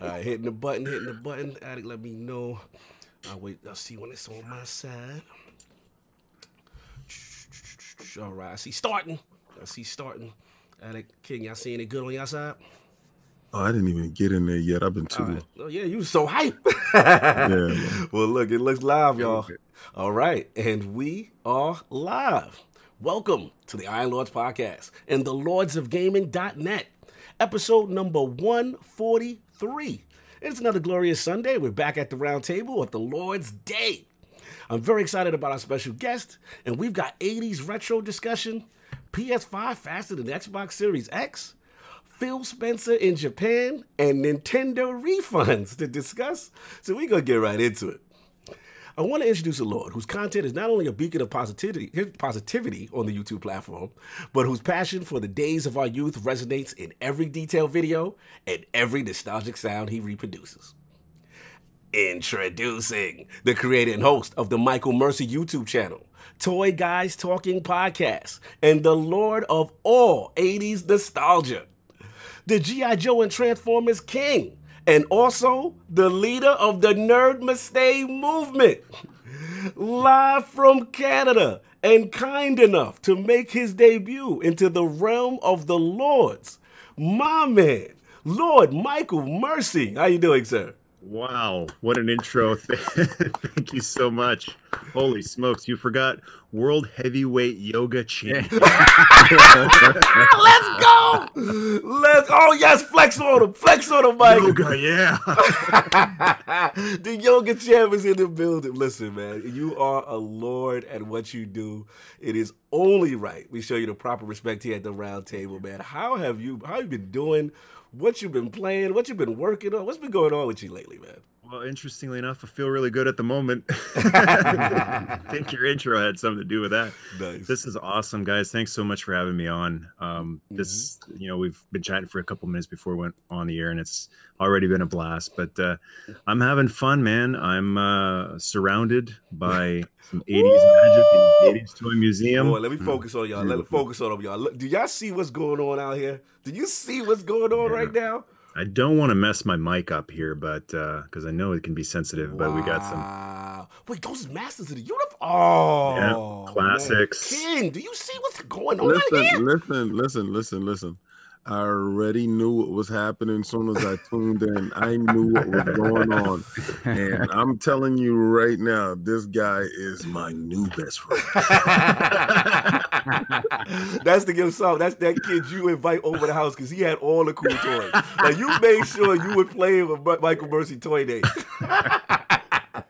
All right, hitting the button, hitting the button. Addict, let me know. I'll wait. I'll see when it's on my side. All right, I see starting. I see starting. Addict King, y'all seeing it good on y'all side? Oh, I didn't even get in there yet. I've been too. Right. Oh yeah, you so hype. Yeah. well, look, it looks live, y'all. All right, and we are live. Welcome to the Iron Lords podcast and the Lords of Gaming.net, episode number 143. It's another glorious Sunday. We're back at the round table at the Lord's Day. I'm very excited about our special guest, and we've got 80s retro discussion, PS5 faster than Xbox Series X, Phil Spencer in Japan, and Nintendo refunds to discuss. So we're going to get right into it. I want to introduce a Lord whose content is not only a beacon of positivity, positivity on the YouTube platform, but whose passion for the days of our youth resonates in every detailed video and every nostalgic sound he reproduces. Introducing the creator and host of the Michael Mercy YouTube channel, Toy Guys Talking Podcast, and the Lord of all 80s nostalgia, the G.I. Joe and Transformers King, and also the leader of the Nerd Mistake movement. Live from Canada and kind enough to make his debut into the realm of the Lords, my man, Lord Michael Mercy. How you doing, sir? Wow, what an intro. Thank you so much. Holy smokes, you forgot World Heavyweight Yoga Champion. Let's go! Let's oh yes, flex on him, flex on him, Michael. Yoga, yeah. the yoga champ is in the building. Listen, man, you are a lord at what you do. It is only right we show you the proper respect here at the round table, man. How have you how you been doing? What you've been playing? What you've been working on? What's been going on with you lately, man? Well, interestingly enough, I feel really good at the moment. I think your intro had something to do with that. Nice. This is awesome, guys. Thanks so much for having me on. Um, this, Mm-hmm. you know, we've been chatting for a couple minutes before we went on the air, and it's already been a blast. But uh, I'm having fun, man. I'm uh, surrounded by some 80s magic and 80s toy museum. Boy, let me focus on y'all. Let me focus on them, y'all. Look, do y'all see what's going on out here? Do you see what's going on Yeah. right now? I don't want to mess my mic up here, but uh, because I know it can be sensitive. But we got some Wow. Wait, those is Masters of the Universe. Oh, Yeah, man. classics. King, do you see what's going on listen, here? listen, listen, listen, listen. I already knew what was happening as soon as I tuned in. I knew what was going on. And I'm telling you right now, this guy is my new best friend. That's the gift song. That's that kid you invite over the house because he had all the cool toys. Like you made sure you would play with Michael Mercy Toy Day.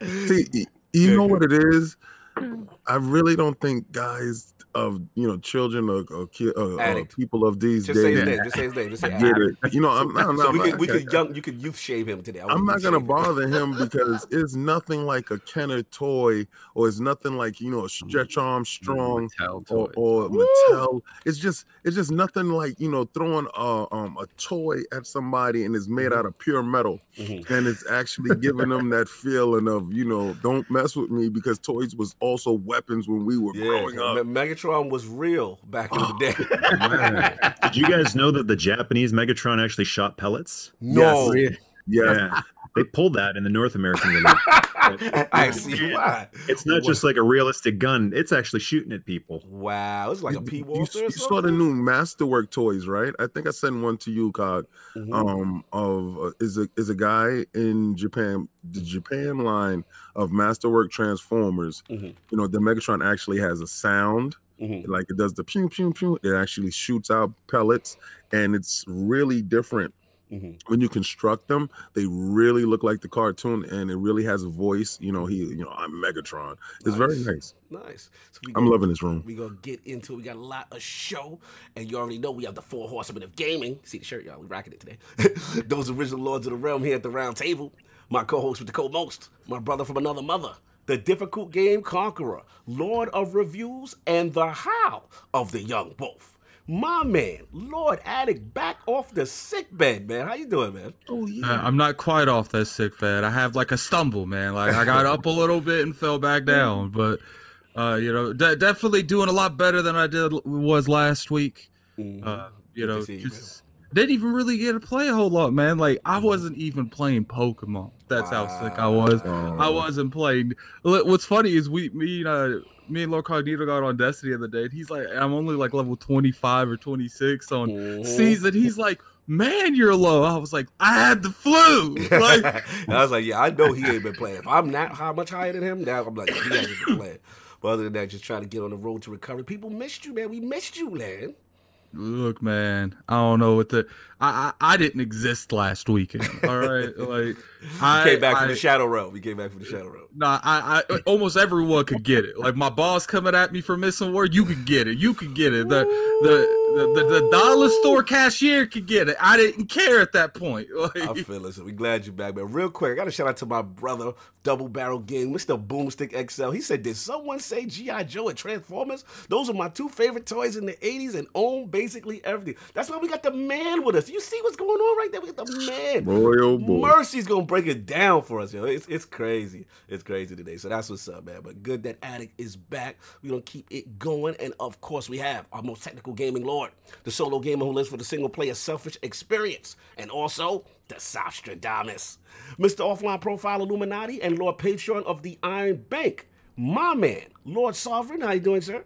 See, you know what it is? Mm. I really don't think guys of you know children or, or, ki- uh, uh, people of these Just say his days name. Just say his name. Just say get it. You know, I'm not. I'm So not we could we okay. could young you could youth shave him today. I I'm not gonna shave him. bother him because it's nothing like a Kenner toy, or it's nothing like you know a Stretch Armstrong Mattel or, toy. or Woo! Mattel. It's just it's just nothing like you know throwing a um a toy at somebody and it's made Mhm. out of pure metal Mhm. and it's actually giving them that feeling of you know don't mess with me because toys was also weapons when we were Yeah, growing up. Me- Megatron was real back in the day. Did you guys know that the Japanese Megatron actually shot pellets? no, Yes. Yeah, They pulled that in the North American release. I see why. It's not just like a realistic gun, it's actually shooting at people. Wow, it's like a P you, Walter. you or saw the something? new Masterwork toys, right? I think I sent one to you, Cog. Mhm. um of uh, is a is a guy in Japan the Japan line of Masterwork Transformers Mhm. you know the Megatron actually has a sound Mhm. like it does the pew pew pew it actually shoots out pellets and it's really different Mhm. when you construct them they really look like the cartoon and it really has a voice you know he you know I'm Megatron it's very Nice. nice Nice. So we I'm gonna- loving this room We gonna get into it. We got a lot of show, and you already know we have the four horsemen of gaming. See the shirt, y'all. We rocking it today. Those original lords of the realm here at the round table. My co-host with the co-most, my brother from another mother, the difficult game conqueror, lord of reviews, and the how of the young wolf. My man, Lord Addict, back off the sick bed, man. How you doing, man? oh Uh, I'm not quite off that sick bed. I have like a stumble, man. Like I got up a little bit and fell back down, but uh, you know, de- definitely doing a lot better than I did was last week. Uh, you Good to know, see you, just didn't even really get to play a whole lot, man. Like I wasn't even playing Pokemon. That's how sick I was. I wasn't playing. What's funny is we, me, and uh, me and Lord Cognito got on Destiny the other day. And he's like, I'm only like level 25 or 26 on Mhm. season. He's like, man, you're low. I was like, I had the flu. Like, I was like, yeah, I know he ain't been playing. If I'm not how much higher than him, now I'm like, he hasn't been playing. But other than that, just trying to get on the road to recovery. People missed you, man. We missed you, man. Look, man, I don't know what the. I I, I didn't exist last weekend. All right, like I came back from the Shadow Realm. We came back from the Shadow Realm. Nah, I, I almost everyone could get it. Like my boss coming at me for missing work, you could get it. You could get it. The the the, the, the dollar store cashier could get it. I didn't care at that point. I Like, feel it. So we glad you're back, man. Real quick, I got to shout out to my brother, Double Barrel Gang, Mr. Boomstick XL. He said, Did someone say G.I. Joe and Transformers? Those are my two favorite toys in the 80s and own basically everything. That's why we got the man with us. You see what's going on right there? We got the man. Boy, oh boy. Mercy's gonna break it down for us, yo. It's it's crazy. It's crazy today. So that's what's up, man. But good that Addict is back. We're gonna keep it going. And of course, we have our most technical gaming lord, the solo gamer who lives for the single player selfish experience, and also the Sostradamus. Mr. Offline Profile Illuminati and Lord Patron of the Iron Bank. My man, Lord Sovereign, how you doing, sir?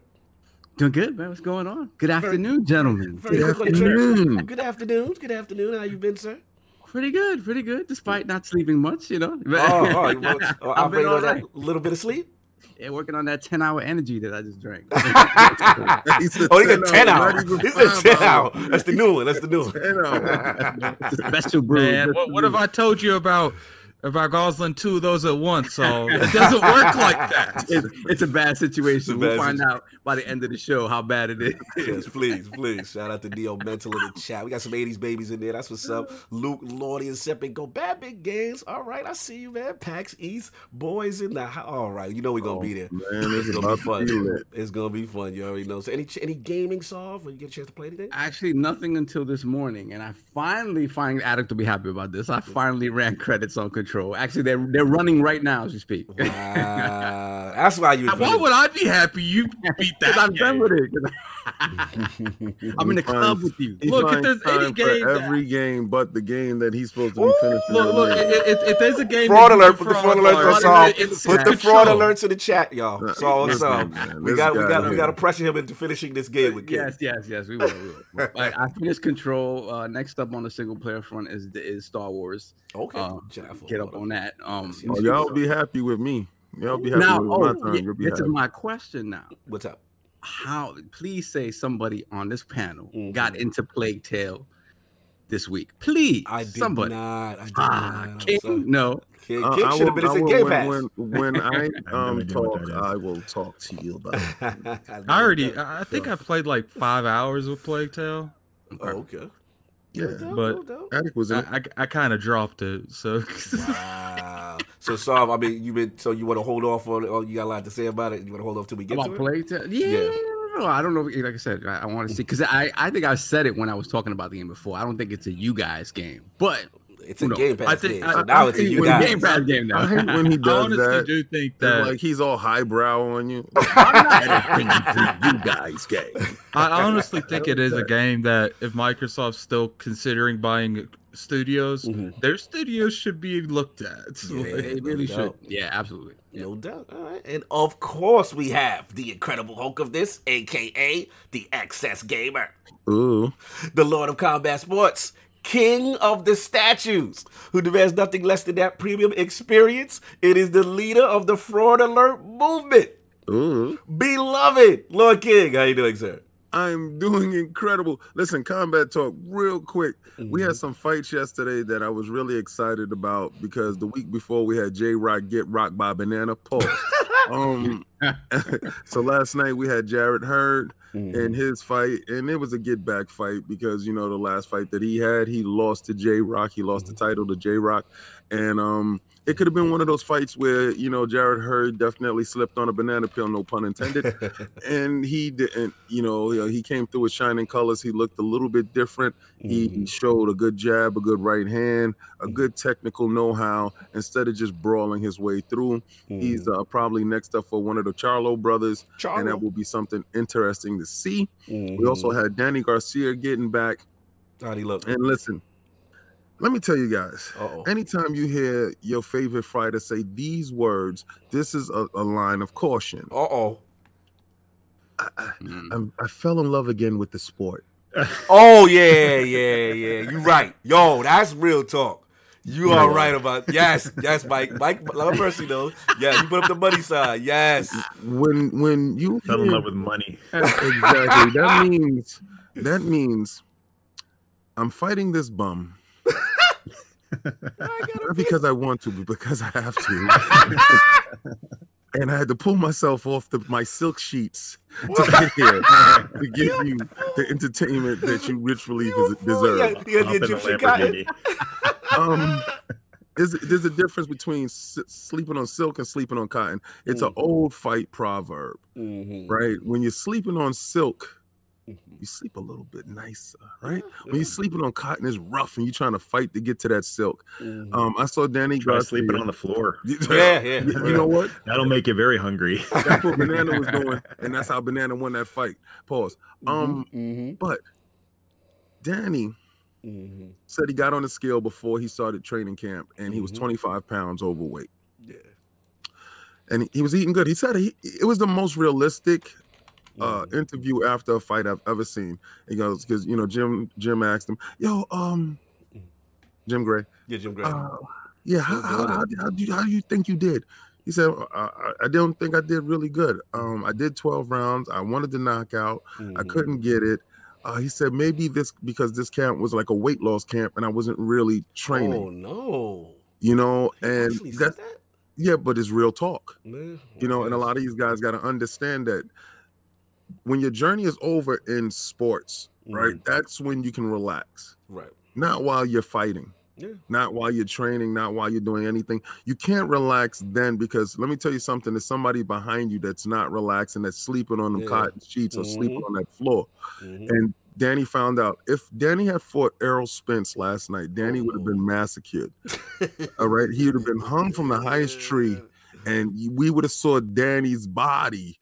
Doing good, man. What's going on? Good afternoon, gentlemen. Very Good quick on the trip. afternoon. Good afternoon. Good afternoon. How you been, sir? Pretty good, pretty good, despite not sleeping much, you know. Oh, oh, you want- oh, I've been operating all on that right. little bit of sleep. Yeah, working on that 10 hour energy that I just drank. Oh, he got 10 not hour. even He said five 10 hour. That's the new one. That's the new one. 10 hours. Special brew. man, what, what have. I told you about about Goslin two of those at once? So it doesn't work like that. It's, it's a bad situation. It's a we'll find situ- out by the end of the show how bad it is. Yes, please, please. Shout out to Neo Mental in the chat. We got some 80s babies in there. That's what's up. Luke, Lordy, and Seppin go. Bad big games. All right, I see you, man. PAX East, boys in the house. All right, you know we're going to oh, be there. Man, it's It's gonna be fun. be. It's gonna be fun. You already know. So, any any gaming solve? When you get a chance to play anything? Actually, nothing until this morning, and I finally find Addict to be happy about this. I finally ran credits on Control. Actually, they're they're running right now as we speak. Wow. that's why you. Why would I be happy you beat Because that? I'm done with it. 'Cause I'm in the He club finds- with you. Look, if there's any game for that- every game but the game that he's supposed to be finishing. Look, look, if, if, if there's a game, Fraud alert! Put the fraud fraud alert on, for it's- Saul. it's Put the fraud Control. alerts in the chat, y'all. So what's listen, up? We got we got we got to pressure him into finishing this game with Yes, yes, yes. We will. We will. I, I finished Control. Uh, next up on the single player front is is Star Wars. Okay, Uh, Jedi Get up on that. Um, Yes, yes, Oh, y'all be happy with me. Y'all be happy now, with oh, my time. yeah, You'll be this is my question now. What's up? How? Please say somebody on this panel Mhm. got into Plague Tale this week. Please, I did somebody. not. I did Ah, not. King? No. King, Uh, King I should have will- been I in will- Game when, when, when I um talk. I will talk to you about it. I already, I I think I played like five hours with Plague Tale. Oh, okay. Yeah. No doubt, But- no doubt. Addict was it. I, I, I kind of dropped it. So Wow. so, Sav, I mean, you been so you want to hold off on it? Or you got a lot to say about it? You want to hold off till we get About to it? Plague Tale? Yeah. Yeah. No, I don't know. Like I said, I, I want to see because I, I think I said it when I was talking about the game before. I don't think it's a you guys game, but It's a Who Game? Pass I think- game. I- So I now it's a it's you guys. Game Pass game now. I when he I does honestly that. do think that like he's all highbrow on you. you guys game. I honestly think it is a game that if Microsoft's still considering buying studios, Mhm. their studios should be looked at. Yeah. Like, They really No should. doubt. Yeah, absolutely. No doubt. All right. And of course, we have the incredible Hulk of this, aka the Excess Gamer, Ooh. the Lord of Combat Sports, King of the Statues, who demands nothing less than that premium experience. It is the leader of the Fraud Alert movement. Ooh. Beloved Lord King, how you doing, sir? I'm doing incredible. Listen, combat talk, real quick. We had mm-hmm. some fights yesterday that I was really excited about because the week before we had J Rock get rocked by Banana Pulse. um, so last night we had Jarrett Hurd in his fight, and it was a get back fight because you know the last fight that he had, he lost to J Rock. He lost the title to J Rock, and um, it could have been one of those fights where you know Jarrett Hurd definitely slipped on a banana peel, no pun intended and he didn't you know he came through with shining colors he looked a little bit different he mm-hmm. showed a good jab a good right hand a mm-hmm. good technical know-how instead of just brawling his way through he's mm-hmm. uh, probably next up for one of the charlo brothers and that will be something interesting to see. We also had danny garcia getting back. How'd he? And listen, let me tell you guys. Uh-oh. Anytime you hear your favorite fighter say these words, this is a, a line of caution. Uh-oh. I, I, Mm. I'm- fell in love again with the sport. Oh yeah, yeah, yeah. You're right. Yo, that's real talk. You are right about yes, yes, Mike. Mike Love Mercy though. Yeah, you put up the money side. Yes. When when you Fell in love with money. exactly that means that means I'm fighting this bum not because I want to, but because I have to. and I had to pull myself off the, my silk sheets to get here to give you the entertainment that you richly des- deserve. Yeah, yeah, Up the Egyptian cotton. Lamborghini. Um, there's, there's a difference between s- sleeping on silk and sleeping on cotton. It's an Mhm. old fight proverb, Mhm, right? When you're sleeping on silk. You sleep a little bit nicer, right? When you're sleeping on cotton, it's rough, and you're trying to fight to get to that silk. Mhm. Um, I saw Danny Try Garcia. sleeping on the floor. Yeah, yeah. You, you know what? That'll make you very hungry. That's what Banana was doing, and that's how Banana won that fight. Pause. Um, Mhm, but Danny mhm. said he got on the scale before he started training camp, and he was Mhm. 25 pounds overweight, Yeah. and he was eating good. He said he, it was the most realistic uh, Mhm. interview after a fight I've ever seen. He goes because you know Jim Jim asked him, "Yo, um, Jim Gray, Yeah, Jim Graham. uh, yeah, how, how, how, how, do you, how do you think you did?" He said, I, I, "I don't think I did really good. Um, I did 12 rounds. I wanted to knock out. I Mhm. couldn't get it." Uh, he said maybe this because this camp was like a weight loss camp and I wasn't really training, Oh no. you know, and actually said that that? yeah, but it's real talk. Man, you know, and a lot of these guys got to understand that when your journey is over in sports, right, Mhm. that's when you can relax. Right. Not while you're fighting, Yeah. not while you're training, not while you're doing anything. You can't relax then because let me tell you something: there's somebody behind you that's not relaxing, that's sleeping on them Yeah. cotton sheets or sleeping Mhm. on that floor. Mhm. And Danny found out if Danny had fought Errol Spence last night, Danny would have Oh. been massacred. All right, he would have been hung from the highest tree, and we would have saw Danny's body.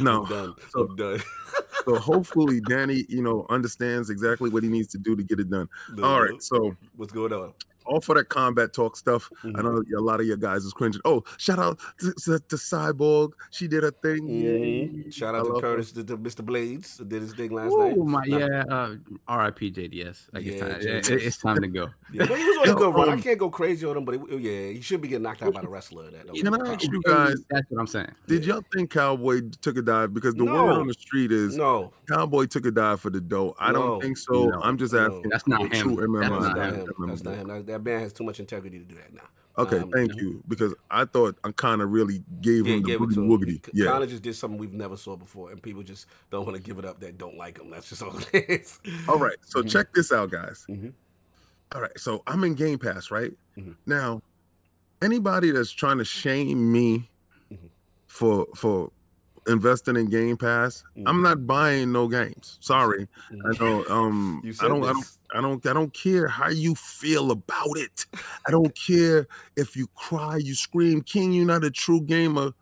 No, I'm done. So- I'm done. so hopefully Danny, you know, understands exactly what he needs to do to get it done. All right, so What's going on? All for that combat talk stuff. I Mhm. know a lot of your guys is cringing. Oh, shout out to, to, to Cyborg. She did her thing. Yay. Shout I out to. Curtis, to, to Mr. Blaydes, did his thing last night. Oh my Nah. yeah, uh, R.I.P. JDS. Like it's, Yeah, time, JDS. it- it's time to go. Yeah, but he was on a good run. I um, can't go crazy on him, but he, yeah, he should be getting knocked out by the wrestler. That Can I ask you guys? That's what I'm saying. Did y'all think Cowboy took a dive? Because the word on the street is No, Cowboy took a dive for the dough. I No. don't think so. No. I'm just No. asking. That's not for him. true MMA. That's that's not not him. him. That's not him. That, man has too much integrity to do that now. Okay, Um, thank you. Because I thought I kind of really gave Yeah, him the booty to him. woogity. K- Yeah. Conor just did something we've never saw before, and people just don't want to give it up that don't like him. That's just all it is. All right. So Mhm. check this out, guys. Mhm. All right. So I'm in Game Pass, right? Mhm. Now, anybody that's trying to shame me Mhm. for for investing in Game Pass, I'm Mhm. not buying no games. Sorry. I know um You I don't, I don't. I don't I don't care how you feel about it. I don't care if you cry, you scream, King, you're not a true gamer.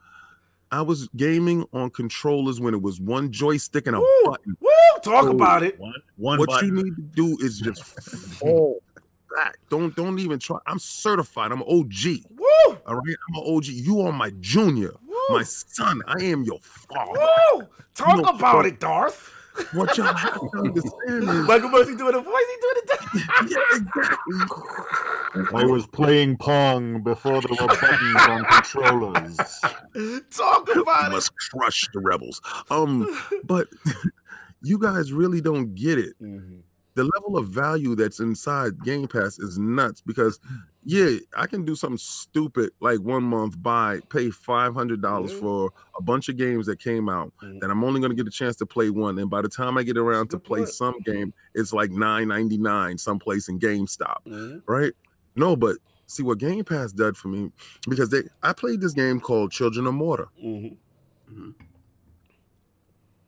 I was gaming on controllers when it was one joystick and a Woo! button. Woo! Talk So- about it. One, one what button. you need to do is just fall back. Don't don't even try. I'm certified. I'm OG. Woo! All right. I'm an OG. You are my junior, Woo! my son. I am your father. Woo! Talk know, about it, Darth. What y'all have to understand is Michael Mercy doing a voice. He doing it. yeah, exactly. I was playing Pong before there were buttons on controllers. Talk You about it. must crush the rebels. Um, but you guys really don't get it. Mhm. The level of value that's inside Game Pass is nuts because yeah, I can do something stupid like one month buy, pay five hundred dollars Yeah. for a bunch of games that came out Mhm. that I'm only gonna get a chance to play one. And by the time I get around to play some game, it's like nine ninety nine someplace in GameStop, Mhm. right? No, but see what Game Pass did for me because they I played this game called Children of Morta.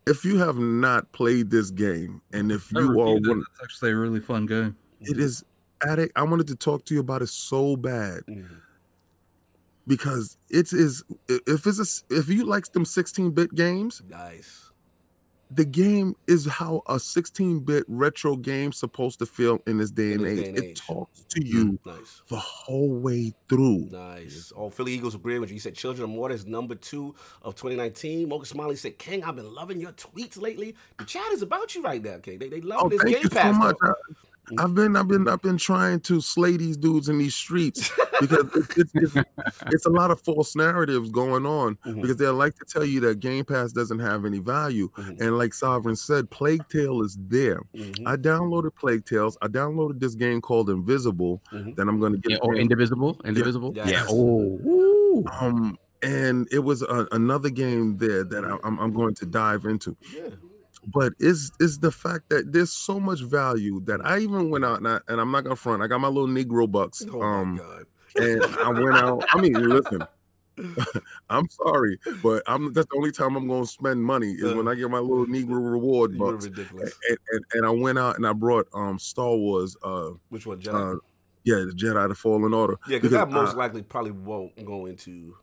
If you have not played this game and if I you are reviewed it. one, It's actually a really fun game. it is addict i wanted to talk to you about it so bad Mhm. because it is if it's a, if you like them 16-bit games Nice. The game is how a 16-bit retro game's supposed to feel in this day In and age. day and it talks to you mm-hmm. Nice. the whole way through. Nice. Oh, Philly Eagles agree with you. You said Children of Morta is number two of 2019. Mocha Smiley said, King, I've been loving your tweets lately. The chat is about you right now, King. They, they love Oh, this thank Game you so much. I, have been, I've been, I've been trying to slay these dudes in these streets because it's, it's, it's, it's a lot of false narratives going on Mhm. because they like to tell you that Game Pass doesn't have any value, Mhm. and like Sovereign said, Plague Tale is there. Mhm. I downloaded Plague Tales. I downloaded this game called Invisible Mhm. that I'm going to get. Yeah, or playing. indivisible, indivisible. Yes. Yeah. Oh. woo. um, and it was a, another game there that I, I'm, I'm going to dive into. Yeah. But is is the fact that there's so much value that I even went out and, I, and I'm not gonna front. I got my little Negro bucks, Oh, my um, God. and I went out. I mean, listen, I'm sorry, but I'm that's the only time I'm gonna spend money is when I get my little Negro reward You're bucks. ridiculous. And, and, and I went out and I brought um Star Wars, uh, Which one, Jedi? uh yeah, the Jedi: The Fallen Order. yeah, because that most I- likely probably won't go into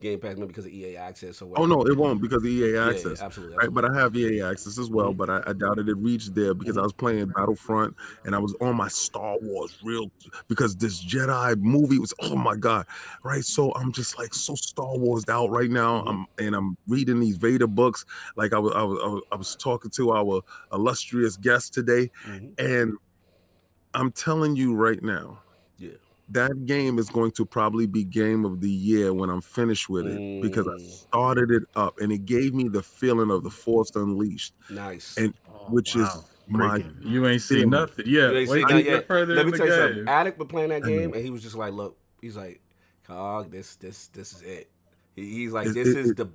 Game Pass, maybe because of EA Access or whatever. oh no, it won't because of EA Yeah, yeah, Access. absolutely. Right, absolutely. but I have EA access as well, Mhm. but I, I doubted it reached there because I was playing Battlefront and I was on my Star Wars real because this Jedi movie was oh my god, right? So I'm just like so Star Wars out right now. Mhm. I'm and I'm reading these Vader books. Like I was I was I was, talking to our illustrious guest today, Mhm. and I'm telling you right now. That game is going to probably be game of the year when I'm finished with it because I Mm. started it up and it gave me the feeling of the Force Unleashed, Nice. and Oh, which wow. is my. You ain't Damn. seen nothing yet. You ain't Wait seen till yet. further Let me tell you something. game. Addict been playing that game, and he was just like, "Look, he's like, Cog, this, this, this is it." He's like, It- "This it- is it- the."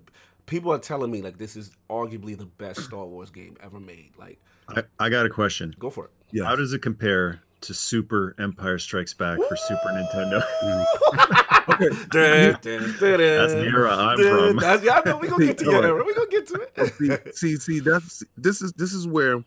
People are telling me like this is arguably the best Star Wars game ever made. Like, I, I got a question. go for it. yeah. How does it compare to Super Empire Strikes Back for Super Nintendo? Okay. That's That's the era I'm from. That's, yeah, I know. We gonna get to your era. We gonna get to it. see, see, that's this is this is where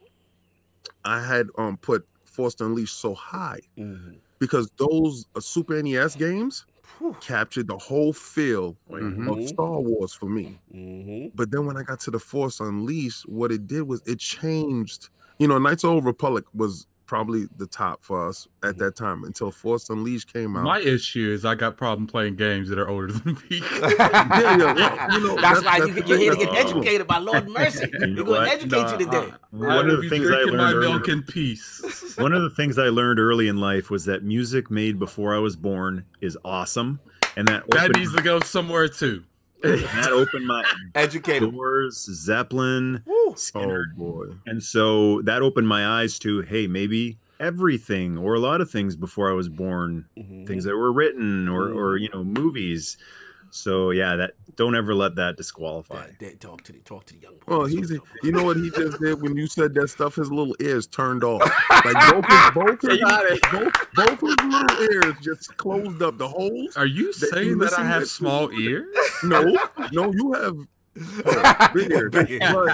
I had um put Force Unleashed so high Mhm. because those uh, Super NES games Whew. captured the whole feel Mhm. of Star Wars for me. Mhm. But then when I got to the Force Unleashed, what it did was it changed. You know, Knights of the Old Republic was probably the top for us at that time until Force Unleashed came out. My issue is I got problem playing games that are older than me. yeah, yeah, well, you know, that's, that's- why that's you, the you're here to get educated by Lord Mercy. We're gonna what? educate you today. One of the things I drinking my learned milk in peace. One of the things I learned early in life was that music made before I was born is awesome, and that That opened, needs to go somewhere too. That opened my Educated. doors, Zeppelin, Woo. Oh boy. and so that opened my eyes to hey, maybe everything or a lot of things before I was born, Mhm. things that were written or Mm. or you know movies. So yeah, that don't ever let that disqualify. Yeah, they- talk to the talk to the young boy. Well, he's I'm you know what he just did when you said that stuff. His little ears turned off. Like both his both his, both, both his little ears just closed up. The holes. Are you That- saying you that I have to- small ears? No, no, you have oh, big ears. Big ears.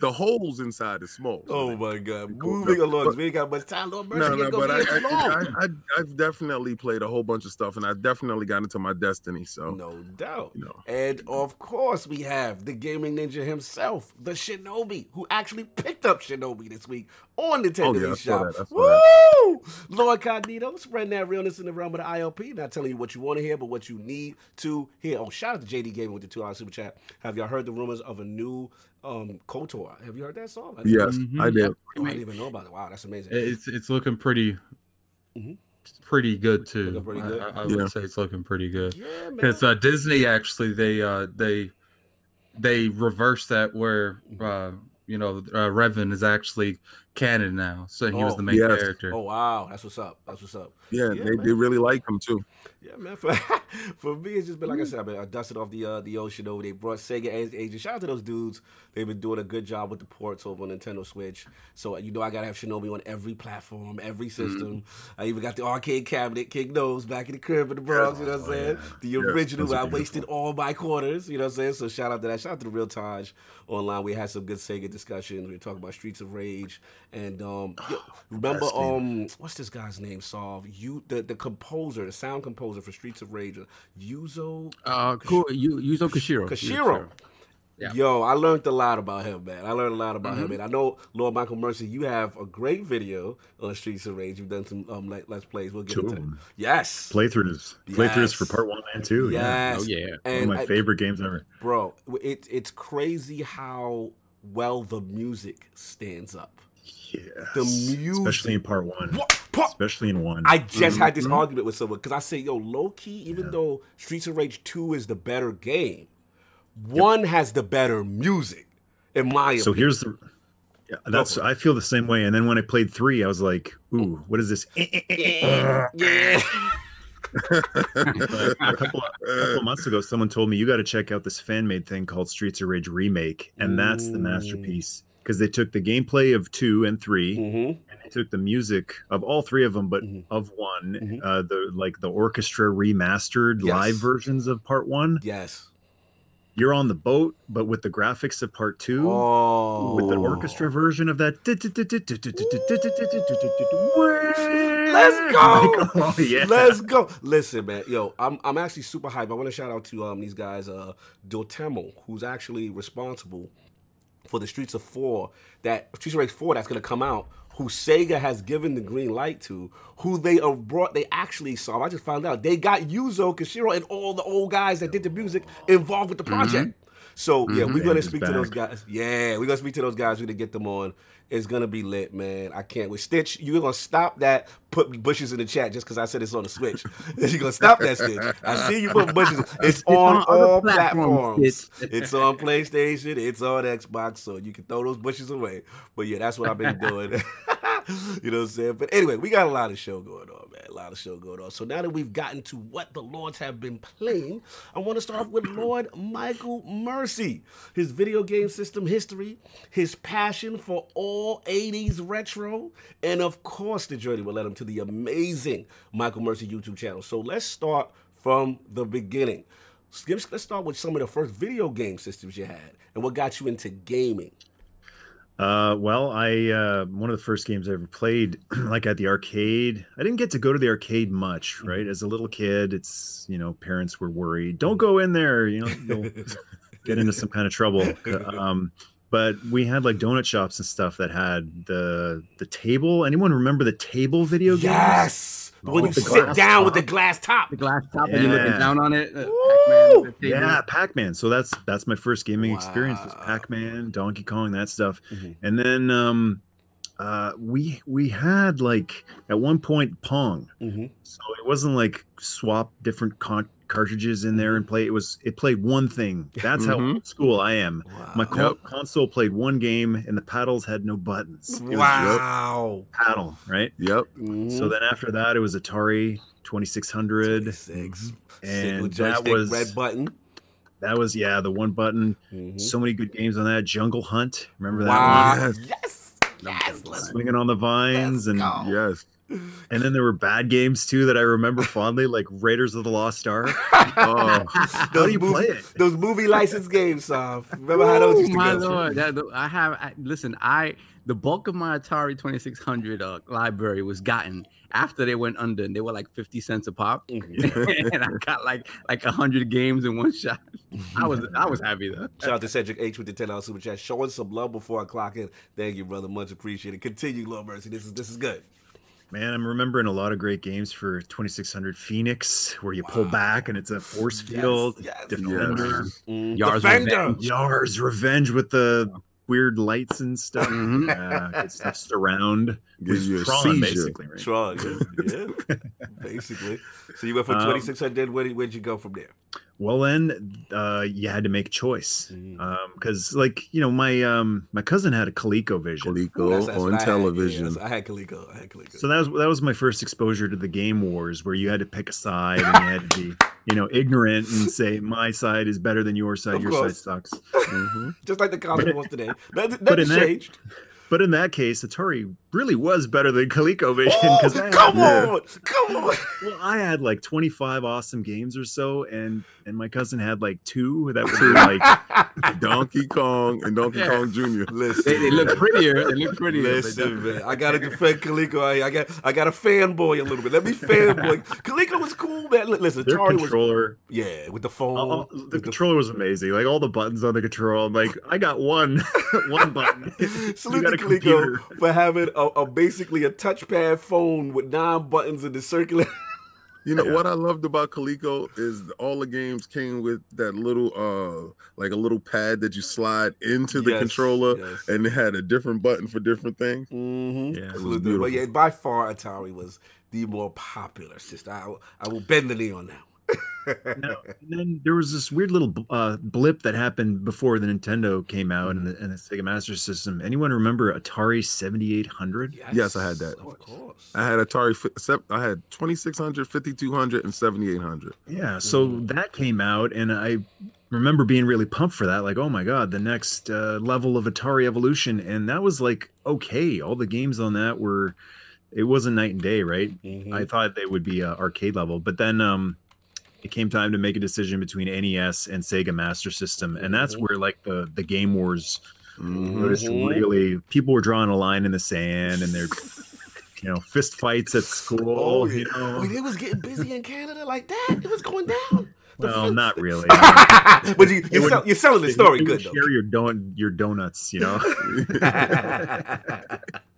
The holes inside is small. Oh my God! Moving along, But- we ain't got much time. Lord Mercy, No, no, but I, be here too long. I, I, I've definitely played a whole bunch of stuff, and I definitely got into my destiny. So, no doubt. you know, And of course, we have the gaming ninja himself, the Shinobi, who actually picked up Shinobi this week on the Nintendo Oh, yeah, eShop. that, Woo! Lord Cognito, spreading that realness in the realm of the ILP. Not telling you what you want to hear, but what you need to hear. Oh, shout out to JD Gaming with the two hour super chat. Have y'all heard the rumors of a new um KOTOR? Have you heard that song? I didn't- yes, Mhm. I did. Oh, I didn't even know about it. Wow, that's amazing. It's it's looking pretty, Mhm. pretty good too. Pretty I- good? I, I Yeah. would say it's looking pretty good. yeah, man. Because uh, Disney actually they uh, they they reversed that where uh, you know uh, Revan is actually canon now, so he was Oh, the main yes. character. Oh wow, that's what's up. That's what's up. Yeah, Yeah, they, man. they really like him too. Yeah, man. For, for me, it's just been like I said. I, mean, I dusted off the uh, the ocean over. They brought Sega and Asia. Shout out to those dudes. They've been doing a good job with the ports over on Nintendo Switch. So uh, you know I gotta have Shinobi on every platform, every system. I even got the arcade cabinet, King knows, back in the crib in the Bronx. You know what I'm saying? The original. those are I wasted all my quarters. You know what I'm saying? So shout out to that. Shout out to the Real Taj online. We had some good Sega discussions. We were talking about Streets of Rage and um. yo, remember um what's this guy's name? Solve you the the composer, the sound composer for Streets of Rage, Yuzo Uh, cool. Yuzo Koshiro. Koshiro. Yeah. Yo, I learned a lot about him, man. I learned a lot about him, Mhm. man. I know, Lord Michael Mercy, you have a great video on Streets of Rage. You've done some um, let, let's plays. We'll get Two into of that. them. Yes, Playthroughs. Playthroughs for part one and two. Yeah. yes, Oh yeah. One of my I- favorite games ever. bro. It's it's crazy how well the music stands up. Yeah. The music, Especially in part one. What? Pa- Especially in one. I just had this Mhm. argument with someone because I say, yo, low key, even though Streets of Rage 2 is the better game, one has the better music, in my opinion. so opinion. here's the yeah, that's. I feel the same way. And then when I played three, I was like, ooh, what is this? Yeah, yeah. A couple of, a couple months ago, someone told me you got to check out this fan made thing called Streets of Rage remake, and that's the masterpiece because they took the gameplay of two and 3 hmm and they took the music of all three of them, but Mhm. of one, Mhm. uh, the like the orchestra remastered Yes. live versions of part one. Yes. You're on the boat, but with the graphics of part two. Oh. With the orchestra version of that, Let's go! Like, oh, yeah. Let's go. Listen, man. Yo, I'm I'm actually super hyped. I want to shout out to um these guys, uh Dotemu, who's actually responsible for the Streets of Four, that Streets of Rage 4 that's gonna come out, who Sega has given the green light to, who they are brought they actually saw. I just found out they got Yuzo Koshiro and all the old guys that did the music involved with the project. So yeah, we're Mhm. gonna And speak to those guys. Yeah, we're gonna speak to those guys. We're gonna get them on. It's gonna be lit, man. I can't wait. Stitch, you're gonna stop that. Put bushes in the chat just because I said it's on the Switch. you're gonna stop that, Stitch. I see you put bushes. It's on on all platforms, platforms. It's on PlayStation. It's on Xbox, so you can throw those bushes away. But yeah, that's what I've been doing. you know what I'm saying? But anyway, we got a lot of show going on, man. A lot of show going on. So now that we've gotten to what the Lords have been playing, I want to start off with Lord Michael Mercy. His video game system history, his passion for all 80s retro, and of course the journey will lead him to the amazing Michael Mercy YouTube channel. So let's start from the beginning. Let's start with some of the first video game systems you had and what got you into gaming. Uh, well, I uh, one of the first games I ever played, like at the arcade. I didn't get to go to the arcade much, right? As a little kid, it's you know parents were worried, don't go in there, you know, you'll get into some kind of trouble. Um, but we had like donut shops and stuff that had the the table. Anyone remember the table video games? Yes, Oh, when you the sit glass down with the glass top. The glass top and you're looking down on it. uh, Pac-Man. Yeah, Pac-Man. So that's that's my first gaming experience was Pac-Man, Donkey Kong, that stuff. Mhm. And then um uh we we had like at one point Pong. Mm-hmm. So it wasn't like swap different con- cartridges in there and play. It was it played one thing. That's how Mhm. old school I am. Wow. My co- console played one game and the paddles had no buttons. It was just wow. paddle, right? Yep. Mhm. So then after that it was Atari 2600 Six. and Single that was red button. that was yeah, the one button. Mhm. So many good games on that. Jungle Hunt, remember that wow. one? Yes. Yes. Yes. Let's, Swinging on the vines, and go. Yes. And then there were bad games too that I remember fondly, like Raiders of the Lost Ark. Oh, How do you movie, play it? Those movie license games, Sof. Remember how those used to my go? lord, that, I have. I, listen, I the bulk of my Atari 2600 uh, library was gotten after they went under, and they were like 50 cents a pop. Mhm. and I got like like hundred games in one shot. I was I was happy though. Shout out to Cedric H with the ten dollars super chat, showing some love before I clock in. Thank you, brother. Much appreciated. Continue, Lord Mercy. This is this is good. Man, I'm remembering a lot of great games for 2600 Phoenix, where you pull back and it's a force field. yes, Defender, Mm, Yars Defender. Revenge. Yars Revenge with the weird lights and stuff. Mhm. Yeah, good stuff. Surround. Gives you a Tron, seizure. basically, right? Tron, yeah, yeah, basically. So you went from Um, twenty six hundred. Where where'd you go from there? Well, then uh, you had to make a choice Mm. because, like, you know, my um, my cousin had a ColecoVision. Coleco That's- that's what on I had, yeah, television. I had Coleco. I had Coleco. So that was that was my first exposure to the game wars, where you had to pick a side and you had to be, you know, ignorant and say my side is better than your side, Of your course. side sucks. Mhm. Just like the console was today. Nothing, but nothing in that- changed. But in that case, Atari really was better than ColecoVision Oh, because I had- come yeah. on, come on. well, I had like 25 awesome games or so, and and my cousin had like two that were like Donkey Kong and Donkey Yeah. Kong Jr. Listen, They, they look prettier. They look prettier. Listen, man, I gotta defend Coleco. I, I got, I got a fanboy a little bit. Let me fanboy. Coleco was cool, man. Li- Listen, their Atari was, controller. yeah, with the oh, phone. all- all- the with the- controller was amazing. Like all the buttons on the controller. I'm like, I got one, one button. You Salute got to a Coleco computer. for having a, a basically a touchpad phone with nine buttons in the circular. You know Yeah. what I loved about Coleco is all the games came with that little uh like a little pad that you slide into the Yes, controller yes. and it had a different button for different things. Mm-hmm. Yeah, it was beautiful. But yeah, by far Atari was the more popular system. I, I will bend the knee on that. Now, and then there was this weird little uh, blip that happened before the Nintendo came out and, the, and the Sega Master System. Anyone remember Atari 7800? Yes, I had that. Of course. I had Atari I had 2600, 5200 and 7800. Yeah, so Mhm. that came out, and I remember being really pumped for that. Like, oh my god, the next uh, level of Atari evolution, and that was like okay. All the games on that were, it wasn't night and day, right? Mhm. I thought they would be uh, arcade level, but then um, it came time to make a decision between NES and Sega Master System, and that's Mhm. where like the the game wars Mhm. was really people were drawing a line in the sand, and they're you know fist fights at school. Oh, you know, Wait, it was getting busy in Canada like that. It was going down. The well, fist- not really. but you, you're, sell, you're selling the story good would though. Share your don your donuts, you know.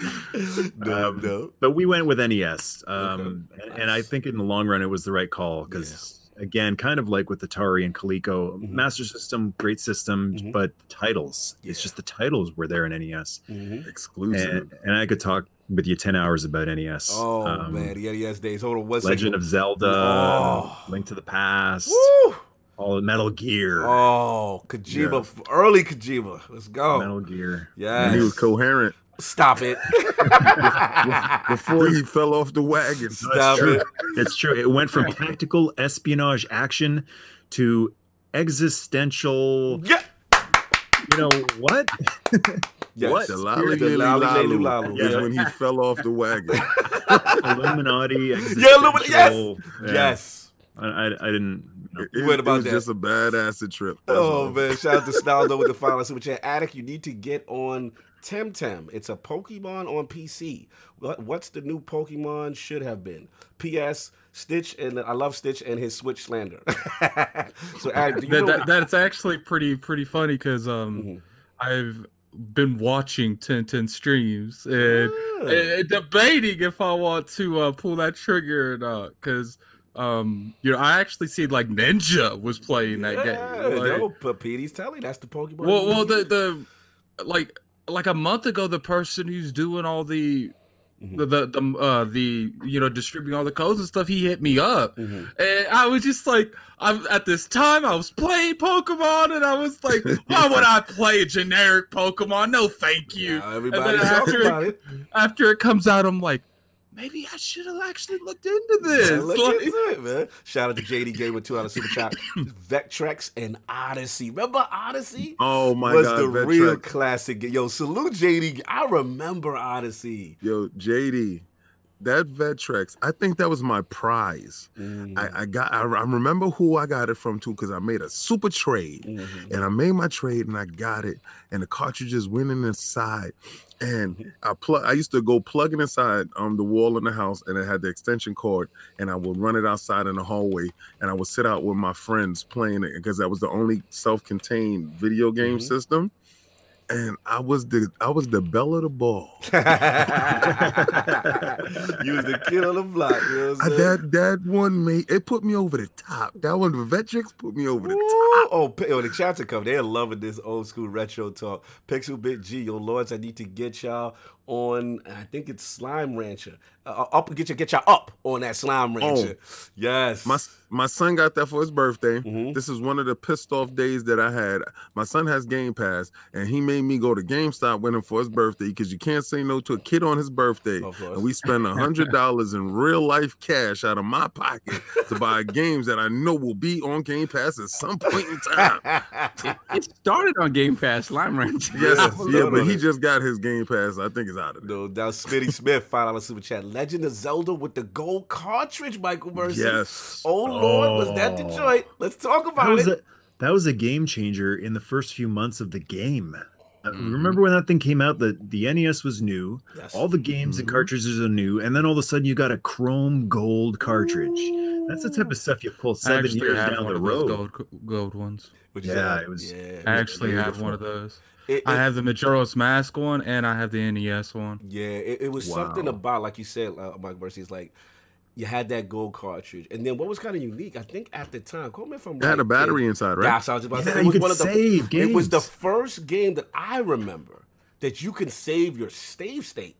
no, Um, no. but we went with NES, um, Okay. and, and I think in the long run it was the right call because again, kind of like with Atari and Coleco, Mhm. Master System, great system, Mhm. but titles. It's just the titles were there in NES, Mhm. Exclusive. and, and I could talk with you ten hours about NES. Oh Um, man, the NES days. Hold on one Legend of. Zelda, Oh. Link to the Past, Woo! all Metal Gear, Oh, Kojima, Yes. early Kojima. Let's go. Metal Gear. Yes. and he was coherent Stop it. before he fell off the wagon. Stop true. it. It's true. It went from tactical espionage action to existential. Yeah. You know what? Yes. What? The lolly The lolly lalu lalu. is Yeah. when he fell off the wagon. Illuminati. Yeah, Illumina- yes! Yeah. Yes. I, I, I didn't. It, You it- read about it was that. just a bad acid trip. that's Oh all. man, shout out to Snaldo with the final super chat. Addict, you need to get on Temtem. It's a Pokemon on PC. What what's the new Pokemon should have been? P.S. Stitch and I love Stitch and his Switch slander. so Addict, do you that, that, that's actually pretty pretty funny because um Mhm. I've been watching 1010 streams and, Ah. and debating if I want to uh, pull that trigger or not because um you know I actually see like Ninja was playing that yeah, game. Like, yo, but Petey's telling that's the Pokemon. well, well, the the like like a month ago, the person who's doing all the Mhm. the the, the uh the you know distributing all the codes and stuff, he hit me up, Mhm. and I was just like, I'm at this time I was playing Pokemon, and I was like, why would I play a generic Pokemon? No, thank you. Now everybody's then after- it. After it comes out, I'm like, maybe I should have actually looked into this. Man, look Like- into it, man. Shout out to JD Gamer two out of Super Chat. Vectrex and Odyssey. Remember Odyssey? Oh my was god, the Vectrex. real classic. Yo, salute JD. I remember Odyssey. Yo, JD, that Vectrex, I think that was my prize. Mm. I, I got I, I remember who I got it from too, because I made a super trade. Mhm. And I made my trade and I got it. And the cartridges went in inside. And I plug I used to go plug it inside um the wall in the house and it had the extension cord and I would run it outside in the hallway and I would sit out with my friends playing it because that was the only self-contained video game Mhm. system. And I was the I was the belle of the ball. you was the kid on the block. You know what I, I'm saying? that that one made it put me over the top. That one, the Vectrex, put me over the top. Oh, oh, the chapter come. They're loving this old school retro talk. Pixel Bit G, yo lords, I need to get y'all on. I think it's Slime Rancher. Uh, up, get you, get y'all up on that Slime Rancher. Oh, Yes. My my son got that for his birthday. Mhm. This is one of the pissed off days that I had. My son has Game Pass, and he made me go to GameStop with him for his birthday because you can't say no to a kid on his birthday. Of. And we spent a hundred dollars in real life cash out of my pocket to buy games that I know will be on Game Pass at some point in time. It started on Game Pass, Slime Rancher. Yes, Yeah, yeah, but he just got his Game Pass. I think it's out of there. No, now Smitty Smith, five dollar super chat. Legend of Zelda with the gold cartridge, Michael Mercy. Yes. Oh Lord, was that Oh. Detroit? Let's talk about was it. a that was a game changer in the first few months of the game. Mhm. Remember when that thing came out? The the NES was new. Yes. All the games and Mhm. cartridges are new, and then all of a sudden you got a chrome gold cartridge. That's the type of stuff you pull seven years have down one the of those road. gold gold ones. What'd you Yeah, it was- Yeah, I actually have one of those. It- I have the Majora's Mask one, and I have the NES one. Yeah, it, it was something about, like you said, uh, Mike Mercy, it's like you had that gold cartridge. And then what was kind of unique, I think at the time, call me if I'm It had a battery Dave. inside, right? Yeah, so I was just about to Yeah, say, it was one of the, save It was the first game that I remember that you can save your save state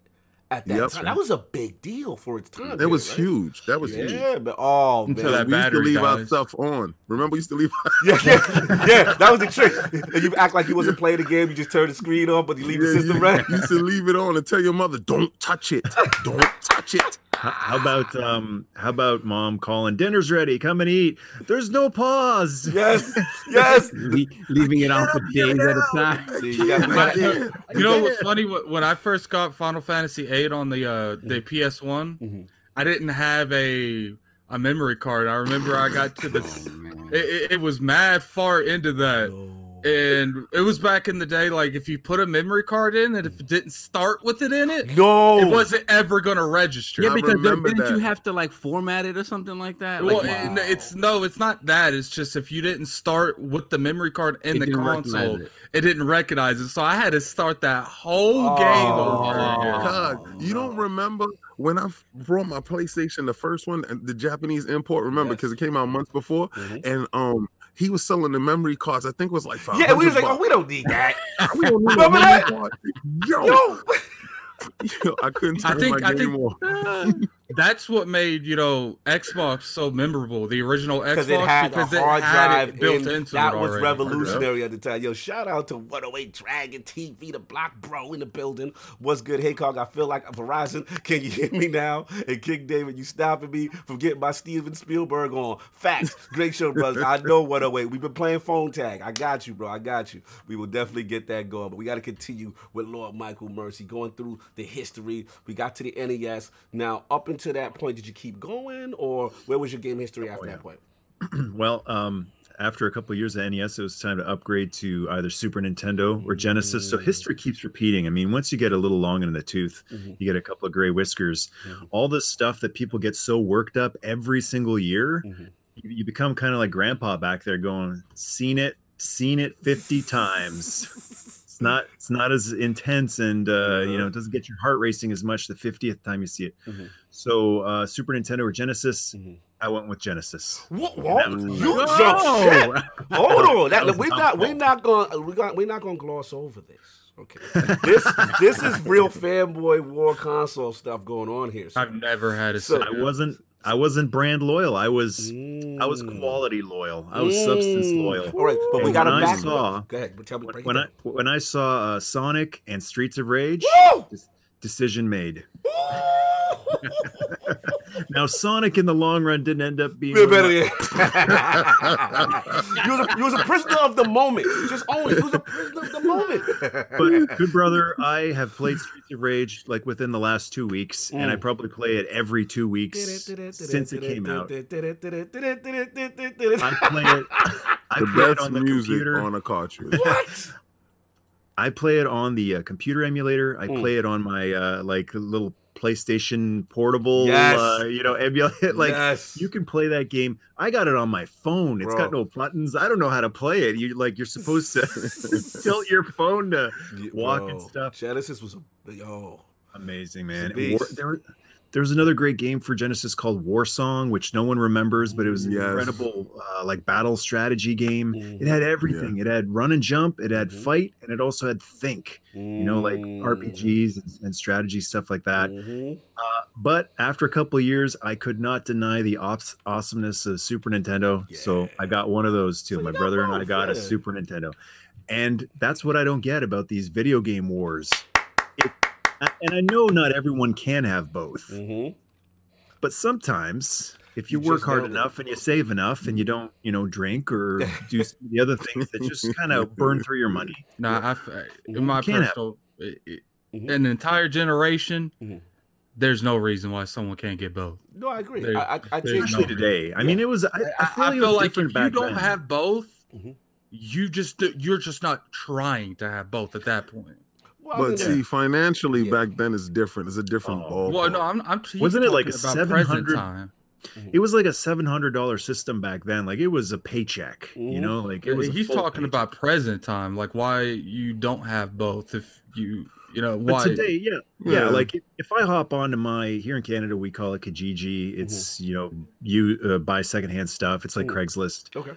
at that Yep. time. That was a big deal for its time. It was right? huge. That was huge. Yeah, but oh man. Until that we used to battery leave our stuff on. Remember, we used to leave. yeah, yeah, yeah, that was the trick. And you act like you wasn't playing the game, you just turn the screen on, but you leave the system you, running. you used to leave it on and tell your mother, "Don't touch it. Don't touch it." How, how about um how about mom calling dinner's ready, come and eat. There's no pause. Yes, yes. Le- leaving it on for days at a time. See, you But, uh, you know what's funny? When I first got Final Fantasy VIII on the uh, the PS One, Mhm. I didn't have a a memory card. I remember I got to the. Oh. It, it, it was mad far into that. No. And it was back in the day, like if you put a memory card in and if it didn't start with it in it, No. it wasn't ever gonna register. Yeah, because then- didn't you have to like format it or something like that? Well, Like, it- it's no, it's not that. It's just if you didn't start with the memory card in it the console, it. it. didn't recognize it. So I had to start that whole game Oh. over again. God, you don't remember when I brought my PlayStation, the first one, the Japanese import. Remember, Yes. because it came out months before, Mhm. and um, he was selling the memory cards. I think it was like five. Yeah, we was like, oh, we don't need that. we don't need Remember that? card. Yo, Yo. yo, I couldn't I turn think- my I game think- off. That's what made you know Xbox so memorable. The original Xbox Because it had a hard it had drive built in, into that it was already. revolutionary at the time. Yo, shout out to 108 Dragon TV, the block bro in the building. What's good? Hey, Cog, I feel like Verizon. Can you hear me now? And King David, you stopping me from getting my Steven Spielberg on. Facts. Great show, brothers. I know 108. We've been playing phone tag. I got you, bro. I got you. We will definitely get that going. But we got to continue with Lord Michael Mercy, going through the history. We got to the NES. Now, up until that point, did you keep going, or where was your game history after yeah. that point? well, um, after a couple of years of NES, it was time to upgrade to either Super Nintendo or Genesis. So Mm. history keeps repeating. I mean, once you get a little long in the tooth, Mhm. you get a couple of gray whiskers. Mhm. All this stuff that people get so worked up every single year, Mhm. you, you become kind of like grandpa back there going, seen it, seen it 50 times. It's not it's not as intense and uh, you know it doesn't get your heart racing as much the 50th time you see it. Mhm. So uh, Super Nintendo or Genesis, Mhm. I went with Genesis. What? what? Was- You No! jump shit. Hold on. That, That was we're not. We're not going. We're not. We're not going to gloss over this. Okay. This this is real fanboy war console stuff going on here. So, I've never had a. So- I wasn't I wasn't brand loyal. I was I was Mm. quality loyal. I was substance Mm. loyal. All right, but we got to when I back. saw- Go ahead. Tell me. When I when I saw uh, Sonic and Streets of Rage, Woo! Decision made. Now Sonic in the long run didn't end up being Feel one better. my- Yeah. you, was a, you was a prisoner of the moment. Just own it. You was a prisoner of the moment. but good brother, I have played Streets of Rage like within the last two weeks, and I Mm. probably play it every two weeks since it came out. I play it. I the play it on the music computer. on a cartridge. What? I play it on the uh, computer emulator. I Mm. play it on my uh, like little PlayStation portable, Yes. uh, you know, emulator. like yes. you can play that game. I got it on my phone. It's got no buttons. I don't know how to play it. You like you're supposed to tilt your phone to walk and stuff. Genesis was a yo. amazing, man. War, there, there was another great game for Genesis called Warsong, which no one remembers, but it was an Yes. incredible uh, like battle strategy game. Mm. It had everything. It had run and jump. It had Mhm. fight, and it also had think. You know, like. RPGs and, and strategy stuff like that. Mhm. But after a couple of years, I could not deny the ops- awesomeness of Super Nintendo. So I got one of those too. So My brother and I got a. Super Nintendo. And that's what I don't get about these video game wars. It, and I know not everyone can have both, Mhm. but sometimes if you, You work hard nailed it. enough and you save enough and you don't, you know, drink or do some of the other things that just kind of burn through your money, Nah, I, f- in my You have- personal, it, it, Mhm. an entire generation, Mhm. there's no reason why someone can't get both. No, I agree. There- I, I, I think Especially no- today. I mean, it was. I, I feel, I, like, feel was like if you don't then. have both, Mhm. you just you're just not trying to have both at that point. Well, But mean, see, financially Yeah. back then is different. It's a different Oh. ball. Well, no, I'm. I'm he's Wasn't it like a 700? It was like a seven hundred dollar system back then. Like it was a paycheck. You know, like it was. He's talking paycheck. about present time, like why you don't have both. If you, you know, But why today, yeah, yeah, Yeah. Like if, if I hop onto my here in Canada, we call it Kijiji. It's you know you uh, buy secondhand stuff. It's like Mhm. Craigslist. okay.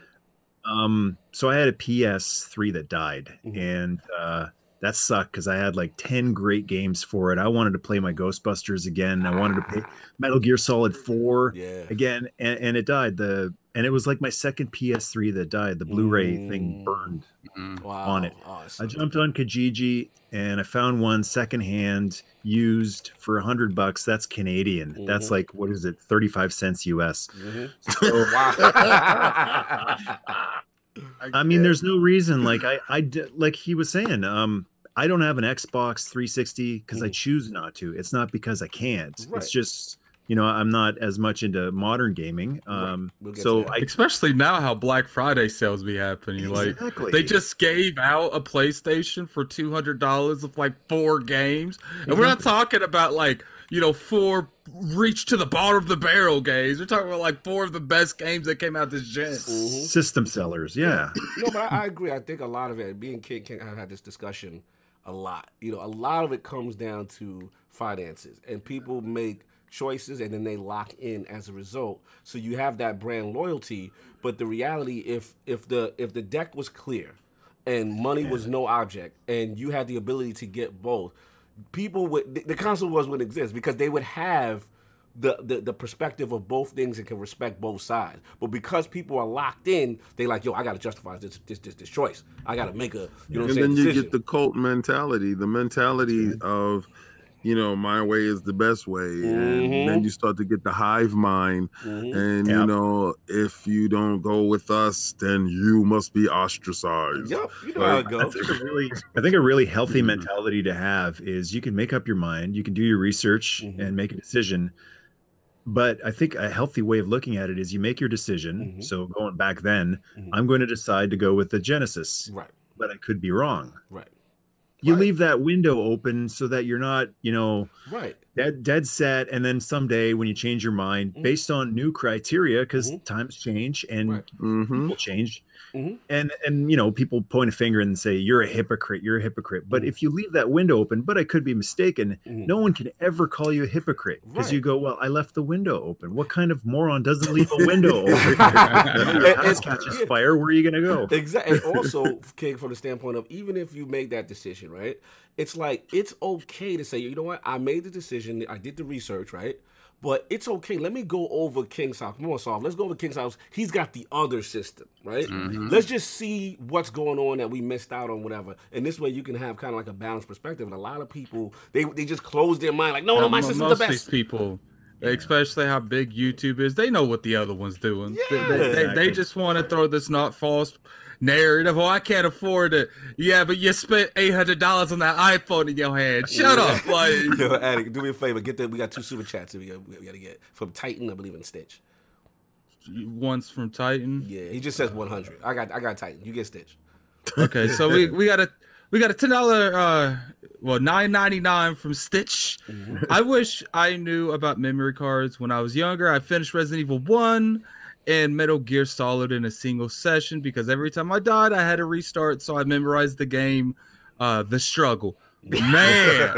Um, so I had a PS3 that died, Mhm. and uh, that sucked because I had like ten great games for it. I wanted to play my Ghostbusters again. I wanted to play Metal Gear Solid Four Yeah. again, and, and it died. The and it was like my second PS3 that died. The Blu-ray thing Mm. burned. Mm. Wow. on it. Oh, I jumped on Kijiji and I found one secondhand used for a hundred bucks. That's Canadian. That's Mhm. like what is it, thirty five cents US. Mhm. So, Wow. I mean, there's no reason. Like I, I d- like he was saying. Um, I don't have an Xbox 360 because I Mhm. choose not to. It's not because I can't. Right. It's just you know I'm not as much into modern gaming. Right. Um, We'll so. I especially now how Black Friday sales be happening. Like they just gave out a PlayStation for two hundred dollars of like four games, and we're not talking about like you know four reach to the bottom of the barrel games. We're talking about like four of the best games that came out this gen. Mhm. system sellers. Yeah. no, but I, I agree. I think a lot of it, being King, King, I've had this discussion a lot. You know, a lot of it comes down to finances, and people make choices and then they lock in as a result. So you have that brand loyalty, but the reality, if if the if the deck was clear, and money was no object, and you had the ability to get both, people would the, console wars wouldn't exist because they would have the, the the perspective of both things and can respect both sides. But because people are locked in, they like, yo, I gotta justify this this this, this choice. I gotta make a you know what and saying. then you decision. get the cult mentality, the mentality of, you know, my way is the best way, and Mhm. then you start to get the hive mind, Mhm. and Yep. you know, if you don't go with us, then you must be ostracized. Yep, you know how it goes. I think a really, I think a really healthy Mhm. mentality to have is you can make up your mind, you can do your research Mhm. and make a decision. But I think a healthy way of looking at it is you make your decision. Mhm. So going back then, Mhm. I'm going to decide to go with the Genesis, Right, but I could be wrong. right, You Right. leave that window open so that you're not, you know, right. dead dead set and then someday when you change your mind Mhm. based on new criteria because Mhm. times change and Right. hmm people change Mhm. and and you know people point a finger and say you're a hypocrite you're a hypocrite but Mhm. if you leave that window open but i could be mistaken Mhm. no one can ever call you a hypocrite because you go well i left the window open what kind of moron doesn't leave a window open Your house catches fire where are you gonna go Exactly. And also, King, from the standpoint of even if you make that decision, right? It's like it's okay to say, you know what? I made the decision. I did the research, right? But it's okay. Let me go over King's house. Come on, Soft. Let's go over King's house. He's got the other system, right? Mhm. Let's just see what's going on that we missed out on, whatever. And this way, you can have kind of like a balanced perspective. And a lot of people, they they just close their mind, like, no, no, my Mo- system's most the of these people, especially how big YouTube is, they know what the other one's doing. Yeah. they, they, they Exactly. just want to throw this not false narrative. Oh, I can't afford it. Yeah, but you spent eight hundred dollars on that iPhone in your hand. Shut up, like. Yo, Addy, do me a favor. Get that. We got two super chats that we got, we got to get from Titan, I believe, and Stitch. Once from Titan. Yeah, he just says 100. I got I got Titan. You get Stitch. Okay, so we, we got a we got a ten dollar uh well nine ninety nine from Stitch. I wish I knew about memory cards when I was younger. I finished Resident Evil One and Metal Gear Solid in a single session because every time I died, I had to restart. So I memorized the game, uh, The Struggle. Man,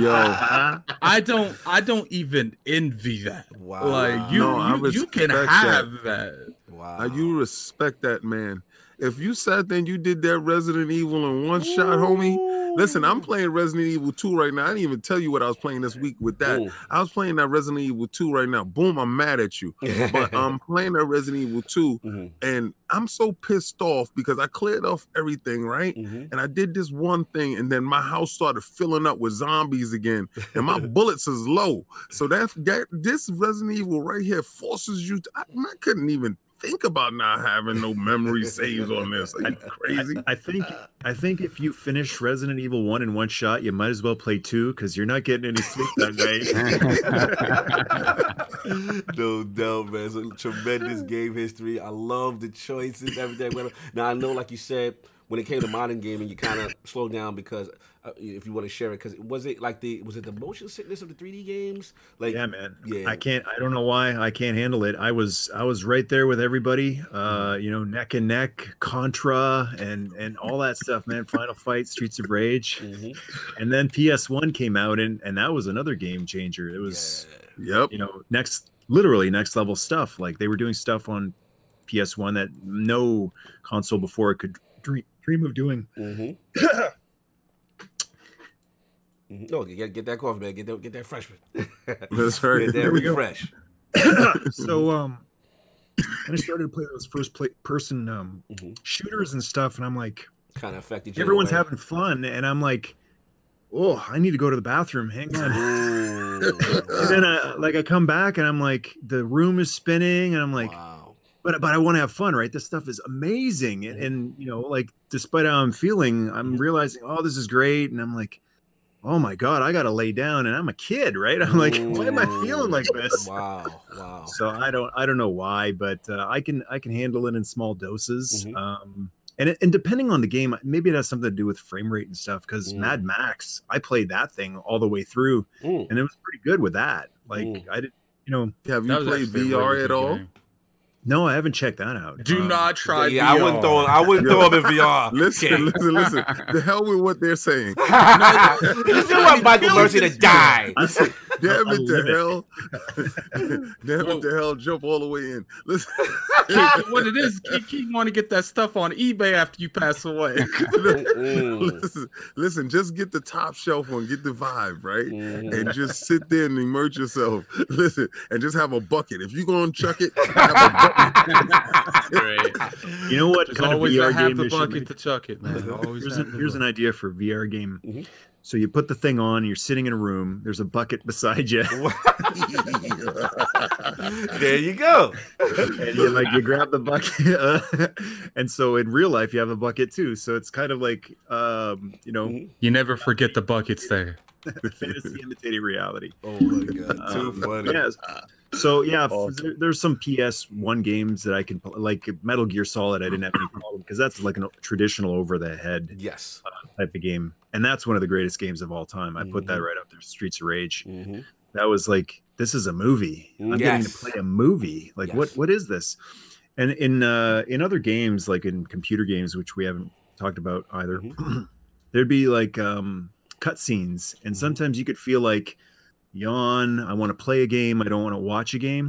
Yo, I don't I don't even envy that. wow. Like you No, I you, you can respect have that. wow. Now you respect that man. If you sat there and you did that Resident Evil in one shot, homie. Listen, I'm playing Resident Evil 2 right now. I didn't even tell you what I was playing this week with that. Ooh. I was playing that Resident Evil 2 right now. Boom, I'm mad at you. But I'm playing that Resident Evil 2 Mhm, and I'm so pissed off because I cleared off everything, right? mhm. And I did this one thing, and then my house started filling up with zombies again, and my bullets is low. So that, that this Resident Evil right here forces you to. I, I couldn't even think about not having no memory saves on this. Are you crazy? I think I think if you finish Resident Evil one in one shot, you might as well play two because you're not getting any sleep that night. no doubt, man. It's a tremendous game history. I love the choices, everything. Now I know, like you said, when it came to modern gaming, you kind of slowed down because uh, if you want to share it, because was it like the was it the motion sickness of the 3D games? Like, yeah, man. Yeah. I can't. I don't know why I can't handle it. I was I was right there with everybody. Mm-hmm. Uh, you know, neck and neck, Contra, and and all that stuff, man. Final Fight, Streets of Rage, Mhm. and then PS One came out, and and that was another game changer. It was Yep. you know next literally next level stuff. Like they were doing stuff on PS One that no console before could dream dream of doing. Mhm. Mhm. No, get, get that coffee, man. Get that, get that freshman. That's right. Get that There we go. refresh. so um and I started to play those first play, person um Mhm. shooters and stuff and I'm like Kind of affected you. in everyone's way. having fun and I'm like oh I need to go to the bathroom hang on and then I, like I come back and I'm like the room is spinning and I'm like wow. but but I want to have fun right this stuff is amazing and, and you know like despite how I'm feeling I'm Mhm. realizing oh this is great and I'm like oh my god I got to lay down and I'm a kid right I'm like why am I feeling like this Wow. Wow. so i don't i don't know why but uh, i can i can handle it in small doses Mhm. um and, and depending on the game maybe it has something to do with frame rate and stuff because Mm. mad max i played that thing all the way through Mm. and it was pretty good with that like Mm. i did you know Have you played actually a really VR at all? game. No i haven't checked that out Do Um, not try. yeah, I wouldn't throw. I wouldn't throw him in VR. Listen, Okay. listen, listen. The hell with what they're saying. you still want Michael Mercy to die. I said, Damn it to hell. Damn it to hell. Jump all the way in. Listen. What it is, Keith, Keith want to get that stuff on eBay after you pass away. Listen, listen, just get the top shelf one, get the vibe, right? mm, And just sit there and immerse yourself. Listen, and just have a bucket. If you're gonna chuck it, have a bucket. You know what Just kind of always VR have game the bucket make? to chuck it, man. Here's, have an, here's an idea for VR game. Mhm. So you put the thing on, you're sitting in a room. There's a bucket beside you, there you go. and you like you grab the bucket. uh, and so in real life, you have a bucket too. So it's kind of like, um, you know, Mhm. You never forget the buckets there. fantasy imitating reality. Oh my god, too Um, funny. Yes. So yeah, Awesome. there- there's some PS1 games that I can like Metal Gear Solid. I didn't have any problem because that's like a traditional over the head Yes. type of game, and that's one of the greatest games of all time. I put that Mhm. right up there. Streets of Rage. hmm That was like this is a movie. I'm getting to play a movie. Like what what is this? And in uh in other games, like in computer games, which we haven't talked about either, there'd be like um cutscenes, and Mhm. sometimes you could feel like yawn. I want to play a game. I don't want to watch a game.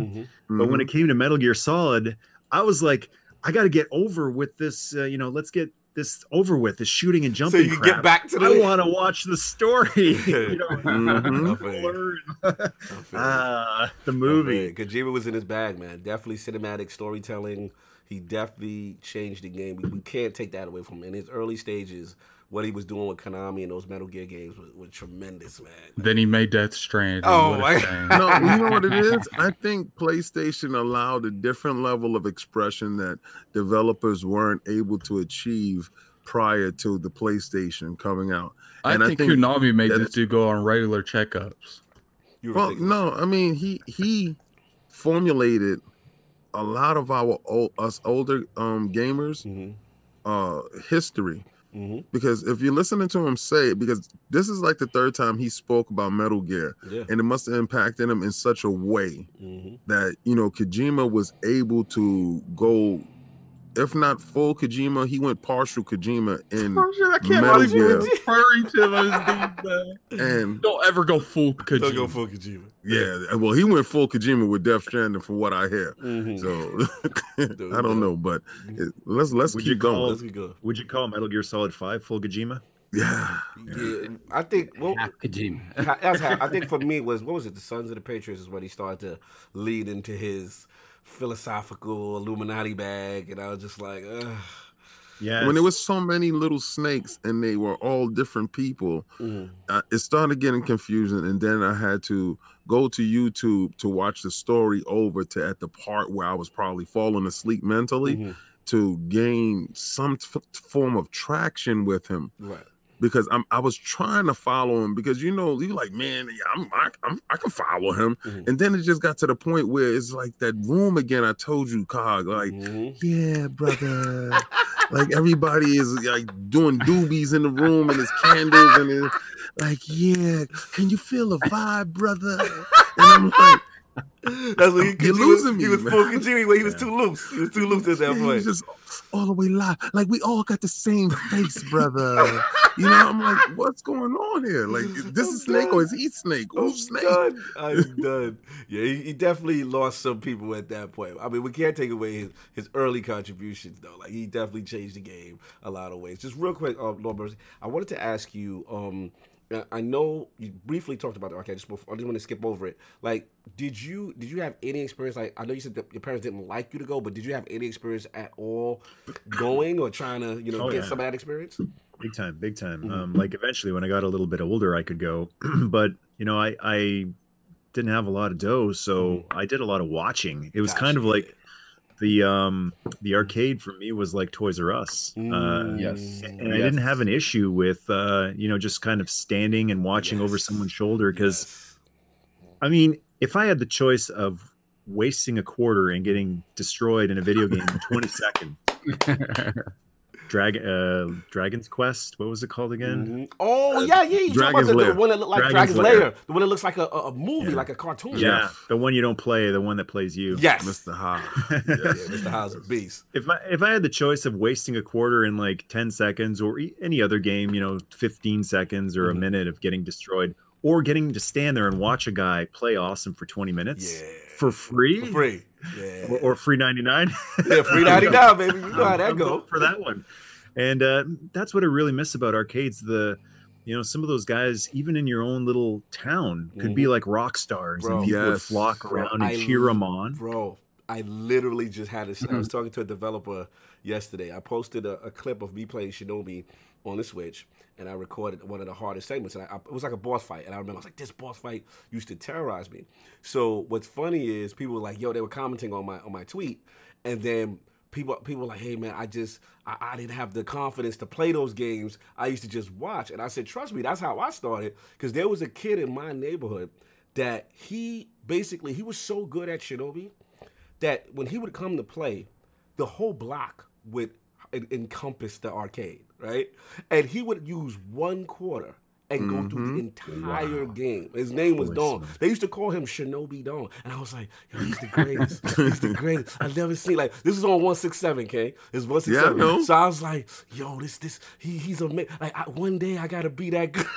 hmm But when it came to Metal Gear Solid, I was like, I got to get over with this. Uh, you know, let's get this over with. This shooting and jumping. So jumping. you crap. get back to the. I want to watch the story. you know, Mhm. I learn. I feel you. ah, the movie. you. Kojima was in his bag, man. Definitely cinematic storytelling. He definitely changed the game. We, we can't take that away from him. In his early stages, what he was doing with Konami and those Metal Gear games was, was tremendous, man. Then he made Death Stranding. Oh, What my- no, you know what it is? I think PlayStation allowed a different level of expression that developers weren't able to achieve prior to the PlayStation coming out. I And I think, think Konami made that this dude go on regular checkups. You were Well, thinking- no, I mean he he formulated a lot of our old, us older um gamers Mhm, uh history mhm, because if you're listening to him say it, because this is like the third time he spoke about Metal Gear Yeah. and it must have impacted him in such a way mhm. that you know Kojima was able to go if not full Kojima he went partial Kojima in I can't Metal Gear. referring to those dudes, and Don't ever go full Kojima. Don't go full Kojima. yeah well he went full Kojima with Death Stranding from what I hear Mhm. so I don't know but it, let's let's Would you keep call- going Let's go. Would you call Metal Gear Solid Five full Kojima? yeah Yeah, I think. Well, Half Kojima. That's how, I think for me was what was it? The Sons of the Patriots is when he started to lead into his philosophical Illuminati bag, and I was just like, Ugh. Yeah. when there was so many little snakes and they were all different people, uh, it started getting confusing. And then I had to go to YouTube to watch the story over to at the part where I was probably falling asleep mentally Mhm. to gain some f- form of traction with him Right. Because I'm I was trying to follow him because you know you're like man I'm, I, I'm I can follow him Mhm. and then it just got to the point where it's like that room again I told you Cog like Mhm. yeah brother like everybody is like doing doobies in the room and there's candles and it's like yeah can you feel a vibe brother and I'm like That's what he, You're he was, losing he was full Kojima where he was Yeah. too loose. He was too loose at that yeah, point. just all the way live like we all got the same face brother you know I'm like what's going on here like is this is snake or is he snake I'm snake done. I'm done. Yeah, he, he definitely lost some people at that point. I mean, we can't take away his, his early contributions though. Like he definitely changed the game a lot of ways. Just real quick, uh, Lord Mercy, I wanted to ask you. Um, I know you briefly talked about the arcade. Just before, I just want to skip over it. Like, did you did you have any experience? Like, I know you said that your parents didn't like you to go, but did you have any experience at all going or trying to you know Oh, get yeah. some of that experience? big time big time Mhm. um like eventually when i got a little bit older i could go but you know i i didn't have a lot of dough so i did a lot of watching it was kind of like the um the arcade for me was like toys r us uh Mm, Yes. and i didn't have an issue with uh you know just kind of standing and watching over someone's shoulder because Yes. i mean if i had the choice of wasting a quarter and getting destroyed in a video game in 20 seconds Drag uh Dragon's Quest. What was it called again? Mhm. Oh yeah, yeah. You talking about Dragon's the, the Lair. one that looked like Dragon's Dragon's, Lair. Lair. the one that looks like a, a a movie, Yeah. like a cartoon. Yeah, the one you don't play, the one that plays you. Yes. Mr. Ha Yeah, yeah, Mr. House of Beast. If I if I had the choice of wasting a quarter in like 10 seconds or e- any other game, you know, 15 seconds or a Mhm. minute of getting destroyed or getting to stand there and watch a guy play awesome for 20 minutes Yeah. for free, For free. Yeah. Or, or free 99. yeah, free ninety nine, baby. You know how that go. for that one. And uh, that's what I really miss about arcades. The you know some of those guys, even in your own little town, could be like rock stars, Mm-hmm. Bro. and people would Yes. flock Bro, around and I cheer them on. Bro, I literally just had this. I Mm-hmm. was talking to a developer yesterday. I posted a, a clip of me playing Shinobi on the Switch, and I recorded one of the hardest segments. And I, I- it was like a boss fight. And I remember I was like, "This boss fight used to terrorize me." So what's funny is people were like, "Yo," they were commenting on my on my tweet, and then people people were like, "Hey man, I just I, I didn't have the confidence to play those games. I used to just watch." And I said, "Trust me, that's how I started." Because there was a kid in my neighborhood that he basically he was so good at Shinobi that when he would come to play, the whole block would encompass the arcade, right? And he would use one quarter and go through the mm-hmm. entire game. His name was Holy Dawn. They used to call him Shinobi Dawn. And I was like, yo, he's the greatest. he's the greatest. I've never seen like this is on 167, K. It's 167. Yeah, I know. So I was like, yo, this this he he's amazing. Like I, one day I gotta be that good.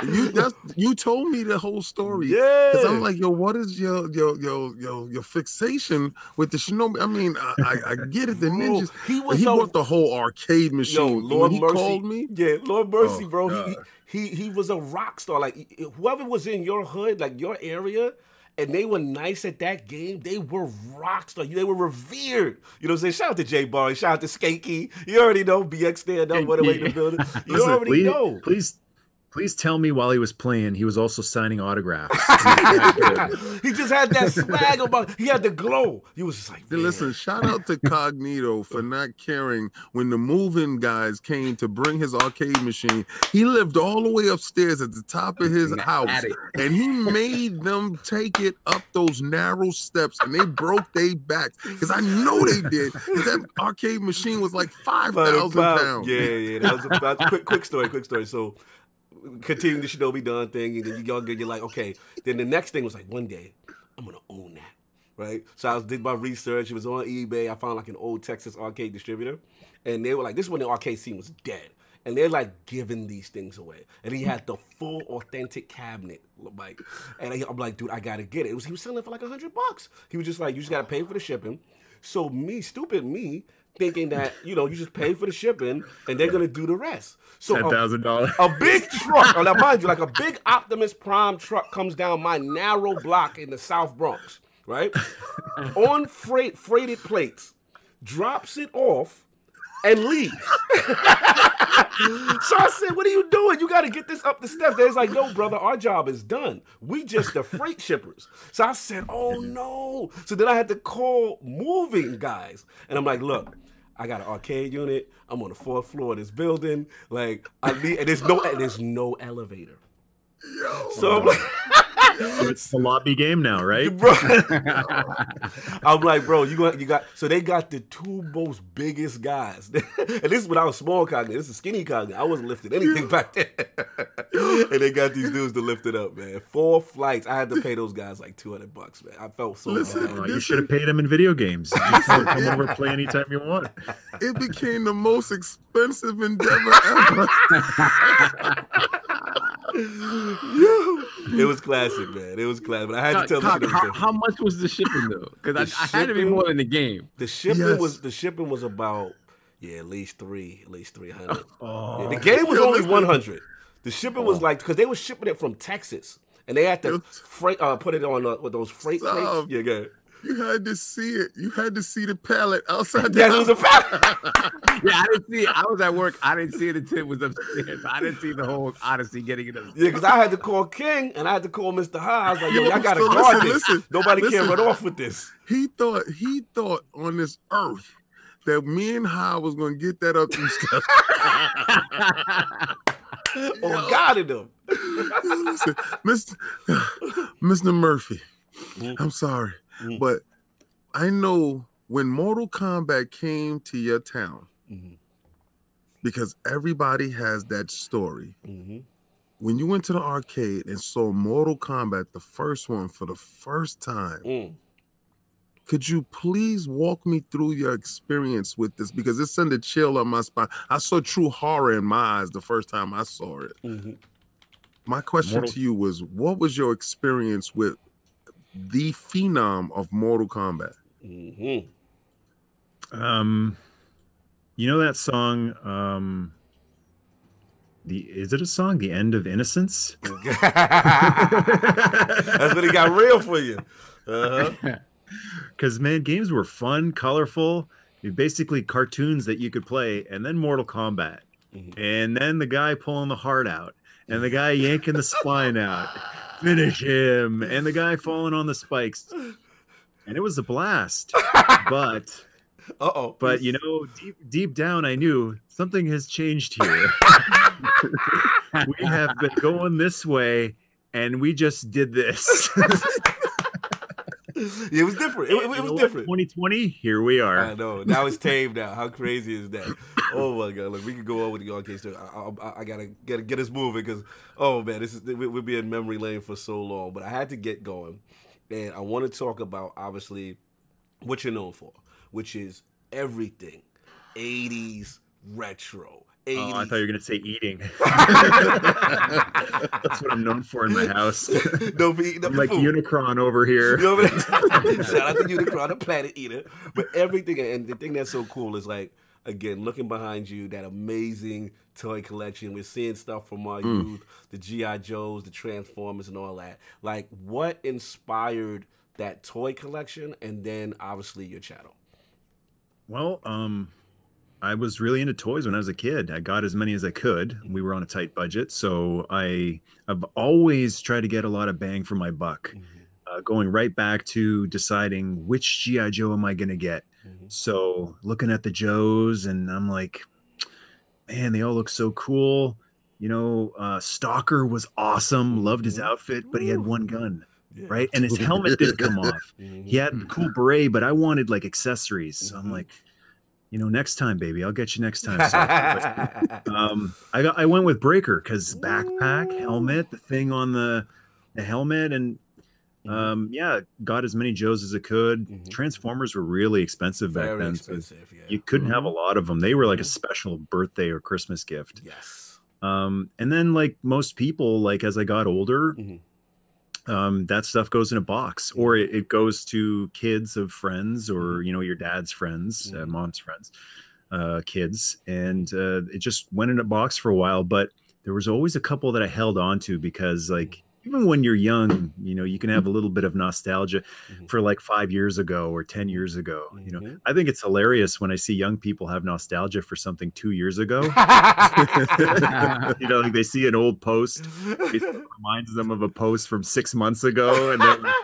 you that's you told me the whole story. yeah. Cause I'm like, yo, what is your your your your your fixation with the Shinobi? I mean, I, I, I get it, the Bro, ninjas. he was he so brought the whole arcade Yo, machine. Lord when he Mercy. called me, Yeah, Lord Mercy, Oh, bro. He, God. he he he was a rock star. Like whoever was in your hood, like your area, and they were nice at that game. They were rock star. They were revered. You know what I'm saying? Shout out to Jay Barry. Shout out to Skanky. You already know BX stand up, what away in the building. You Listen, already please, know. please, please tell me while he was playing, he was also signing autographs. he just had that swag about. He had the glow. He was just like, man. listen, shout out to Cognito for not caring when the moving guys came to bring his arcade machine. He lived all the way upstairs at the top of his house, and he made them take it up those narrow steps, and they broke their backs because I know they did. 'cause That arcade machine was like five Five thousand pounds. Yeah, yeah. That was a that's a quick, quick story. Quick story. So, continue the Shinobi Dawn thing, and then you younger, you're like, okay. Then the next thing was like, one day, I'm gonna own that, right? So I was did my research. It was on eBay. I found like an old Texas arcade distributor, and they were like, this is when the arcade scene was dead. And they're like giving these things away, and he had the full authentic cabinet, like, and I- I'm like, dude, I gotta get it. it was, he was selling it for like a hundred bucks. He was just like, you just gotta pay for the shipping. So me, stupid me, thinking that you know you just pay for the shipping and they're gonna do the rest. So Ten a, thousand dollars. a big truck, now mind you, like a big Optimus Prime truck comes down my narrow block in the South Bronx, right? On freight freighted plates, drops it off and leaves. so I said, "What are you doing? You got to get this up the steps." They're like, "No, brother, our job is done. We just the freight shippers." So I said, "Oh no!" So then I had to call moving guys, and I'm like, "Look." I got an arcade unit. I'm on the fourth floor of this building. Like I need, and there's no and there's no elevator. So I'm like, So it's the lobby game now, right? bro. I'm like, bro, you got you got so they got the two most biggest guys. and this is when I was small Cognito. This is skinny Cognito. I wasn't lifting anything back then. and they got these dudes to lift it up, man. Four flights. I had to pay those guys like 200 bucks, man. I felt so Listen, bad. Oh, you should have paid them in video games. You can come over and play anytime you want. It became the most expensive endeavor ever. it was classic, man. It was classic. But I had to tell Cog, the how, how much was the shipping though? Because I, The I had to be more than the game. The shipping Yes. was the shipping was about yeah, at least three, at least three hundred. Oh, the game was only one hundred. The shipping was like because they were shipping it from Texas, and they had to freight uh, put it on uh, with those freight plates. Stop. Yeah, good. You had to see it. You had to see the pallet outside the Yeah, it was a house. fact. Yeah, I didn't see it. I was at work. I didn't see it until it was upstairs. I didn't see the whole Odyssey getting it upstairs. Yeah, because I had to call King and I had to call Mr. High. I was like, yo, Yo, y'all gotta so guard listen, this. listen, Nobody can run off with this. He thought he thought on this earth that me and High was gonna get that up them steps. Oh, God in them. Listen, Mr. Mr. Murphy, Mm. I'm sorry, Mm. but I know when Mortal Kombat came to your town, Mhm, because everybody has that story. mhm. When you went to the arcade and saw Mortal Kombat, the first one for the first time, Mm. could you please walk me through your experience with this? Because it sent a chill up my spine. I saw true horror in my eyes the first time I saw it. Mhm. My question Mortal- to you was what was your experience with the phenom of Mortal Kombat? Mhm. Um, you know that song? Um, the is it a song? The End of Innocence. That's when it got real for you. Uh-huh. Because man, games were fun, colorful. They're basically cartoons that you could play, and then Mortal Kombat, Mhm. and then the guy pulling the heart out, and the guy yanking the spine out. Finish him, and the guy falling on the spikes, and it was a blast. But Uh-oh. but you know, deep deep down, I knew something has changed here. we have been going this way, and we just did this. it was different. It, it- it was different. 2020, here we are. I know. Now it's tame now. How crazy is that? Oh my god! Look, we can go on with the arcade story. I, I, I gotta get get us moving because oh man, this is we, we'll be in memory lane for so long. But I had to get going, and I want to talk about obviously what you're known for, which is everything, '80s retro. 80s. Oh, I thought you were gonna say eating. That's what I'm known for in my house. Eating I'm like food. Unicron over here. You know what I mean? Shout out to Unicron, the planet eater. But everything, and the thing that's so cool is like, again, looking behind you, that amazing toy collection. We're seeing stuff from our Mm. youth, the G.I. Joes, the Transformers, and all that. Like, what inspired that toy collection? And then obviously your channel. Well, um, I was really into toys when I was a kid. I got as many as I could. We were on a tight budget, so I I've always tried to get a lot of bang for my buck. Uh, going right back to deciding which GI Joe am I going to get. Mhm. So looking at the Joes, and I'm like, man, they all look so cool. You know, uh, Stalker was awesome. Loved his Mhm. outfit, but he had one gun, Yeah. right? And his helmet didn't come off Mhm. he had a cool beret, but I wanted like accessories. So I'm Mhm. like, you know, next time, baby, I'll get you next time. But, um, I got I went with Breaker because backpack, helmet, the thing on the the helmet, and Mhm. um, yeah, got as many Joes as I could. Mhm. Transformers were really expensive back Very then. so expensive. Yeah. you couldn't have a Mhm. lot of them. They were like a Mhm. special birthday or Christmas gift. yes. Um, and then like most people, like as I got older, Mhm. Um, that stuff goes in a box or it, it goes to kids of friends or you know your dad's friends uh, Mhm. mom's friends uh, kids and uh, it just went in a box for a while but there was always a couple that i held on to because like even when you're young, you know, you can have a little bit of nostalgia Mhm. for like five years ago or 10 years ago. You know, Mhm. I think it's hilarious when I see young people have nostalgia for something two years ago. you know, like they see an old post, it reminds them of a post from six months ago. And they're like,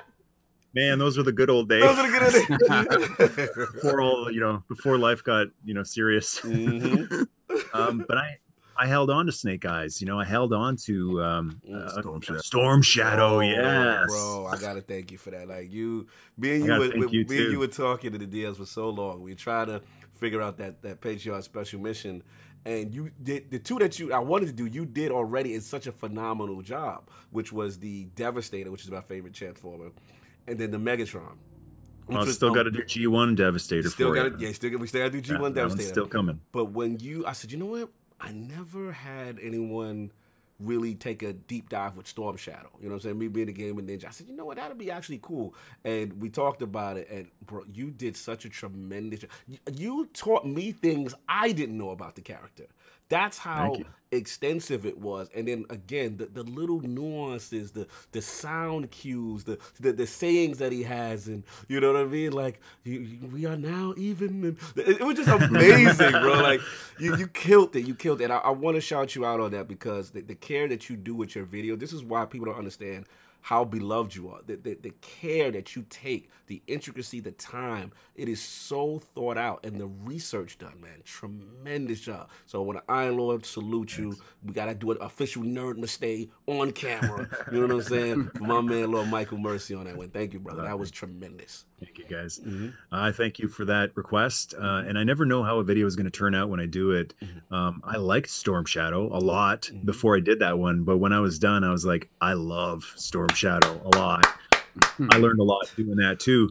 man, those were the good old days Those are the good before all, you know, before life got, you know, serious. Mhm. um, but I, I held on to Snake Eyes. You know, I held on to um, uh, Storm Shadow. Storm Shadow. Oh, yes, bro, I gotta thank you for that. Like you, me and you, were, we, you, me and you were talking to the deals for so long. We trying to figure out that that Patreon special mission, and you did the two that you I wanted to do. You did already in such a phenomenal job, which was the Devastator, which is my favorite Transformer, and then the Megatron. which I was, still um, got to do G1 Devastator Still got yeah, still we still got to do G one one's Devastator. still coming. But when you, I said, you know what? I never had anyone really take a deep dive with Storm Shadow. You know what I'm saying? Me being a gaming ninja. I said, you know what? That'd be actually cool. And we talked about it. And bro, you did such a tremendous. You, you taught me things I didn't know about the character. That's how extensive it was. And then again, the, the little nuances, the the sound cues, the, the the sayings that he has, and you know what I mean. Like you, you- we are now even. And it, it was just amazing, bro. Like you you killed it. You killed it. And I, I want to shout you out on that because the, the care that you do with your video. This is why people don't understand how beloved you are. The, the, the care that you take, the intricacy, the time, it is so thought out and the research done, man. Tremendous job. So when the Iron Lord salute you, we gotta do an official nerd mistake on camera. you know what I'm saying? My man Lord Michael Mercy on that one. Thank you, brother. That was tremendous. Thank you, guys. Mhm. I thank you for that request. Uh, and I never know how a video is going to turn out when I do it. Mhm. Um, I liked Storm Shadow a lot Mhm. before I did that one, but when I was done, I was like, I love Storm Shadow a lot. I learned a lot doing that too,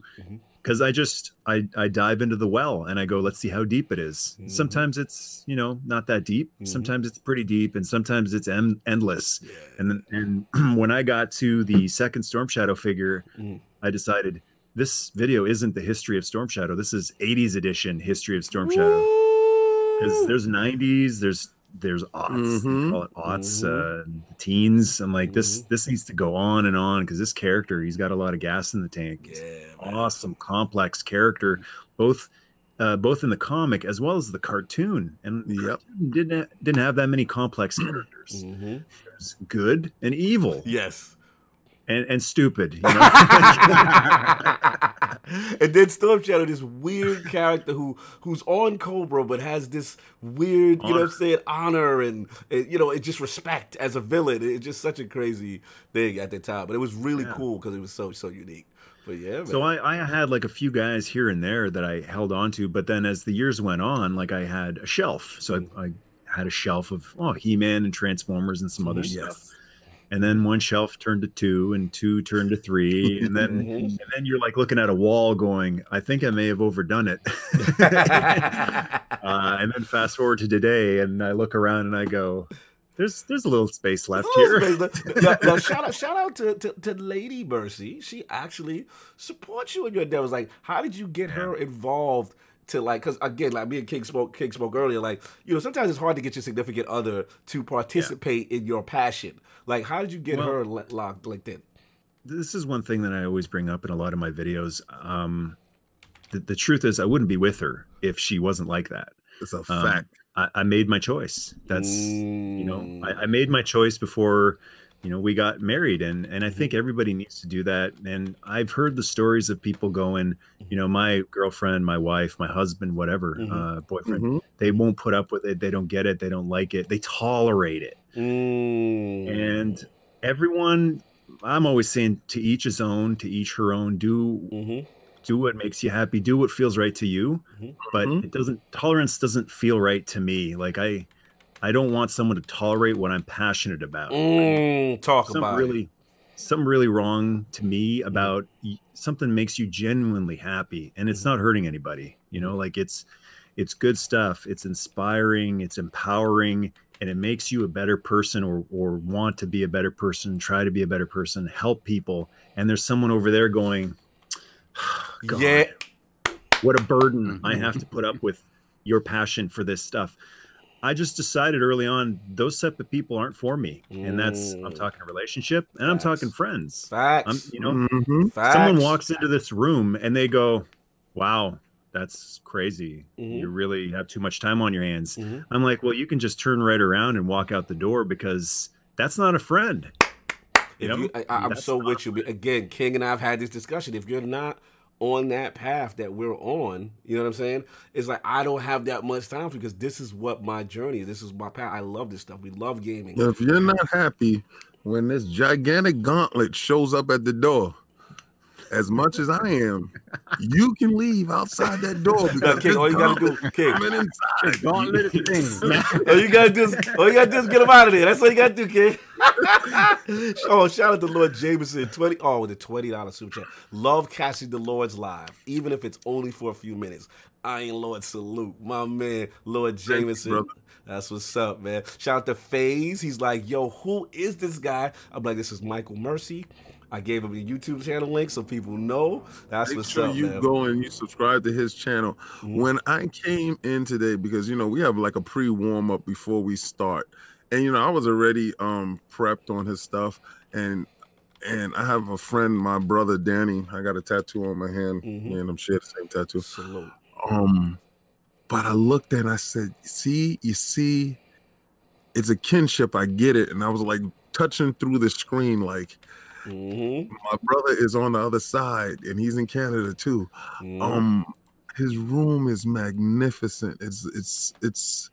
because I just I I dive into the well and I go, let's see how deep it is. Sometimes it's you know not that deep. Sometimes it's pretty deep, and sometimes it's en- endless. Yeah. And then, and when I got to the second Storm Shadow figure, Mhm. I decided this video isn't the history of Storm Shadow. This is 80s edition history of Storm Shadow. Because there's 90s, there's there's aughts, they Mhm. call it aughts, Mhm. uh, teens. I'm like, this Mhm. this needs to go on and on because this character, he's got a lot of gas in the tank. Yeah, awesome, complex character, both uh, both in the comic as well as the cartoon. And the Yep. cartoon didn't ha- didn't have that many complex characters. Mhm. There's good and evil Yes. And, and stupid. You know? and then Storm Shadow, this weird character who who's on Cobra but has this weird, you know what I'm Honor. saying, honor and, and, you know, it just respect as a villain. It's just such a crazy thing at the time. But it was really Yeah. cool because it was so so unique. But yeah, man. So I, I had like a few guys here and there that I held on to, but then as the years went on, like I had a shelf. So I, I had a shelf of oh He-Man and Transformers and some other Mhm. stuff. And then one shelf turned to two, and two turned to three, and then Mhm. and then you're like looking at a wall, going, "I think I may have overdone it." uh, and then fast forward to today, and I look around and I go, "There's there's a little space left here." now, now, shout out, shout out to, to, to Lady Mercy. She actually supports you in your endeavors. Like, how did you get her involved? To like, because again, like me and King spoke, King spoke earlier. Like, you know, sometimes it's hard to get your significant other to participate in your passion. Like, how did you get Well- her lo- locked like that? this is one thing that I always bring up in a lot of my videos. Um, the, the truth is, I wouldn't be with her if she wasn't like that. It's a Um, fact. I, I made my choice. That's you know, Mm. I, I made my choice before you know we got married, and and Mm-hmm. I think everybody needs to do that. And I've heard the stories of people going, you know, my girlfriend, my wife, my husband, whatever, Mhm. uh, boyfriend, Mhm. they won't put up with it. They don't get it. They don't like it. They tolerate it. Mm. And everyone, I'm always saying to each his own, to each her own. Do Mhm. do what makes you happy. Do what feels right to you. Mhm. But Mhm. it doesn't. Tolerance doesn't feel right to me. Like I, I don't want someone to tolerate what I'm passionate about. Mm, talk Something about it. really, something really wrong to me about y- something makes you genuinely happy, and it's Mhm. not hurting anybody. You know, like it's, it's good stuff. It's inspiring. It's empowering and it makes you a better person or or want to be a better person try to be a better person help people and there's someone over there going God, Yeah. what a burden i have to put up with your passion for this stuff I just decided early on those type of people aren't for me, and that's I'm Mm. talking relationship and I'm talking friends. Facts. I'm you know Mhm. Facts. someone walks into this room and they go, "Wow, that's crazy. Mhm. You really have too much time on your hands." Mhm. I'm like, "Well, you can just turn right around and walk out the door because that's not a friend." If know? you, I, I- I'm so with you. Again, King and I have had this discussion. If you're not on that path that we're on, you know what I'm saying? It's like I don't have that much time because this is what my journey is. This is my path. I love this stuff. We love gaming. If you're not happy when this gigantic gauntlet shows up at the door, as much as I am, you can leave outside that door Now, because King, all you gotta do, gauntlet King. coming inside. Gauntlet thing. all you gotta do is, all you gotta do is get him out of there. That's all you gotta do, kid. oh, shout out to Lord Jameson. Twenty. Oh, with the twenty dollars super chat. Love catching the Lord's live, even if it's only for a few minutes. I ain't Lord salute, my man, Lord you, Jameson. brother. That's what's up, man. Shout out to FaZe. He's like, yo, who is this guy? I'm like, this is Michael Mercy. I gave him a YouTube channel link so people know. That's Make what's sure up, you man. go and you subscribe to his channel. Mhm. When I came in today, because you know we have like a pre warm up before we start, and you know I was already um prepped on his stuff, and and I have a friend, my brother Danny. I got a tattoo on my hand, Mhm. me and him share the same tattoo. Salute. Um, but I looked and I said, "See, you see, it's a kinship. I get it." And I was like touching through the screen, like Mm-hmm. my brother is on the other side, and he's in Canada too. Mm-hmm. Um, his room is magnificent. It's it's it's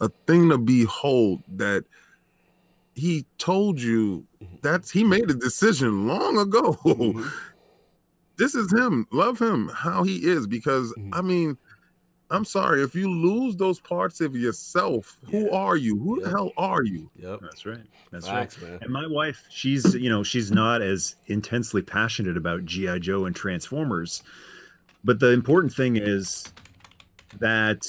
a thing to behold. That he told you that's he made a decision long ago. Mhm. this is him. Love him how he is because Mhm. I mean, I'm sorry if you lose those parts of yourself. Who are you? Who Yeah. the hell are you? Yep. That's right. That's Facts, right. man. And my wife, she's you know she's not as intensely passionate about GI Joe and Transformers, but the important thing is that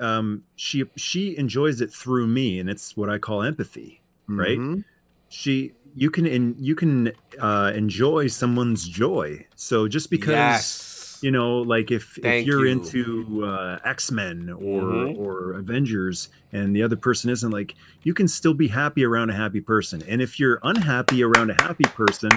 um, she she enjoys it through me, and it's what I call empathy. Right. Mhm. She you can in, you can uh, enjoy someone's joy. So just because yes. You know like if Thank if you're you. into uh, x-men or Mhm. or avengers and the other person isn't like you can still be happy around a happy person and if you're unhappy around a happy person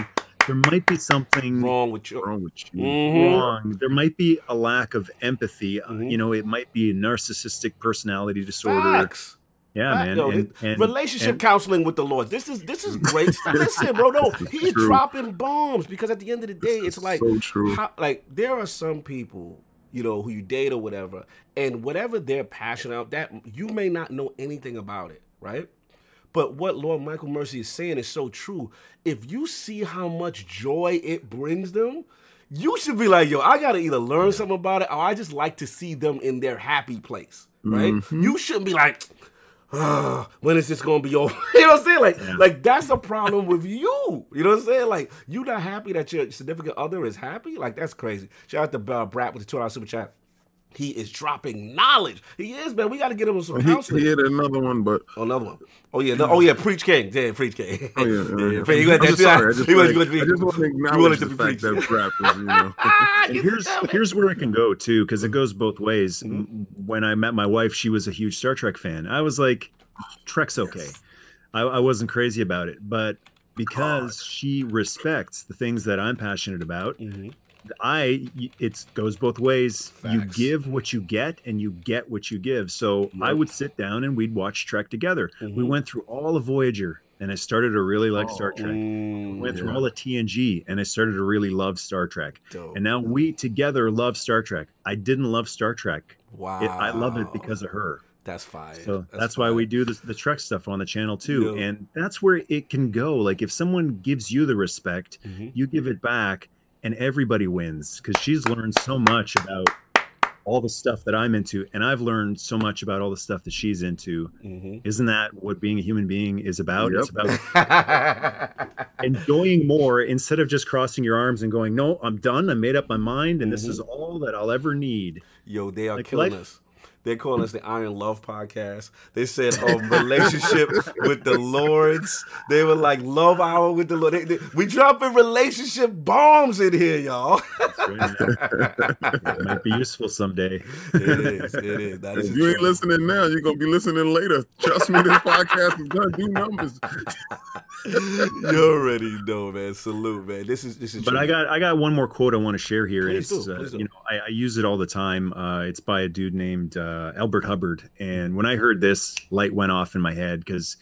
there might be something wrong with you. Wrong with you? Mhm. wrong there might be a lack of empathy uh, Mhm. you know it might be a narcissistic personality disorder Facts. Yeah man yo, and, and- Relationship and- counseling with the Lord. This is this is great. Listen, bro. No, he's True. dropping bombs because at the end of the day, This it's like so how, like there are some people you know who you date or whatever, and whatever they're passionate about, that you may not know anything about it, right? But what Lord Michael Mercy is saying is so true. If you see how much joy it brings them, you should be like, yo, I gotta either learn something about it or I just like to see them in their happy place, right? Mhm. You shouldn't be like, "Ah, when is this gonna be over? you know what I'm saying? Like, Yeah. like that's a problem with you. You know what I'm saying? Like, you're not happy that your significant other is happy? Like, that's crazy. Shout out to uh, Brat with the two dollar super chat. He is dropping knowledge. He is, man. We got to get him some He, counseling. he had another one, but Oh, another one. Oh yeah. No, oh yeah. Preach King. Yeah, preach King. oh yeah, yeah, Preach- you I'm got that- sorry. I just, he was wanted, going to be. I just want to acknowledge the be fact that rap is, you know. and here's here's where it can go too because it goes both ways Mhm. When i met my wife she was a huge star trek fan i was like trek's okay I, I wasn't crazy about it but because she respects the things that i'm passionate about Mhm. I it goes both ways you give what you get and you get what you give so i would sit down and we'd watch trek together we Mhm. went through all of voyager and i started to really like star Oh. trek Mm, went through all the tng and i started to really love star trek dope. and now we together love Star Trek. I didn't love Star Trek. wow. It, I love it because of her. that's fine. So that's, why we do this, the Trek stuff on the channel too. Yeah. And that's where it can go. Like if someone gives you the respect, Mhm. you give it back, and everybody wins because she's learned so much about all the stuff that I'm into, and I've learned so much about all the stuff that she's into. Mhm. Isn't that what being a human being is about? It's about enjoying more instead of just crossing your arms and going, "No, I'm done. I made up my mind, and this Mhm. is all that I'll ever need." Yo, they are Like killing life- us. They're calling us the Iron Love Podcast. They said um, relationship with the Lords. They were like love hour with the Lord. They- they- we dropping relationship bombs in here, y'all. it might be useful someday. it is. It is. That is If you ain't truth. listening now, you're gonna be listening later. Trust me, this podcast is gonna do numbers. You already know, man. Salute, man. This is this is. But true. I got I got one more quote I want to share here. Please it's do, uh, do. you know I, I use it all the time. Uh, it's by a dude named uh, Elbert Hubbard, and when I heard this, light went off in my head because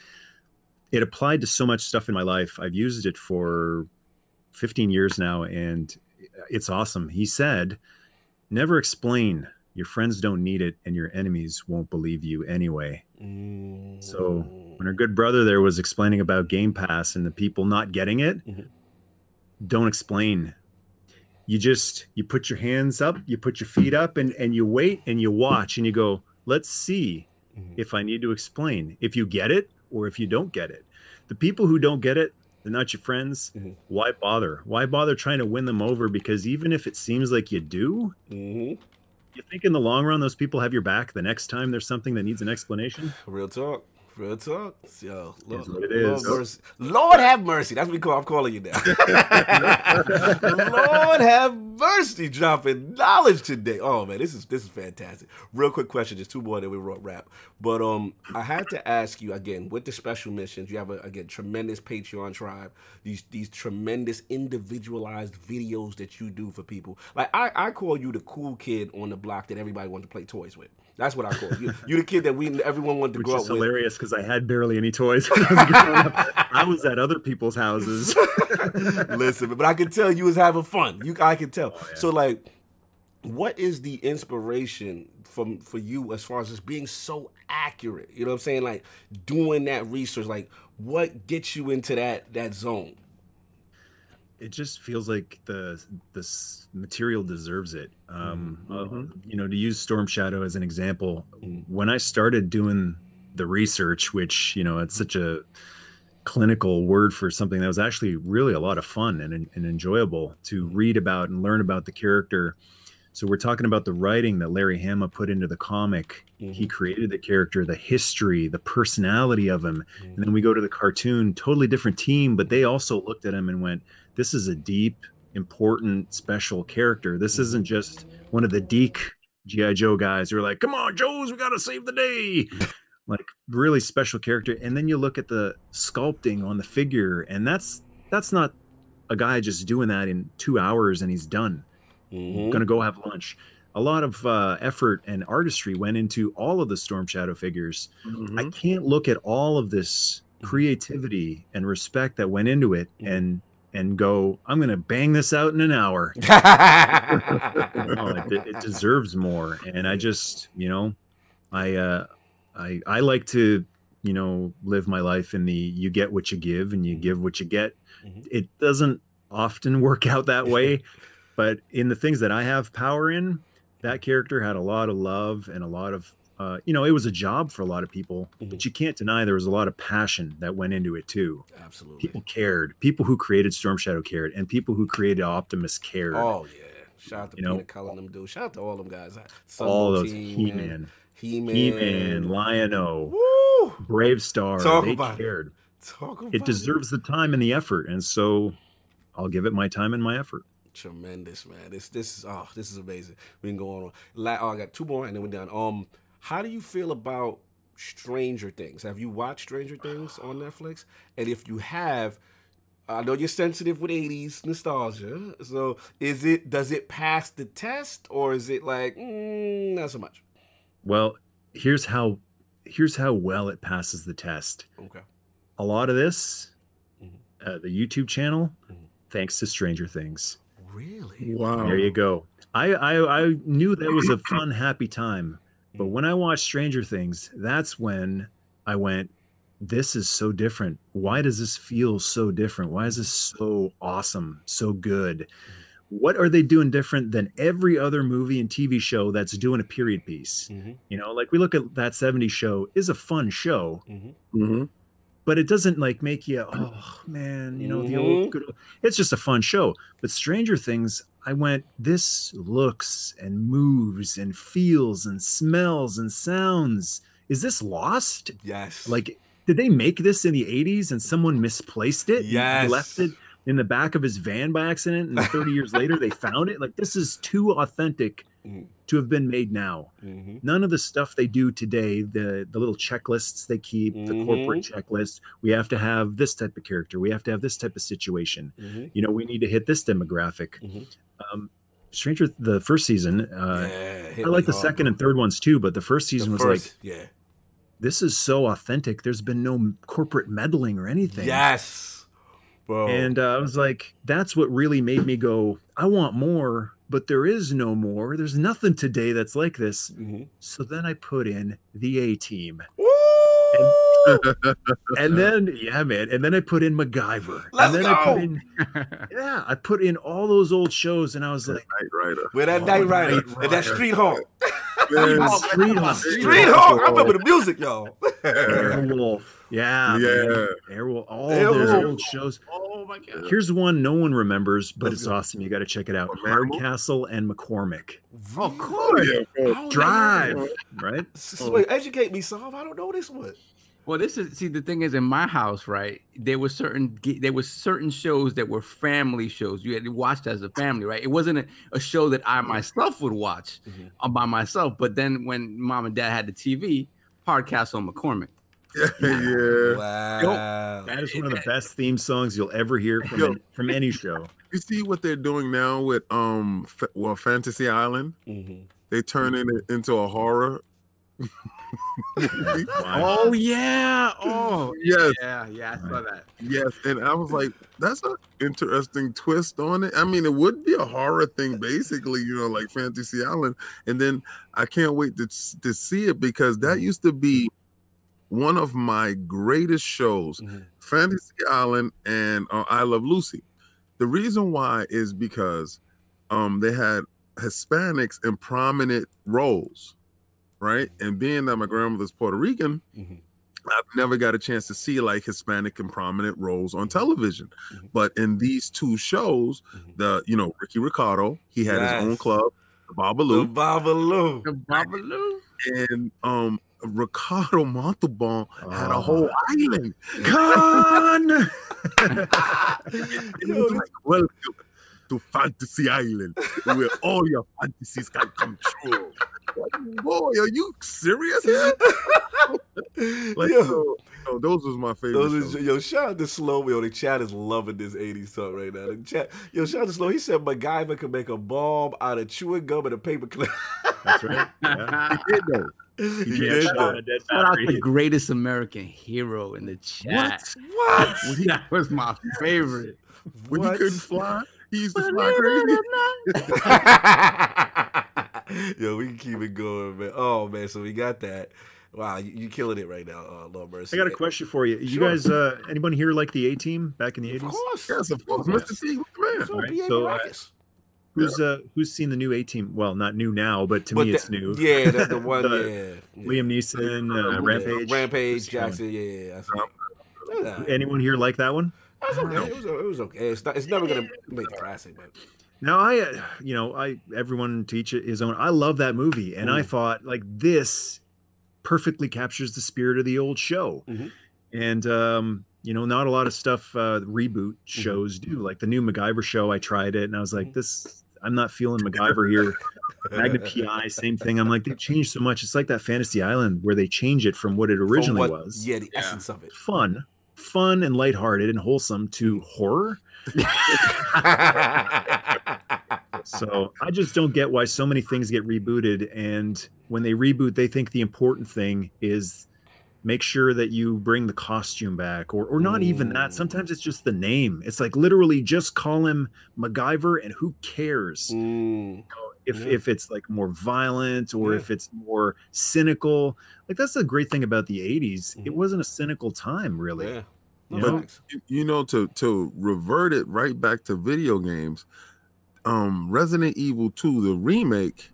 it applied to so much stuff in my life. I've used it for 15 years now, and it's awesome. He said, "Never explain. Your friends don't need it, and your enemies won't believe you anyway." So, when our good brother there was explaining about Game Pass and the people not getting it, Mhm. don't explain. You just you put your hands up, you put your feet up, and and you wait and you watch and you go, let's see Mhm. if I need to explain if you get it or if you don't get it. The people who don't get it, they're not your friends. Mhm. Why bother? Why bother trying to win them over? Because even if it seems like you do, Mhm. you think in the long run those people have your back the next time there's something that needs an explanation. Real talk. Real talk. Yo, Lord, what it Lord, is. mercy. Lord have mercy. That's what we call. I'm calling you now. Lord have mercy. Dropping knowledge today. Oh man, this is this is fantastic. Real quick question, just two more, that we wrote wrap. But um, I had to ask you again with the special missions. You have a again tremendous Patreon tribe. These these tremendous individualized videos that you do for people. Like I I call you the cool kid on the block that everybody wants to play toys with. That's what I call you. You the kid that we everyone wanted to Which grow is up with. hilarious because I had barely any toys when I was growing up. I was at other people's houses. Listen, but I could tell you was having fun. You, I could tell. Oh, yeah. So, like, what is the inspiration from for you as far as just being so accurate? You know what I'm saying? Like doing that research. Like, what gets you into that that zone? It just feels like the this material deserves it. Um, Mm-hmm. uh, you know, to use Storm Shadow as an example, Mhm. when I started doing the research, which you know, it's such a clinical word for something that was actually really a lot of fun and, and enjoyable to Mm-hmm. read about and learn about the character. So we're talking about the writing that Larry Hama put into the comic. He created the character, the history, the personality of him. And then we go to the cartoon, totally different team, but they also looked at him and went, This is a deep, important, special character. This isn't just one of the Deke G.I. Joe guys who are like, Come on, Joes, we got to save the day. like, really special character. And then you look at the sculpting on the figure, and that's that's not a guy just doing that in two hours and he's done Mhm. gonna go have lunch. A lot of uh, effort and artistry went into all of the Storm Shadow figures. I can't look at all of this creativity and respect that went into it Mhm. and and go, I'm gonna bang this out in an hour. No, it, it deserves more, and I just, you know, I uh, I I like to, you know, live my life in the you get what you give and you give what you get. Mhm. It doesn't often work out that way, but in the things that I have power in, that character had a lot of love and a lot of, uh, you know, it was a job for a lot of people, Mhm. but you can't deny there was a lot of passion that went into it too. Absolutely. People cared. People who created Storm Shadow cared, and people who created Optimus cared. Oh yeah. Shout out to You Peanut and them dudes. Shout out to all them guys. Sun all those He man. Man, He-Man. He Man, Lion-O, Brave Star, Talk they about it. cared. Talk about It deserves the time and the effort, and so I'll give it my time and my effort. Tremendous, man. This this is oh, this is amazing. We can go on. La- oh, I got two more and then we're done. Um, how do you feel about Stranger Things? Have you watched Stranger Things on Netflix? And if you have, I know you're sensitive with 80s nostalgia. So is it does it pass the test or is it like mm, not so much? Well, here's how here's how well it passes the test. Okay. A lot of this, Mhm. uh, the YouTube channel, Mhm. thanks to Stranger Things. Really? Wow. There you go. I, I I knew that was a fun, happy time, but when I watched Stranger Things, that's when I went, "This is so different. Why does this feel so different? Why is this so awesome, so good? What are they doing different than every other movie and TV show that's doing a period piece? Mm-hmm. You know, like we look at that '70s show is a fun show, Mm-hmm. hmm but it doesn't like make you oh man you know the Mhm. old good it's just a fun show but stranger things i went this looks and moves and feels and smells and sounds is this lost Yes. like did they make this in the 80s and someone misplaced it Yes. left it in the back of his van by accident and 30 years later they found it like this is too authentic Mhm. to have been made now Mhm. none of the stuff they do today the the little checklists they keep the corporate checklist we have to have this type of character we have to have this type of situation Mhm. you know we need to hit this demographic Mhm. um stranger the first season, uh, yeah, I like the hard, second bro. and third ones too but the first The season was first- like yeah. this is so authentic there's been no corporate meddling or anything Yes, bro. and uh, i was like that's what really made me go i want more but there is no more there's nothing today that's like this Mhm. so then i put in the a team Woo! and then yeah man and then i put in macgyver Let's and then i go! put in yeah i put in all those old shows and i was like Knight Rider. With that Oh, Night Rider Knight and that Street Hawk. Man, Street Hawk. Street Hawk. I remember the music, y'all. airwolf yeah Yeah. man. airwolf all Airwolf. those old shows Oh my god. here's one no one remembers but Let's it's go. awesome you got to check it out What, hardcastle and mccormick Oh, Oh, yeah, bro. Oh, drive right S- s- Wait, educate me, Solve. I don't know this one. Well, this is see the thing is in my house, right? There were certain there were certain shows that were family shows. You had to watch as a family, right? It wasn't a, a show that I myself would watch Mhm. uh, by myself. But then when mom and dad had the TV, Hardcastle and McCormick. Yeah, yeah. Wow. that is one of the best theme songs you'll ever hear from Yo. an- from any show You see what they're doing now with um, fa- well, Fantasy Island. Mhm. They turning it into a horror. Wow. Oh yeah. Oh yes, yeah, yeah. I saw that. yes, and I was like, that's an interesting twist on it. I mean, it would be a horror thing, basically, you know, like Fantasy Island. And then I can't wait to to see it because that used to be one of my greatest shows. Mhm. Fantasy Island and uh, I Love Lucy. The reason why is because um, they had Hispanics in prominent roles, right? And being that my grandmother's Puerto Rican, Mhm. I've never got a chance to see like Hispanic and prominent roles on television. Mhm. But in these two shows, Mhm. the you know Ricky Ricardo, he had his own club, the Babalu. The Babalu, Babalu. The Babalu. and um Ricardo Montalban had a Oh. whole island. Con! And he was like, welcome to Fantasy Island, where all your fantasies can come true. Like, boy, are you serious? Like, Yo, so, so those was my favorite. those is, yo, shout out to Slow. Yo, the chat is loving this 80s talk right now. The chat, yo, shout out to Slow. He said MacGyver can make a bomb out of chewing gum and a paper clip. That's right. Yeah. He did though. he You did shut though. Shout out the greatest American hero in the chat. What? that was my favorite. When What? he couldn't fly, he used to fly crazy. Yo, we can keep it going, man. Oh man, so we got that. Wow, you, you killing it right now, uh, Lord Mercy. I got a question for you. You Sure. guys, uh, anyone here like the A Team back in the Of eighties? course. Yes, of course. Yes. Mr. T was the man. So, All right, so, uh, Who's uh, who's seen the new A Team? Well, not new now, but to But me, the- it's new. Yeah, that's the one. The- yeah, yeah. Liam Neeson, uh, Yeah, Rampage. Rampage, Jackson. Yeah, yeah. That's it. Anyone here like that one? That's okay. It was, it was okay. It's, not, it's never gonna make a classic, but Now I, uh, you know, I everyone teach each his own. I love that movie, and I Mm. thought like this perfectly captures the spirit of the old show. Mhm. And um, you know, not a lot of stuff uh, reboot Mm-hmm. shows do. Like the new MacGyver show, I tried it, and I was like, this. I'm not feeling MacGyver here. Magnum PI, same thing. I'm like, they changed so much. It's like that Fantasy Island where they change it from what it originally what- was. Yeah, the Yeah. essence of it. Fun, fun and lighthearted and wholesome to horror. So I just don't get why so many things get rebooted, and when they reboot, they think the important thing is make sure that you bring the costume back, or or not even that. Mm. Sometimes it's just the name. It's like literally just call him MacGyver, and who cares Mm, if yeah. if it's like more violent or Yeah. if it's more cynical. Like that's the great thing about the '80s. It Mhm. wasn't a cynical time, really. yeah. No, You know? you- you know to to revert it right back to video games um resident evil 2 the remake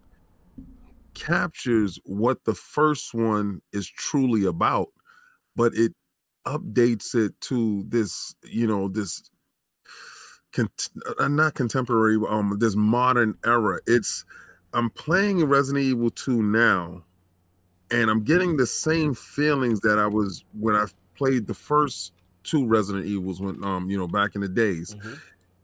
captures what the first one is truly about but it updates it to this, you know, this cont- uh, not contemporary, um, this modern era. It's I'm playing Resident Evil 2 now, and I'm getting the same feelings that I was when I played the first two Resident Evils when um, you know, back in the days Mhm.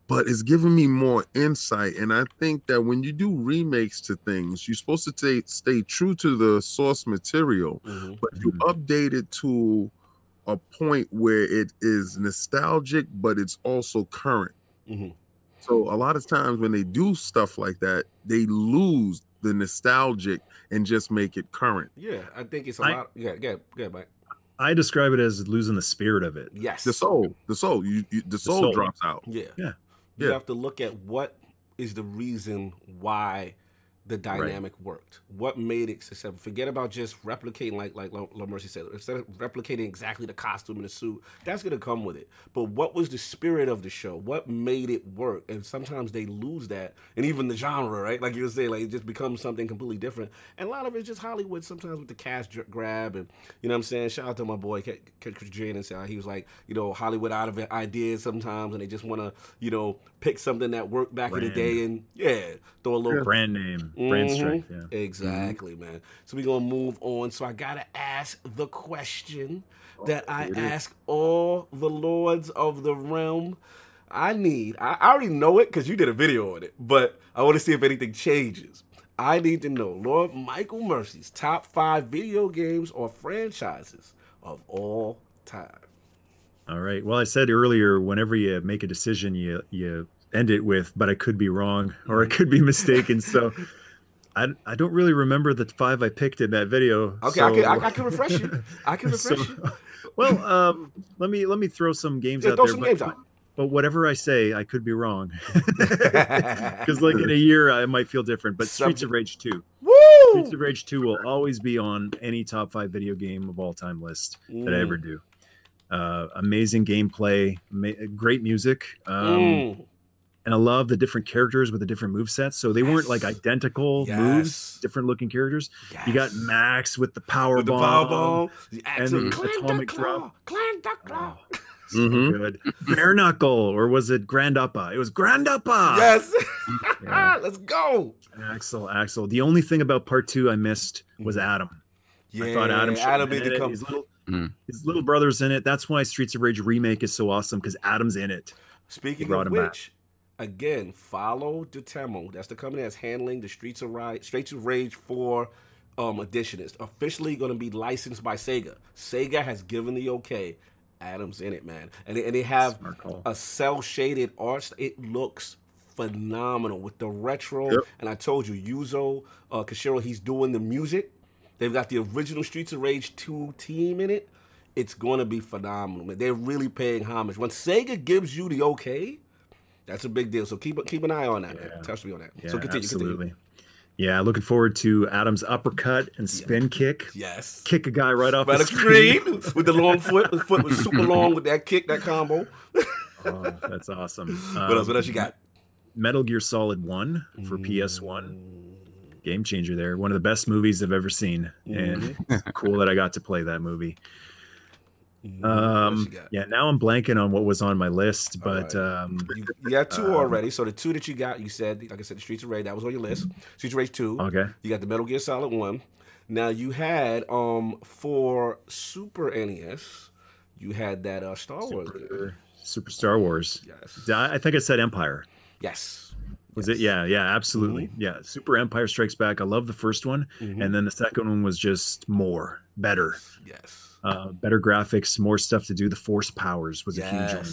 but it's giving me more insight. And I think that when you do remakes to things, you're supposed to stay, stay true to the source material, Mhm. but you update it to a point where it is nostalgic, but it's also current. Mhm. So a lot of times when they do stuff like that, they lose the nostalgic and just make it current. Yeah, I think it's a I- lot. Yeah, yeah, yeah, Mike. I describe it as losing the spirit of it. Yes. The soul, the soul, you, you the soul soul. drops out. Yeah. Yeah. You Yeah. have to look at what is the reason why the dynamic worked. What made it successful? Forget about just replicating, like like La La Mercy said. Instead of replicating exactly the costume and the suit, that's gonna come with it. But what was the spirit of the show? What made it work? And sometimes they lose that, and even the genre, right? Like you were saying, like it just becomes something completely different. And a lot of it's just Hollywood. Sometimes with the cash dr- grab, and you know what I'm saying. Shout out to my boy K- K- Jane and say he was like, you know, Hollywood out of it ideas sometimes, and they just want to, you know, pick something that worked back in the day and yeah, throw a little Brand name, brand Mhm. strength. Yeah. Exactly, man. So we're gonna move on. So I gotta ask the question that I here it is. ask all the lords of the realm. I need. I, I already know it because you did a video on it, but I want to see if anything changes. I need to know Lord Michael Mercy's top five video games or franchises of all time. All right. Well, I said earlier, whenever you make a decision, you you end it with, "But I could be wrong," or "I could be mistaken." so, I I don't really remember the five I picked in that video. Okay, I, can, I, I can refresh you. I can refresh so- you. well, um, let me let me throw some games Yeah, out throw there. some but, games out. but whatever I say, I could be wrong. Because like in a year, I might feel different. But Streets of Rage Two, Woo! Streets of Rage Two will always be on any top five video game of all time list that I Mm. ever do. Uh, amazing gameplay, ma- great music, um, Mm. And I love the different characters with the different move sets. So they weren't like identical Yes. moves, different looking characters. You got Max with the power With the bomb. power bomb, the and the clank atomic the drop. claw, clank the claw. Oh, so Mhm. good. Bare knuckle, or was it Grand Upper? It was Grand Upper. Yes, Yeah. let's go. Axel, Axel. The only thing about part two I missed was Adam. Yeah, I thought Adam should have Adam been need in it. come. His little, Mm. his little brother's in it. That's why Streets of Rage remake is so awesome because Adam's in it. Speaking of him back. Again, follow Dotemu. That's the company that's handling the Streets of Rage, Streets of Rage 4 um, edition. It's officially going to be licensed by Sega. Sega has given the okay. Adam's in it, man, and they, and they have call. a cell shaded art. It looks phenomenal with the retro. Yep. And I told you, Yuzo uh, Koshiro, he's doing the music. They've got the original Streets of Rage 2 team in it. It's going to be phenomenal. Man. They're really paying homage. When Sega gives you the okay, that's a big deal. So keep keep an eye on that. Yeah. Touch me on that. Yeah, so continue, absolutely. continue. Yeah, looking forward to Adam's uppercut and spin kick. Yes. Kick a guy right off the screen. screen with the long foot. The foot was super long with that kick, that combo. Oh, that's awesome. what else? What Um, else you got? Metal Gear Solid 1 for PS1. Game changer there. One of the best movies I've ever seen. And Mm-hmm. cool that I got to play that movie. Mhm. What else Um, yeah, now I'm blanking on what was on my list, All but um, You, you got two Um, already. So the two that you got, you said, like I said, the Streets of Rage, that was on your list. Streets of Rage 2. okay. You got the Metal Gear Solid 1. Now you had um for Super NES, you had that uh Star Wars game. Super, Super Star Wars. Yes. I I think I said Empire. Yes. Was Yes. it? Yeah, yeah, absolutely. Yeah, Super Empire Strikes Back. I love the first one, Mhm. and then the second one was just more, better, Yes. Uh, better graphics, more stuff to do. The Force powers was a huge one.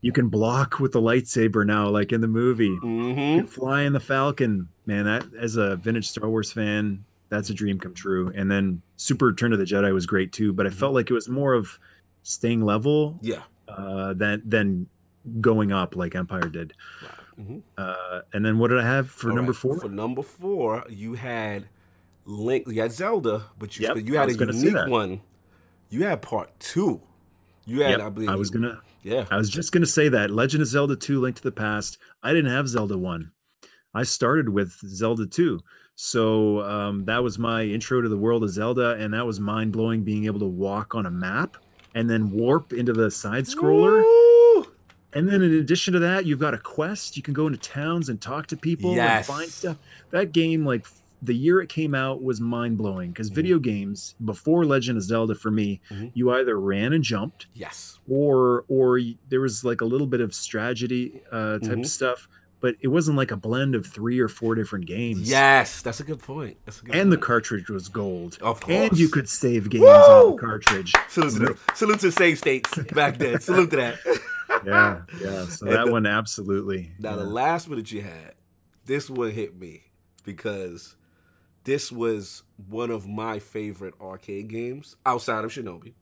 You can block with the lightsaber now, like in the movie. You Mm-hmm. can fly in the Falcon, man. That as a vintage Star Wars fan, that's a dream come true. And then Super Return of the Jedi was great too, but I Mm-hmm. felt like it was more of staying level Yeah. uh, than than going up like Empire did. Mm-hmm. Uh, and then what did I have for All number right, four? For number four, you had Link. You had Zelda, but you Yep, but you had a unique one. You had part two. You had, Yep, I believe, I was gonna. Yeah. I was just gonna say that Legend of Zelda 2: Link to the Past. I didn't have Zelda 1. I started with Zelda 2. So um, that was my intro to the world of Zelda, and that was mind blowing being able to walk on a map and then warp into the side scroller. And then in addition to that, you've got a quest. You can go into towns and talk to people Yes. and find stuff. That game, like the year it came out, was mind blowing because Mhm. video games before Legend of Zelda for me, Mhm. you either ran and jumped, Yes. or or there was like a little bit of strategy uh, type Mhm. stuff, but it wasn't like a blend of three or four different games. Yes. That's a good point. That's a good And the cartridge was gold. Of course. And you could save games on the cartridge. Salute to, them. Salute to save states back then. Salute to that. Yeah, yeah. So And that the- one absolutely. Now the last one that you had, this one hit me because this was one of my favorite arcade games outside of Shinobi.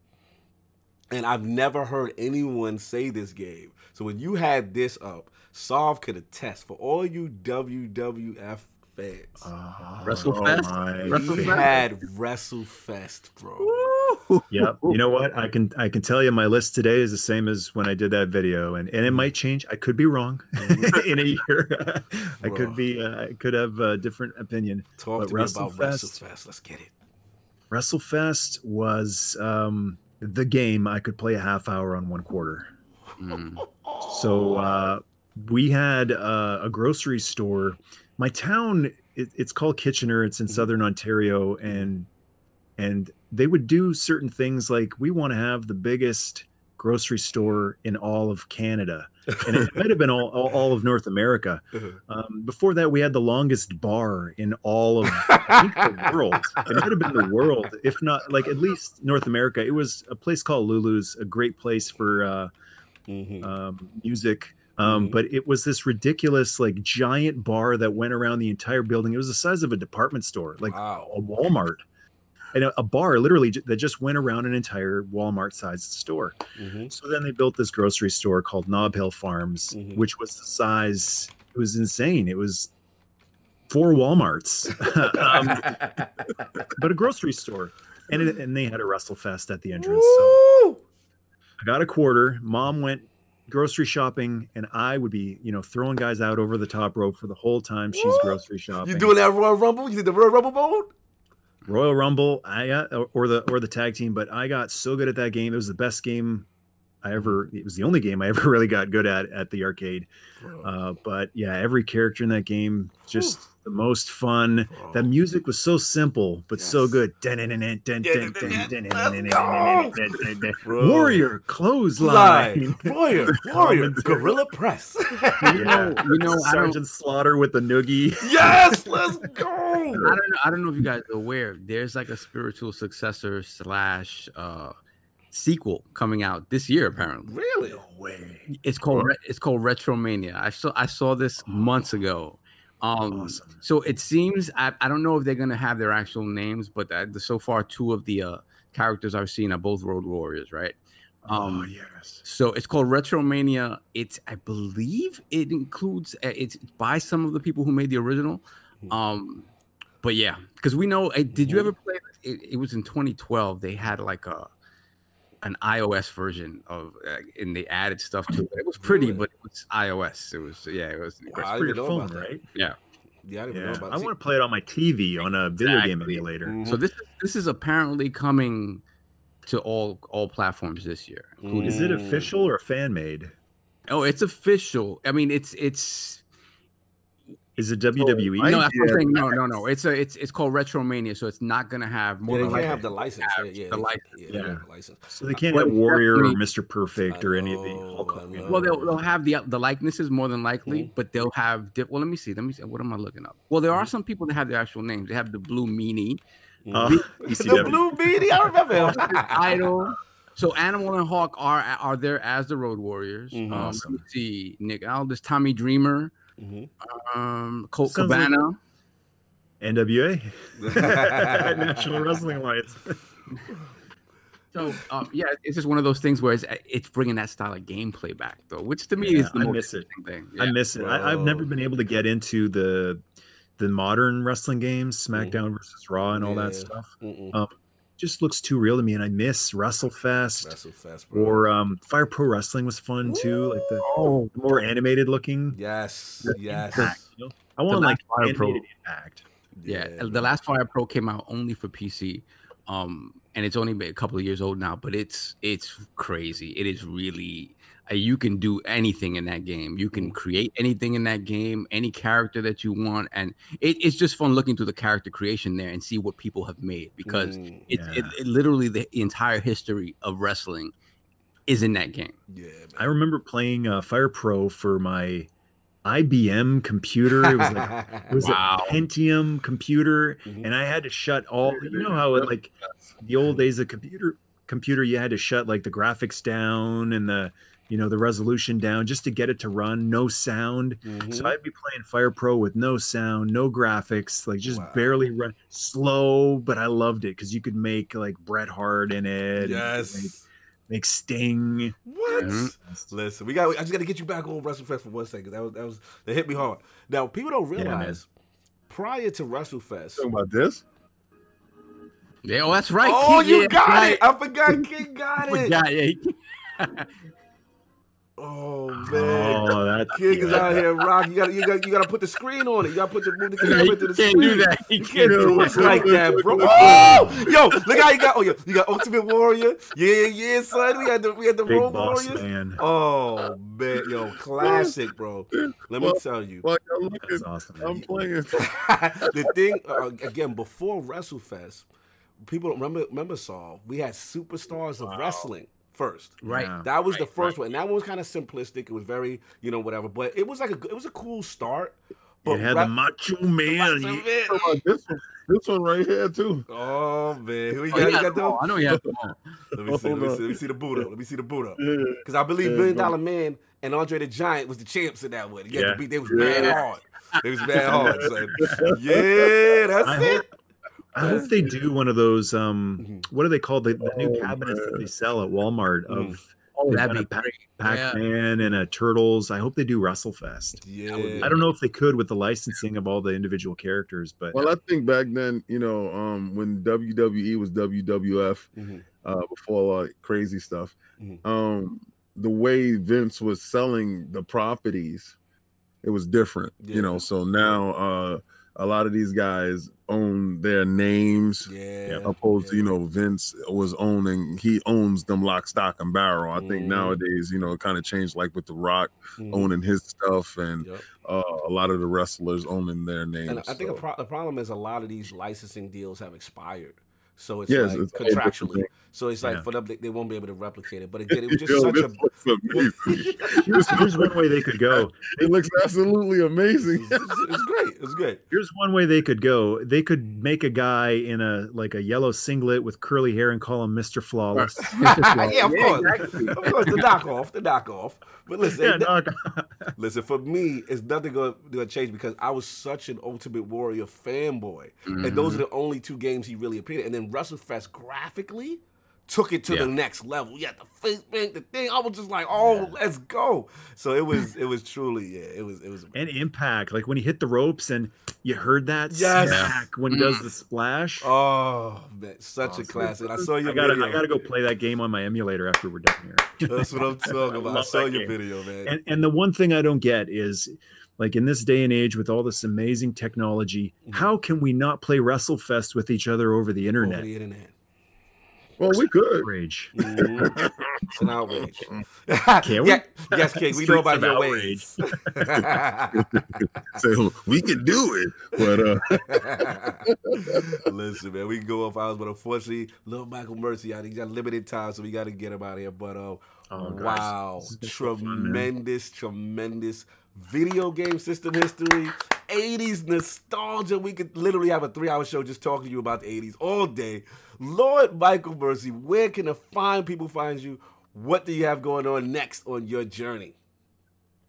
And I've never heard anyone say this game. So when you had this up, Solve could attest for all you WWF fans. Uh-huh. Oh, WrestleFest? my WrestleFest? you had WrestleFest, bro. Yep. You know what? I can I can tell you my list today is the same as when I did that video, and and it might change. I could be wrong in a year. I could be. Uh, I could have a different opinion. Talk But to me about WrestleFest- WrestleFest. Let's get it. WrestleFest was um, the game I could play a half hour on one quarter. Mm. So uh, we had uh, a grocery store. My town, it, it's called Kitchener. It's in Mhm. southern Ontario, and and they would do certain things like we want to have the biggest grocery store in all of Canada, and it might have been all, all, all of North America. Um, before that, we had the longest bar in all of the world. It might have been the world, if not like at least North America. It was a place called Lulu's, a great place for. Uh, Mhm. um, music. Um, Mhm. But it was this ridiculous, like giant bar that went around the entire building. It was the size of a department store, like wow. a Walmart, a, a bar literally that just went around an entire Walmart-sized store. Mhm. So then they built this grocery store called Knob Hill Farms, Mhm. which was the size. It was insane. It was four WalMarts, um, but a grocery store, and it, and they had a WrestleFest at the entrance. So I got a quarter. Mom went grocery shopping, and I would be, you know, throwing guys out over the top rope for the whole time she's Woo! grocery shopping. You doing that Royal Rumble? You did the Royal Rumble mode? Royal Rumble, I got or the or the tag team, but I got so good at that game. It was the best game I ever. It was the only game I ever really got good at at the arcade. Uh, but yeah, every character in that game just the most fun. Bro. That music was so simple but so good. Warrior clothesline. Warrior, Warrior, Gorilla Press. You know, you know, Sergeant Slaughter with the noogie. yes, let's I don't know. I don't know if you guys are aware. There's like a spiritual successor slash uh sequel coming out this year. Apparently, Really? way. it's called Re- it's called Retromania. I saw I saw this months ago. Um, Awesome. so it seems I, I don't know if they're gonna have their actual names, but so far two of the uh, characters I've seen are both Road Warriors, right? oh Um, yes. So it's called Retromania. It's I believe it includes uh, it's by some of the people who made the original. Mhm. Um, but yeah, because we know. uh, Did you Mhm. ever play? It, it was in 2012. They had like a an iOS version of, uh, and they added stuff to it. It was pretty, Really? but it was iOS. It was yeah, it was. Wow. I for your phone, about that. right? Yeah, I Yeah. I want to play it on my TV on a video game Exactly. emulator. Mhm. So this is this is apparently coming to all all platforms this year. including- Is it Mm. official or fan made? Oh, it's official. I mean, it's it's Is it WWE? I- no, that's yeah. I'm saying. No, no, no. It's a it's it's called Retromania, so it's not gonna have Yeah, more they than can't have the license. Yeah, have yeah, the license. Yeah, they Yeah. the license. so they can't But have Warrior or Mr. Perfect I or any of the Hulk I Hogan. know. Well, they'll, they'll have the the likenesses more than likely, Mhm. but they'll have. Di- well, let me see. Let me see. What am I looking up? Well, there are some people that have their actual names. They have the Blue Meanie, Uh, the blue beanie. I remember him. Idol. So Animal and Hawk are are there as the Road Warriors. Mhm. Um, Awesome. Let me see. Nick Aldis, Tommy Dreamer, Mhm. um, Colt Sounds like- Cabana. NWA, National Wrestling Alliance. So um, yeah, it's just one of those things where it's it's bringing that style of gameplay back, though, which to me Yeah, is the I most miss it. interesting thing. I miss it. I, I've never been able to get into the the modern wrestling games, SmackDown versus Raw, and all that Mm-hmm. Stuff. Um, just looks too real to me, and I miss WrestleFest. WrestleFest, bro. Or um, Fire Pro Wrestling was fun too, like the, Oh, the more animated looking. yes, the yes. Impact, you know? I want last like Fire Pro- animated impact. yeah. man. The last Fire Pro came out only for PC, um, and it's only been a couple of years old now, but it's it's crazy. It is really you can do anything in that game. You can create anything in that game, any character that you want, and it, it's just fun looking through the character creation there and see what people have made because Mm, it, it, Yeah. it literally the entire history of wrestling is in that game. yeah, I remember playing uh, Fire Pro for my IBM computer. It was like it was Wow. a Pentium computer, Mhm. and I had to shut all. You know how it, like the old days of computer computer, you had to shut like the graphics down and the you know the resolution down just to get it to run, no sound. Mhm. So I'd be playing Fire Pro with no sound, no graphics, like just Wow. barely run slow, but I loved it because you could make like Bret Hart in it. and Make, yes. make Sting. What? Mhm. Listen, we got. I just got to get you back on WrestleFest for one second. That was that was that hit me hard. Now people don't Yeah, realize prior to WrestleFest. Talking about this? Yeah, oh, that's right. oh, King, you yeah, got right. it! I forgot King got it. Forgot, yeah, he- Oh man. Oh, that King is out here rock. You got you got you got to put the screen on it. You got to put the move the camera to the you screen. can't do that. You You can't do do it. it like that, bro. Oh, yo, look how you got. Oh, yeah, you got Ultimate Warrior. Yeah, yeah, son. We had the we had the big Road boss Warriors. man. Oh man, yo, classic, bro. Let me tell you. Like, I'm, looking, That's awesome. I'm playing. the thing uh, again before WrestleFest, people remember remember Saul. We had superstars of wrestling first. Right. Yeah. That was the Right, first one. And that one was kind of simplistic. It was very, you know, whatever. But it was like a good- it was a cool start. But You had Ra- the Macho Man. Macho Man. Talking this one, this one right here too. Oh man, who you Oh, got? he You got got them I know he has them all. Let me see. Let me see. Let me see the boot up. Let me see the boot up. Yeah. Because I believe Yeah, Million bro. Dollar Man and Andre the Giant was the champs in that one. You Yeah. to beat. They was Yeah. mad hard. They was mad hard. Son. Yeah, that's I it. hope, I hope they do one of those. Um, Mhm. what are they called? The, the new Oh, cabinets that they sell at Walmart Mhm. of Oh, They've that'd be a pack- great. Pac-Man and a Turtles. I hope they do WrestleFest. Yeah. I don't know if they could with the licensing of all the individual characters, but Well, I think back then, you know, um, when WWE was WWF, Mhm. uh, before all that crazy stuff, Mhm. um, the way Vince was selling the properties, it was different, Yeah. you know. So now, uh, a lot of these guys own their names, Yeah. opposed to you know Vince was owning, he owns them lock, stock, and barrel. I think Mhm. nowadays, you know, it kind of changed, like with The Rock Mhm. owning his stuff, and Yep. uh, a lot of the wrestlers owning their names. And I think so. pro- the problem is a lot of these licensing deals have expired. So it's Yes, like it's a whole different contractually. So it's like Yeah. for them, they, they won't be able to replicate it. But again, it was just Yo, such this a. looks amazing. here's, here's one way they could go. it looks absolutely amazing. It's, it's great. It's great. Here's one way they could go. They could make a guy in a like a yellow singlet with curly hair and call him Mr. Flawless. yeah, of Yeah, course. exactly. Of course, the knock off, the knock off. But listen, Yeah, ain't no- listen, for me, it's nothing going to change because I was such an Ultimate Warrior fanboy. And those Mm-hmm. are the only two games he really appeared in. And then WrestleFest graphically took it to Yeah. the next level. Yeah, the face paint, the thing. I was just like, oh, let's go. So it was, it was truly, yeah, it was, it was. and impact, like when he hit the ropes and you heard that Yes. smack when he does Mm. the splash. Oh man, such a Awesome. classic. I saw your I gotta, video. I gotta go play that game on my emulator after we're done here. That's what I'm talking about. I, love saw your game. video, man. And and the one thing I don't get is like in this day and age with all this amazing technology, Mhm. how can we not play WrestleFest with each other over the Over internet? the internet. well, we could. Rage. Mhm. It's an outrage. Can we? Yeah, yes, King. We know Streets about of your outrage. ways. So we can do it, but uh, Listen, man, we can go off hours, but unfortunately, little Michael Mercy, I think he got limited time, so we got to get him out of here. But uh, Oh, wow, this has fun, tremendous, tremendous video game system history, 80s nostalgia. We could literally have a three-hour show just talking to you about the 80s all day. Lord Michael Mercy, where can the fine people find you? What do you have going on next on your journey?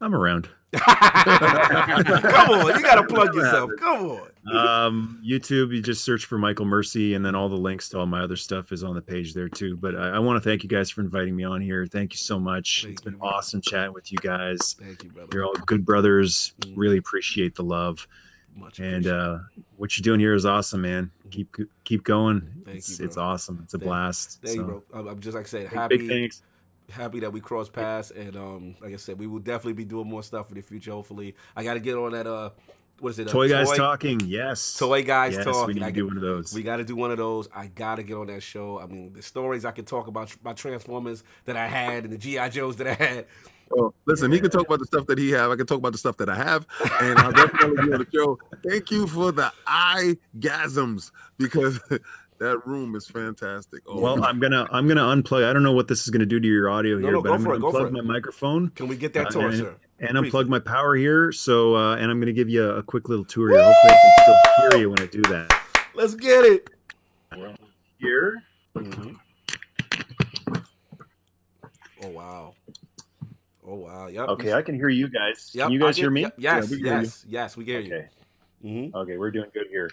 I'm around. Come on, you got to plug yourself. Come on. Um, YouTube, you just search for Michael Mercy, and then all the links to all my other stuff is on the page there too. But I, I want to thank you guys for inviting me on here. Thank you so much. Thank it's been you. awesome chatting with you guys. Thank you, brother. You're all good brothers. Mm. Really appreciate the love. Much And uh, what you're doing here is awesome, man. Keep keep going. Thank it's you, it's awesome. It's a Thank- blast. Thank you, bro. I'm, just like I said, big- happy, Big thanks. Happy that we crossed paths, and um, like I said, we will definitely be doing more stuff in the future. Hopefully, I got to get on that uh what is it? uh, Toy guys talking. Yes. Toy guys yes, talking. We need to do one of those. We got to do one of those. I got to get on that show. I mean, the stories I can talk about my Transformers that I had and the GI Joes that I had. Oh, listen, he can talk about the stuff that he have. I can talk about the stuff that I have, and I'll definitely be on the show. Thank you for the eye gasms because that room is fantastic. Oh, well, I'm gonna I'm gonna unplug. I don't know what this is gonna do to your audio No, here, no, but I'm gonna it, go for unplug it. my microphone Can we get that Uh, us, and- sir? and Please. unplug my power here. So uh, and I'm gonna give you a, a quick little tour here. Hopefully, I can still hear you when I do that. Let's get it. Here. Mhm. Oh wow. Oh wow. Yep. Okay, I can hear you guys. Yep, Can you guys get- hear me? yep, Yes. Yeah, we can hear you. yes. Yes. We hear you. Okay. Mhm. Okay, we're doing good here.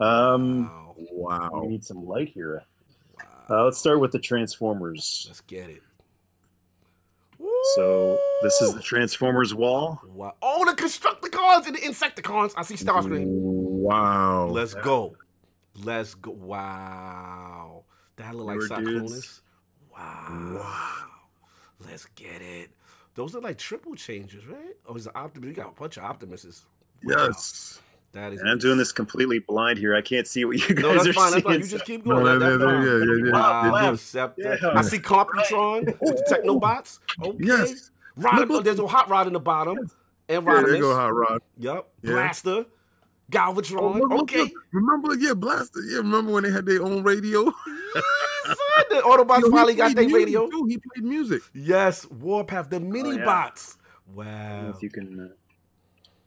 Um, Wow. wow. we need some light here. wow. Uh, let's start with the Transformers. Let's get it. So this is the Transformers wall. Wow. Oh, the Constructicons and the Insecticons. I see Starscream. Wow. Let's go. Let's go. Wow. That look like Cyclonus. Wow. Wow. Let's get it. Those are like triple changes, right? Oh, he's an Optimus. You got a bunch of Optimuses. Yes. That is. And I'm doing this completely blind here. I can't see what you guys No, that's are fine. That's seeing. fine. You just keep going. that- That- that's that- fine. yeah, yeah, yeah. Wow. Yeah. Except, Yeah. I see Computron, the Technobots. Okay. Yes. Rod, Look, look. there's a hot rod in the bottom. And Yeah, there you go, Hot Rod. Yep. Yeah. Blaster. Oh, Galvatron. look, look, okay. Remember, yeah, Blaster. Yeah, remember when they had their own radio? Yes. The Autobots Yo, he finally got played their music, radio. Too. He played music. Yes, Warpath, the mini yeah. bots. I don't know Wow. If you can, uh,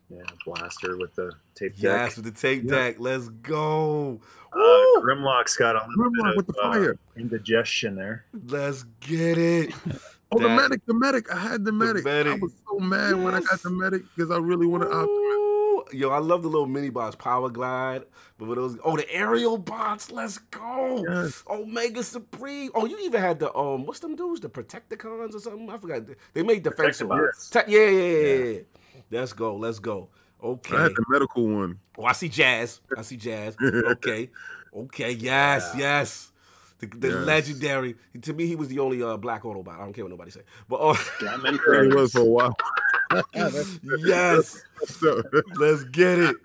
yeah, blaster with the tape Yes, deck. with the tape Yeah. deck. Let's go. Uh, Woo! Grimlock's got a little Grimlock bit with of the uh, fire. indigestion there. Let's get it. Oh, the medic, the medic. I had the medic. I medic. was so mad when I got the medic because I really wanted Optimus. Ooh. Yo, I love the little mini bots, Power Glide. But with those, oh, the aerial bots. Let's go. Yes. Omega Supreme. Oh, you even had the um, what's them dudes? The Protecticons or something? I forgot. They made defensive. Protectobots. Te- yeah, yeah, yeah, yeah, yeah. Let's go. Let's go. Okay. I Okay. had the medical one. Oh, I see Jazz. I see Jazz. Okay. Okay. Yes. Yes. The, the Yes. legendary. To me, he was the only uh, black Autobot. I don't care what nobody say. But oh, Gunman Yeah, he was for a while. yes. So, Let's get it.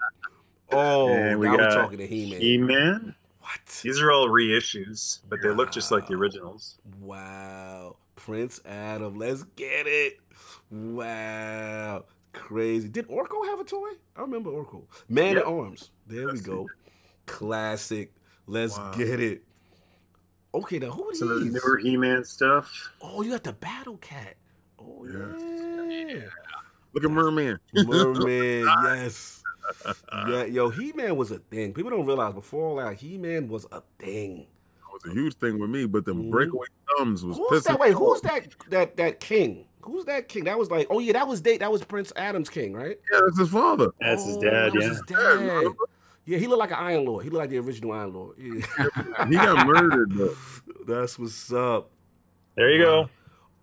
Oh, And we now we're got talking to He-Man. He-Man. what? These are all reissues, but they look just like the originals. Wow. Prince Adam. Let's get it. Wow. Crazy. Did Orko have a toy? I remember Orko. Man Yep. at Arms. There we go. Classic. Let's Wow. get it. Okay, now who are Some of the these? newer He-Man stuff. Oh, you got the Battle Cat. Oh, yeah. yeah. look at Merman. Merman, yes. Yeah, yo, He Man was a thing. People don't realize before all that, He Man was a thing. It was a huge thing with me, but the Mhm. breakaway thumbs was Who's pissing. that? Wait, who's that? That that king? Who's that king? That was like, oh yeah, that was date. That was Prince Adam's king, right? Yeah, that's his father. That's his Oh, dad, that yeah. his dad. Yeah, he looked like an Iron Lord. He looked like the original Iron Lord. Yeah. He got murdered, though. That's what's up. There you go.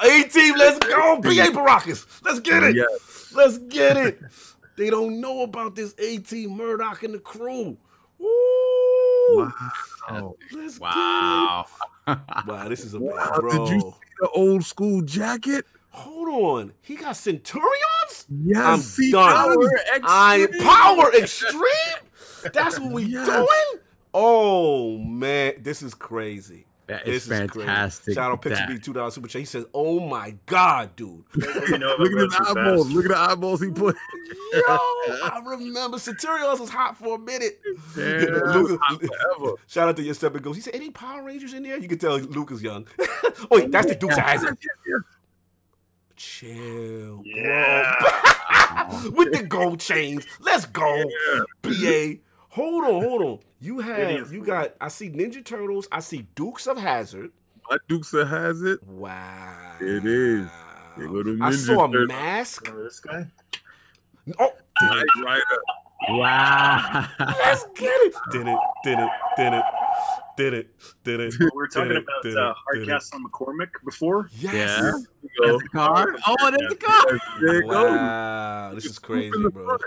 A team, let's go. BA Baracus. Let's get it. Yes. Let's get it. They don't know about this A team Murdock and the crew. Woo! Wow. Let's Wow. get it. Wow, this is a Wow, bro. did you see the old school jacket? Hold on. He got Centurions? Yes. I'm see, done. I was- I power extreme. That's what we Yes. doing. Oh man, this is crazy. That This is is fantastic. crazy. Shout out Picture B two dollars super chat. He says, "Oh my god, dude." You know Look at about his eyeballs. Fast. Look at the eyeballs he put. Yo, I remember Centurions was hot for a minute. Yeah, Lucas- forever. Shout out to your step and goes. He said, "Any Power Rangers in there?" You can tell Luke is young. oh, wait, that's the Dukes of Hazzard. Chill, Yeah. bro. With the gold chains. Let's go. BA. Hold on, hold on. You have you got I see Ninja Turtles, I see Dukes of Hazzard. My Dukes of Hazzard. Wow. It is. Here go the I Ninja saw a Turtles. mask. Remember this guy? Oh, Knight Rider. Wow. let's get it. Did it, did it, did it, did it, did it. We were talking Did it, about uh, it, did. Hardcastle McCormick before. Yes. Yeah. There you go. the car. Oh, there's the car. There you go. Wow, this is crazy, bro.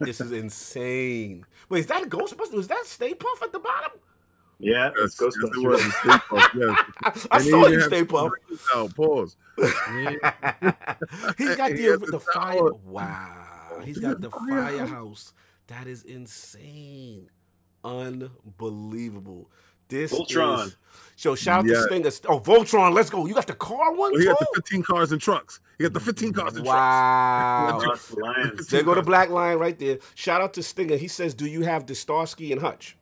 This is insane. Wait, is that a Ghostbuster? Was that Stay Puft at the bottom? Yeah, Yes, it's yes, it Ghostbusters. was. Stay Puft, yes. I And saw you, Stay the Puff. rings Pause. he got He the the the fire. Wow. Wow, he's got the firehouse. That is insane. Unbelievable. This Voltron. is so shout out Yeah. to Stinger. Oh, Voltron, let's go. You got the car one He got the 15 cars and trucks. He got the 15 cars and trucks. Wow. Lost the Lions. There go the black line right there. Shout out to Stinger. He says, "Do you have the Starsky and Hutch?"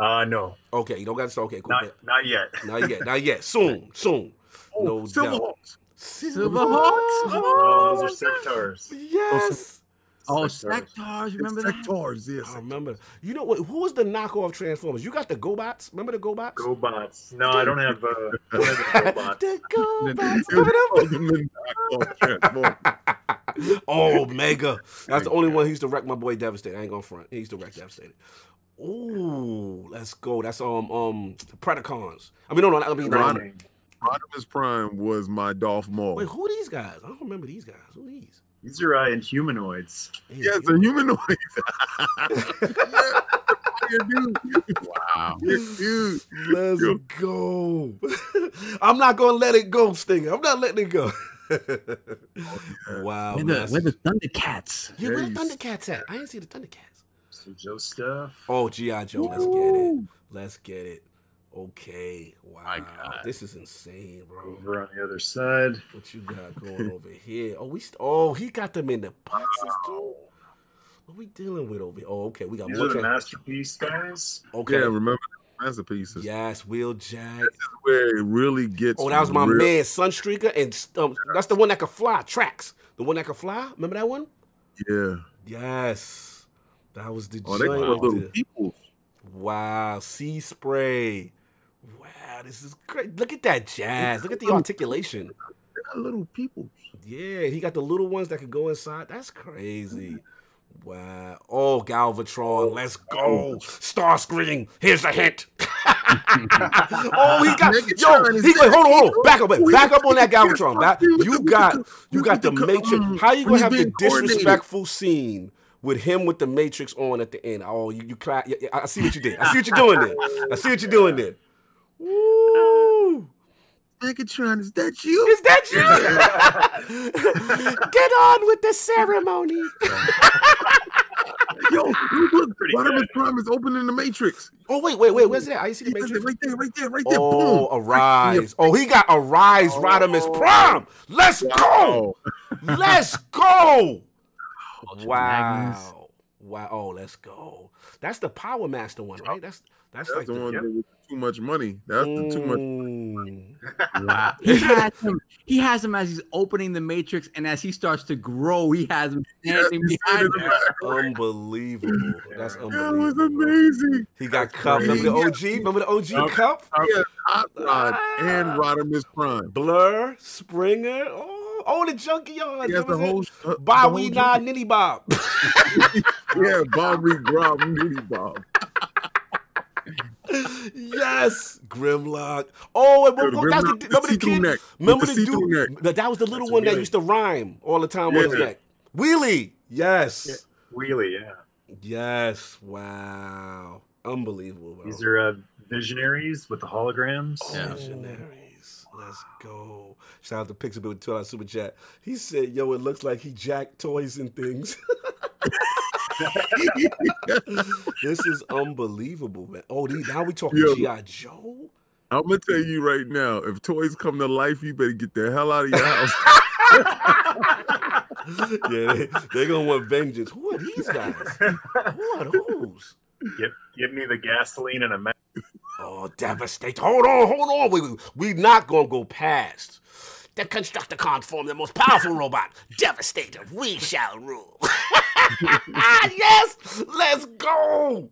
Uh, no, Okay, you don't got to. start. Okay, cool. not not yet. Not yet. Not yet. Soon. Soon. Oh, No doubt. Silverhawks. Silverhawks. Oh, those are Sectaurs. Yes. Oh, Sectaurs. Sectaurs, remember that? Sectaurs, yes. I remember. You know what? Who was the knockoff Transformers? You got the GoBots. Remember the GoBots? GoBots. No, I don't have. Uh, I don't have the GoBots. the GoBots. Remember them? was. Oh, Mega. That's the only one who used to wreck my boy Devastator. I ain't gonna front. He used to wreck Devastator. Ooh, let's go. That's um um Predacons. I mean, no, no, I mean, Rodimus Rodimus Prime was my Darth Maul. wait, who are these guys? I don't remember these guys. Who are these? These are uh, Inhumanoids. Yes, a humanoid. yeah, dude. Wow. Yeah, dude. Let's Yo. go. I'm not gonna let it go, Stinger. I'm not letting it go. wow. Where the, that's- where the Thundercats? yeah, where the Thundercats at? I didn't see the Thundercats. So Joe stuff. Oh, G.I. Joe. Let's get it. Let's get it. Okay. Wow. My God. This is insane, bro. Over on the other side. What you got going over here? Oh, we st- oh he got them in the boxes too. What we dealing with over here? Oh, okay. We got These more. are the masterpiece guys. okay. Yeah, remember the masterpieces. Yes, Wheeljack. This is where it really gets. Oh, that was my real. man, Sunstreaker, and um, that's the one that could fly. Tracks, the one that could fly. Remember that one? Yeah. Yes, that was the Oh, they joint got little people. Wow, sea spray. Wow, this is great. Look at that jazz. Look at the articulation. They got little people. Yeah, he got the little ones that could go inside. That's crazy. Wow. Oh, Galvatron, let's go. Star Starscream, here's a hint. oh, he got yo. He, wait, hold on, hold on. Back up, Oh, back up on that Galvatron. That, you got you got the Matrix. um, How you gonna have the disrespectful scene with him with the Matrix on at the end? Oh, you you clap. I see what you did. I see what you're doing there. I see what you're doing there. Woo. Megatron, is that you? Is that you? Get on with the ceremony. Yo, look, Pretty Rodimus good. Prime is opening the Matrix. Oh wait, wait, wait. Where's that? I see the Matrix. right there, right there, right there. Oh, Boom. arise! Oh, he got arise, Rodimus oh. Prime. Let's go! Let's go! Ultra Magnus. Wow! Wow! Oh, let's go. That's the Power Master one, right? That's that's, That's like the the. one with too much money. That's the too much. Wow. He has him. He has him as he's opening the matrix, and as he starts to grow, he has him standing Yes, behind him. said Unbelievable. That's That That was amazing. He got cup. Remember the OG? Remember the OG Yup. cup? Yeah, Hot Rod and Rodimus Prime. Blur, Springer. Oh, oh the Junkyard. He has the whole. Uh, the Bowie whole Nah Nitty Bob. Yeah, Bobby Grob, Nitty Bob. Yes, Grimlock. Oh, and Yo, remember, the that's the, Grimlock, the the kid? neck. Remember the, the dude? neck. That, that was the little That's one that used to rhyme all the time on his neck. Wheelie. Yes. Yeah. Wheelie, yeah. Yes. Wow. Unbelievable. Bro. These are uh, visionaries with the holograms. Yeah. Visionaries. Let's go. Shout out to Pixabay with $12 super chat. He said, yo, it looks like he jacked toys and things. this is unbelievable, man. Oh, these, now we talking Yo. G.I. Joe? I'm gonna tell you right now, if toys come to life, you better get the hell out of your house. yeah, they, they're gonna want vengeance. Who are these guys? Who are those? Give, give me the gasoline and a ma- Oh, devastate! Hold on, hold on. We we, we not gonna go past. The Constructicons form the most powerful robot. Devastator, we shall rule. yes, let's go.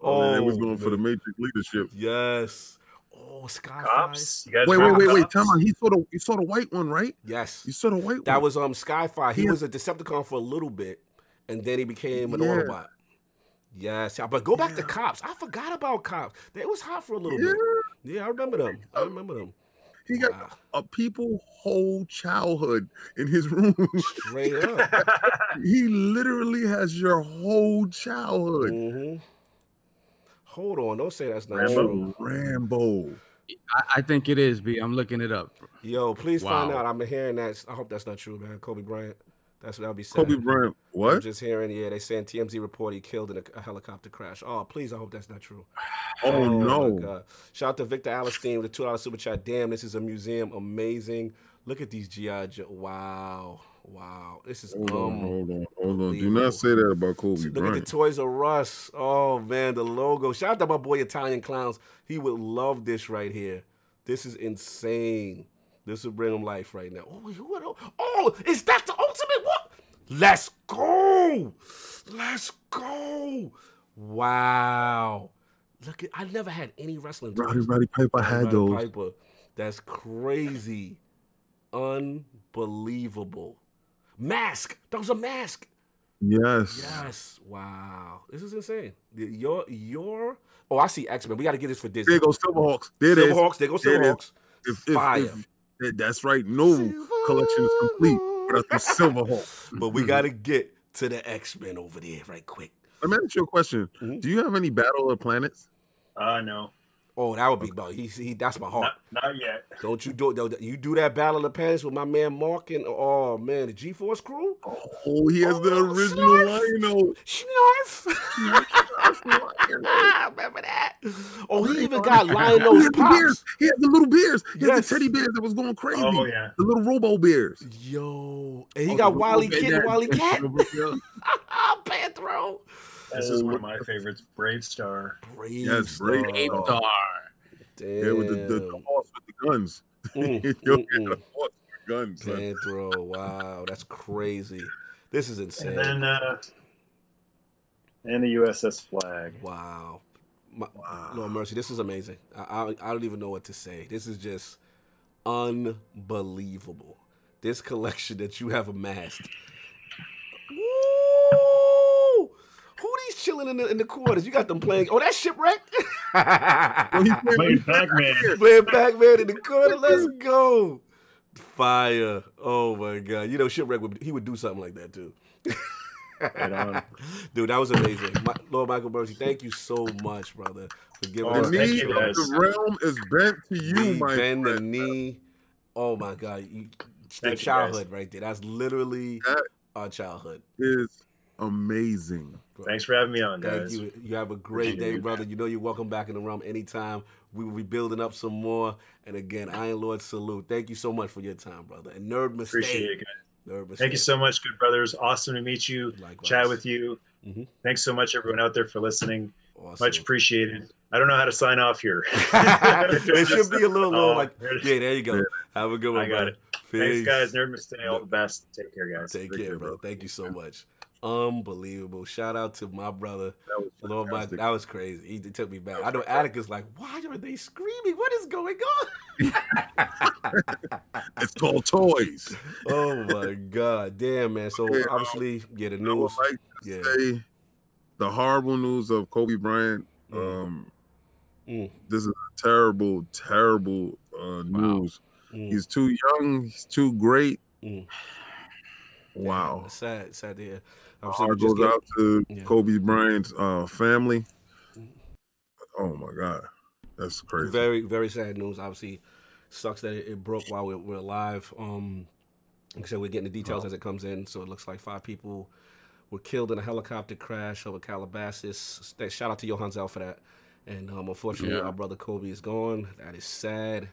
Oh, man, it was going for the. Matrix leadership. Yes. Oh, Skyfire. cops. You guys Wait, wait, wait, wait. Cops? Tell me, he saw the you saw the white one, right? Yes. You saw the white That one. That was um Skyfire. He Yeah. was a Decepticon for a little bit, and then he became an Yeah. Autobot. Yes, yeah, but go back to cops. I forgot about cops. They was hot for a little Yeah. bit. Yeah, I remember them. I remember them. He got Wow. a people whole childhood in his room. Straight up. he literally has your whole childhood. hmm Hold on, don't say that's not Rambo. true. Rambo. I, I think it is, B. I'm looking it up. Yo, please find out. I'm hearing that. I hope that's not true, man. Kobe Bryant. That's what I'll be saying. Kobe Bryant. I'm What? just hearing, yeah, they saying TMZ report he killed in a, a helicopter crash. Oh, please, I hope that's not true. Oh, oh, my no. Shout out to Victor Allenstein with a two dollar super chat. Damn, this is a museum. Amazing. Look at these GI Joe. Wow, wow. This is Hold on, hold on, hold on. Do not say that about Kobe Look at the Toys R Us. Oh man, the logo. Shout out to my boy Italian Clowns. He would love this right here. This is insane. This will bring him life right now. Oh, oh, is that the ultimate one? Let's go. Let's go. Wow. Look at I never had any wrestling. Roddy toys. Roddy Piper had Roddy those. Piper. That's crazy. Unbelievable. Mask. That was a mask. Yes. Yes. Wow. This is insane. Your your oh I see X Men. We got to get this for Disney. There go Silverhawks. There. Silverhawks. There go There it is. Silverhawks. If, if, Fire. if- that's right. No collection is complete without the Silverhawks. But we got to get to the X Men over there right quick. Let me ask you a question. Mhm. Do you have any Battle of Planets? Uh, no, Oh, that would be about. He, he that's my heart. not, not yet. Don't you do don't- you do that Battle of the Planets with my man Mark and oh man the G Force crew? Oh, he has the Oh, original Slurf. Lion-O. Snarf. Remember that? Oh, he oh, even got had Lionel's the bears. pops. He had the little bears. He had Yes. the teddy bears that was going crazy. Oh yeah, The little robo bears. Yo, and he Oh, got Wally Wily Robo Kid and Bear. Wily Cat. Robo- Panthro. This is one of my favorites. BraveStarr. Brave Yes, BraveStarr. Ape Star. Damn. Yeah, with the, the, the horse with the guns. Mm, Yo, mm, mm. the horse with the guns. son. Panthro. Wow, that's crazy. This is insane. And then uh, and the USS Flagg. wow. My, Wow. Lord mercy, this is amazing. I, I I don't even know what to say. This is just unbelievable. This collection that you have amassed. Woo! Who these chilling in the in the quarters? You got them playing. Oh, that shipwreck. Well, he played- Playing Pac-Man. Playing Pac-Man in the corner. Let's go. Fire. Oh my god. You know, shipwreck would he would do something like that too. Right on. Dude, that was amazing. My, Lord Michael Mercy, thank you so much, brother, for giving Oh, us the thank knee of guys. the realm is bent to you, we my bend the knee. Oh my god. You, the Thank you, childhood right there. That's literally That- our childhood. Is amazing. Thanks for having me on, Thank guys. you. You have a great Appreciate day, it. brother. You know you're welcome back in the realm anytime. We will be building up some more. And again, Iron Lord salute. Thank you so much for your time, brother. And nerd mistake. Appreciate it, guys. Nerd mistake. Thank you so much, good brothers. Awesome to meet you. Likewise. Chat with you. Mhm. Thanks so much, everyone out there, for listening. Awesome. Much appreciated. I don't know how to sign off here. it should be a little, little Oh, like, there yeah, there you go. Have a good one, I got brother. it. Thanks, guys. Nerd mistake. All the best. Take care, guys. Take Appreciate care, it, bro. bro. Thank you so much. Unbelievable. Shout out to my brother. That was Lord Mike, that was crazy. He took me back. I know Atticus like, why are they screaming? What is going on? It's called toys. oh my god, damn man. So Yeah, obviously, yeah, the I would news. like to Yeah. say the horrible news of Kobe Bryant. Mm. Um, Mm, this is terrible, terrible uh, news. mm, He's too young. He's too great. mm. Wow. It's sad, sad to hear. Obviously, we goes get- out to Yeah. Kobe Bryant's uh, family. Mm. Oh my God, that's crazy. Very, very sad news. Obviously, sucks that it, it broke while we're, we're alive. Um, like I said, we're getting the details as it comes in. So it looks like five people were killed in a helicopter crash over Calabasas. Shout out to Johan Zell for that. And um, unfortunately, Yeah. our brother Kobe is gone. That is sad.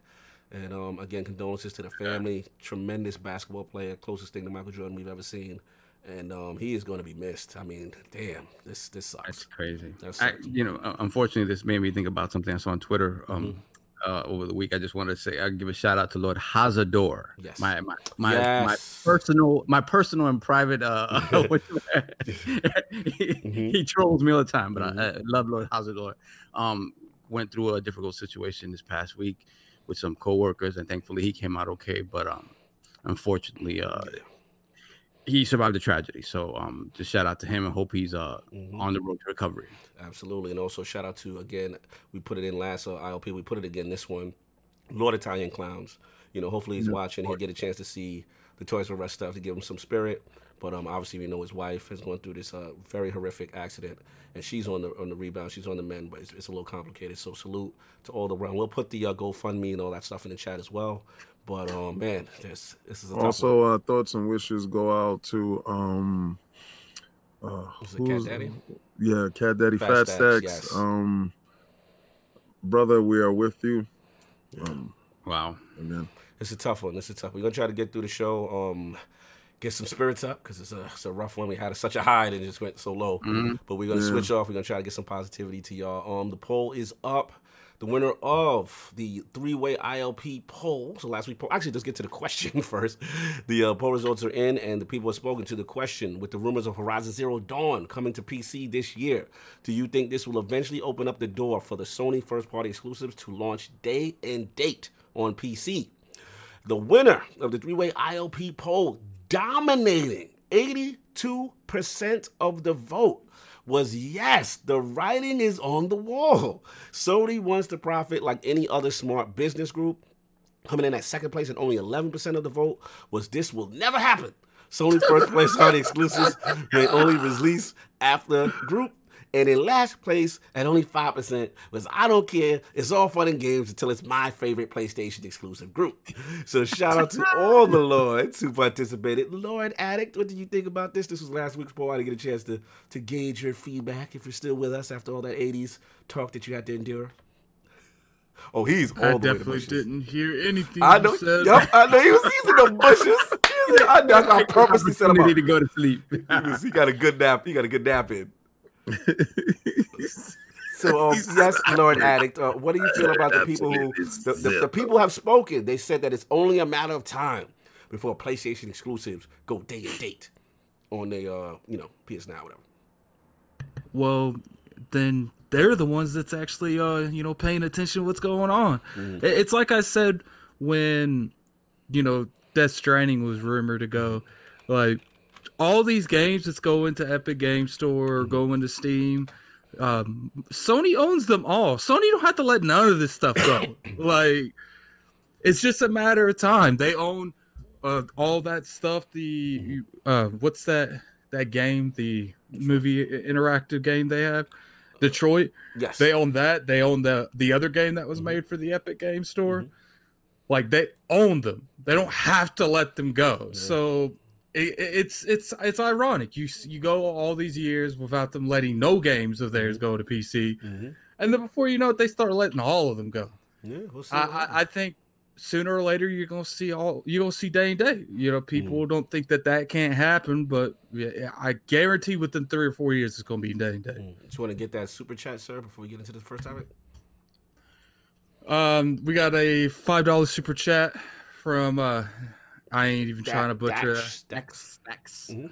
And um, again, condolences to the family. Tremendous basketball player, closest thing to Michael Jordan we've ever seen. And um, he is going to be missed. I mean, damn, this this sucks. That's crazy. I, you know, unfortunately, this made me think about something I saw on Twitter um, Mm-hmm. uh, over the week. I just wanted to say, I give a shout out to Lord Hazador. Yes. My my my, my personal, my personal and private. Uh, he, Mhm. he trolls me all the time, but Mhm. I, I love Lord Hazador. Um, went through a difficult situation this past week with some coworkers, and thankfully he came out okay. But um, unfortunately, uh, he survived the tragedy. So um, just shout out to him and hope he's uh Mhm. on the road to recovery. Absolutely, and also shout out to again. We put it in last uh, ILP. We put it again this one. Lord Italian Clowns. You know, hopefully he's watching. He'll get a chance to see the Toys R Us stuff to give him some spirit. But um, obviously, we know his wife has gone through this uh, very horrific accident, and she's on the on the rebound. She's on the men, but it's, it's a little complicated. So salute to all the round. We'll put the uh, GoFundMe and all that stuff in the chat as well. But um, man, this this is a tough one. Also, uh, thoughts and wishes go out to um, uh, Was Cat Daddy? Yeah, Cat Daddy Fat Fat, Stacks, yes. Um, brother, we are with you. Um, Wow. amen. It's a tough one. It's a tough. one. We're gonna try to get through the show. Um, get some spirits up because it's a it's a rough one. We had such a high and it just went so low. Mhm. But we're gonna Yeah. switch off. We're gonna try to get some positivity to y'all. Um, the poll is up. The winner of the three-way ILP poll. So last week poll. Actually, let's get to the question first. The uh, poll results are in, and the people have spoken to the question with the rumors of Horizon Zero Dawn coming to PC this year. Do you think this will eventually open up the door for the Sony first-party exclusives to launch day and date on PC? The winner of the three-way IOP poll, dominating 82% of the vote, was yes, the writing is on the wall. Sony wants to profit like any other smart business group. Coming in at second place and only 11% of the vote was this will never happen. Sony's first place on exclusives may only release after group. And in last place at only 5% was I don't care. It's all fun and games until it's my favorite PlayStation exclusive group. So shout out to all the Lords who participated. Lord Addict, what did you think about this? This was last week's poll. I didn't get a chance to, to gauge your feedback if you're still with us after all that 80s talk that you had to endure. Oh, he's all I the way definitely bushes. didn't hear anything. I know. said. Yep, I know he was he's in the bushes. I know. I purposely set him up. Opportunity to go to sleep. He, was- he got a good nap. He got a good nap in. So um, yes, Lord Addict. Uh, what do you feel about the people who the, the, the people have spoken? They said that it's only a matter of time before PlayStation exclusives go day and date on the uh, you know PS Now whatever. well then they're the ones that's actually uh you know paying attention to what's going on Mhm. It's like i said when you know death stranding was rumored to go like all these games that's going to epic game store or going to steam. Um sony owns them all. Sony don't have to let none of this stuff go. Like it's just a matter of time. They own uh all that stuff the uh what's that that game the movie interactive game they have? Detroit? Yes, they own that. They own the the other game that was Mhm. made for the epic game store. Mhm. like they own them. They don't have to let them go. Yeah. so it, it's it's it's ironic you you go all these years without them letting no games of theirs go to pc Mhm. and then before you know it they start letting all of them go yeah, we'll see. I, I. I think sooner or later you're gonna see all you're gonna see day and day. You know, people don't think that that can't happen, but yeah, I guarantee within three or four years it's gonna be day and day. Mm. Just want to get that super chat, sir, before we get into the first topic. Um, we got a five dollar super chat from uh, I ain't even trying to butcher that. Dex. Dex. Mhm.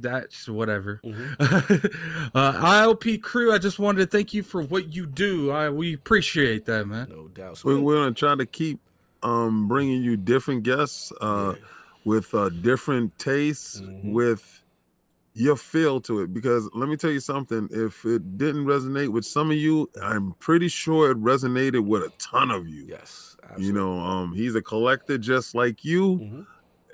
That's whatever. Mhm. uh, ILP crew, I just wanted to thank you for what you do. I we appreciate that, man. No doubt. So We, we- we're gonna try to keep um bringing you different guests uh yeah. with uh different tastes Mhm. with your feel to it because let me tell you something if it didn't resonate with some of you i'm pretty sure it resonated with a ton of you Yes. You know um he's a collector just like you hmm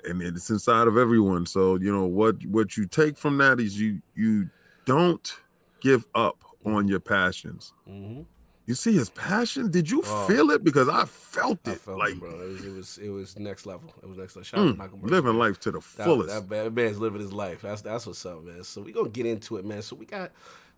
and it's inside of everyone so you know what what you take from that is you you don't give up on your passions hmm you see his passion did you Oh. feel it because i felt I it felt like it, bro. It was, it was it was next level. It was next level. Shout out to mm, Michael Burns, living man. life to the fullest that, that man's living his life. That's that's what's up, man. So we gonna get into it, man. So we got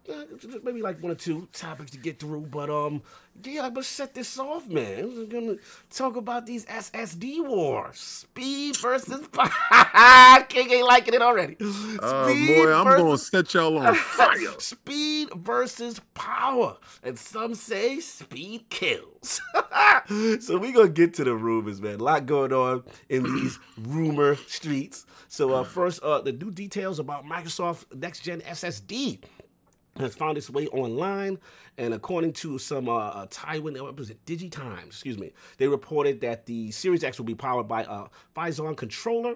uh, maybe like one or two topics to get through, but um, yeah, let's set this off, man. We're gonna talk about these SSD wars, speed versus power. King ain't liking it already. uh, Speed boy i'm versus- gonna set y'all on fire Speed versus power. And some say speed kills. so we gonna get to the rumors, man. A lot going on in these rumor streets. So uh, first, uh, the new details about Microsoft Next Gen SSD has found its way online, and according to some uh, uh, Taiwan, was it, DigiTimes, excuse me, they reported that the Series X will be powered by a Phison controller,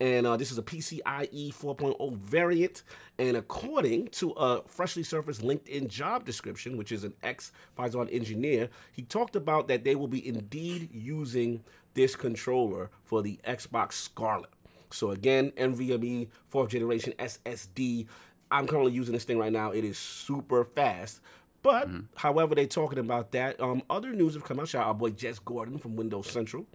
and uh, this is a PCIe 4.0 variant. And according to a freshly surfaced LinkedIn job description, which is an ex Phison engineer, he talked about that they will be indeed using this controller for the Xbox Scarlett. So again, NVMe fourth generation SSD. I'm currently using this thing right now. It is super fast. But however, they're talking about that. Um, other news have come out. Shout out our boy Jez Corden from Windows Central.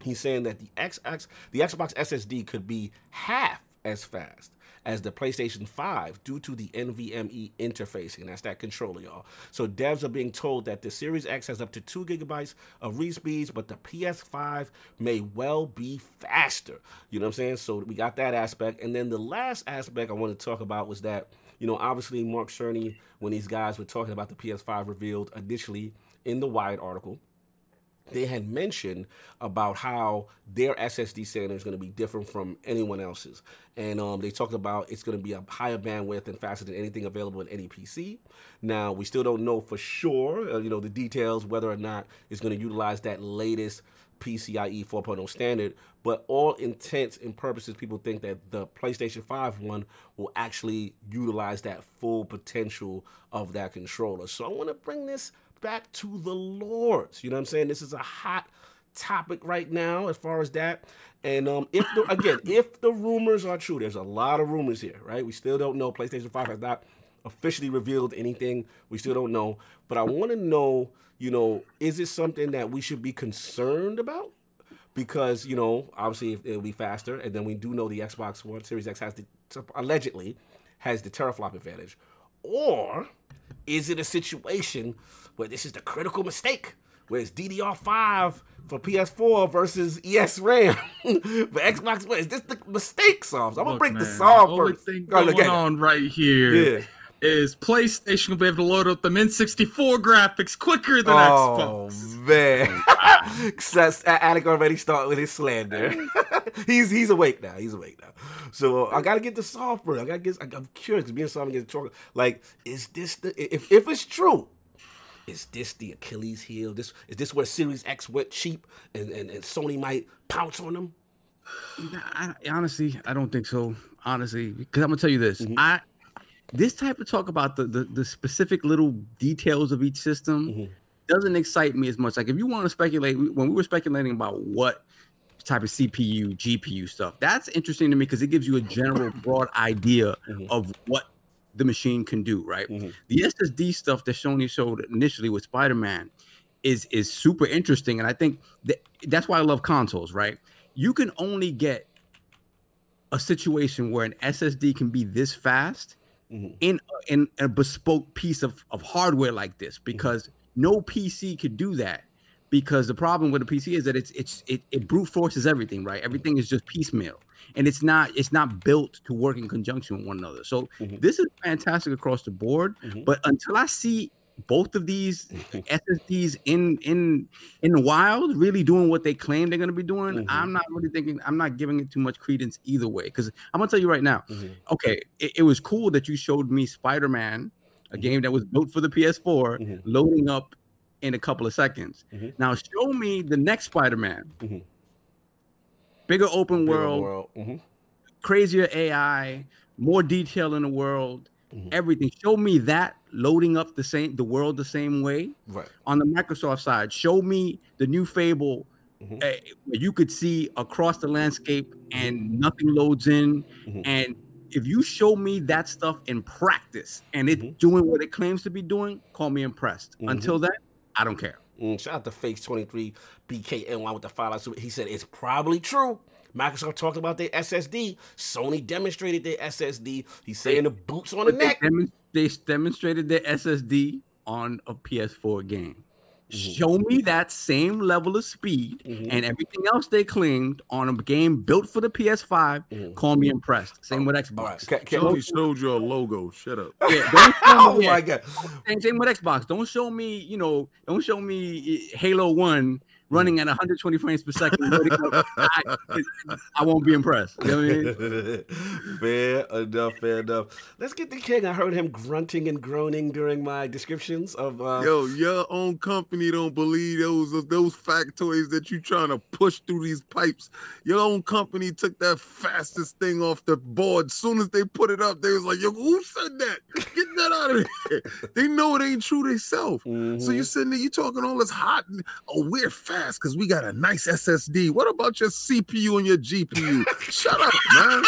He's saying that the XX, the Xbox SSD could be half as fast as the PlayStation 5 due to the NVMe interfacing. That's that controller, y'all. So devs are being told that the Series X has up to two gigabytes of read speeds, but the PS5 may well be faster. You know what I'm saying? So we got that aspect. And then the last aspect I want to talk about was that, you know, obviously Mark Cerny, when these guys were talking about the PS5 revealed initially in the Wired article, they had mentioned about how their SSD standard is going to be different from anyone else's. And um, they talked about it's going to be a higher bandwidth and faster than anything available in any PC. Now, we still don't know for sure, uh, you know, the details, whether or not it's going to utilize that latest PCIe 4.0 standard, but all intents and purposes, people think that the PlayStation 5 one will actually utilize that full potential of that controller. So I want to bring this back to the Lords. You know what I'm saying? This is a hot topic right now as far as that. And um, if the, again, if the rumors are true, there's a lot of rumors here, right? We still don't know. PlayStation 5 has not officially revealed anything. We still don't know. But I want to know, you know, is it something that we should be concerned about? Because, you know, obviously it'll be faster. And then we do know the Xbox One Series X has the, allegedly, has the teraflop advantage. Or is it a situation where this is the critical mistake? Where it's DDR5 for PS4 versus ES RAM for Xbox One. Is this the mistake solves? I'm gonna Look, break the man, solve the only first. thing going on right here is Yeah. PlayStation will be able to load up the N64 graphics quicker than Oh Xbox. man, Alec already started with his slander. he's he's awake now. He's awake now. So uh, I gotta get the software. I gotta get. I'm curious. 'cause Me and Simon get talking. Like, is this the? If if it's true, is this the Achilles heel? This is this where Series X went cheap and and, and Sony might pounce on them? I, honestly, I don't think so. Honestly, because I'm gonna tell you this, Mhm. I this type of talk about the, the the specific little details of each system Mhm. doesn't excite me as much. Like if you want to speculate, when we were speculating about what type of CPU, GPU stuff, that's interesting to me because it gives you a general broad idea Mhm. of what the machine can do. Right. Mhm. The SSD stuff that Sony showed initially with Spider Man is is super interesting, and I think that that's why I love consoles. Right. You can only get a situation where an SSD can be this fast Mhm. in in a bespoke piece of, of hardware like this because no PC could do that because the problem with a PC is that it's it's it, it brute forces everything right everything is just piecemeal and it's not it's not built to work in conjunction with one another so Mhm. this is fantastic across the board Mhm. but until I see both of these SSDs in in in the wild really doing what they claim they're going to be doing Mhm. I'm not really thinking I'm not giving it too much credence either way because I'm gonna tell you right now Mhm. okay, it, it was cool that you showed me Spider Man, a Mhm. game that was built for the PS4, Mhm. loading up in a couple of seconds. Mhm. Now show me the next Spider Man, Mhm. Bigger open Bigger world, world. Mhm. crazier AI, more detail in the world, Mhm. everything. Show me that loading up the same the world the same way. Right. On the Microsoft side, show me the new Fable. Mhm. eh, where you could see across the landscape and nothing loads in Mhm. and if you show me that stuff in practice and it's Mhm. doing what it claims to be doing, call me impressed. Mhm. Until then, I don't care. Mm, shout out to Fakes twenty three BKNY with the five dollars. He said it's probably true. Microsoft talked about their SSD. Sony demonstrated their SSD. He's saying the boots on the they, neck. demon- they demonstrated their SSD on a PS4 game. Mhm. Show me that same level of speed Mhm. and everything else they claimed on a game built for the PS5. Mhm. Call me impressed. Same with Xbox. All right. Ca- ca- Sony showed you a logo. Shut up. Yeah, don't show oh me- my god. Same, same with Xbox. Don't show me, you know, don't show me eh, Halo One running at 120 frames per second. I, I won't be impressed. You know what I mean? fair enough, fair enough. Let's get the king. I heard him grunting and groaning during my descriptions of uh Yo, your own company don't believe those those factoids that you trying to push through these pipes. Your own company took that fastest thing off the board. Soon as they put it up, they was like, "Yo, who said that? Get that out of there." they know it ain't true themselves. So mhm. you sitting there, you talking all this hot. Oh, we're fast. Fast because we got a nice SSD. What about your CPU and your GPU? Shut up, man.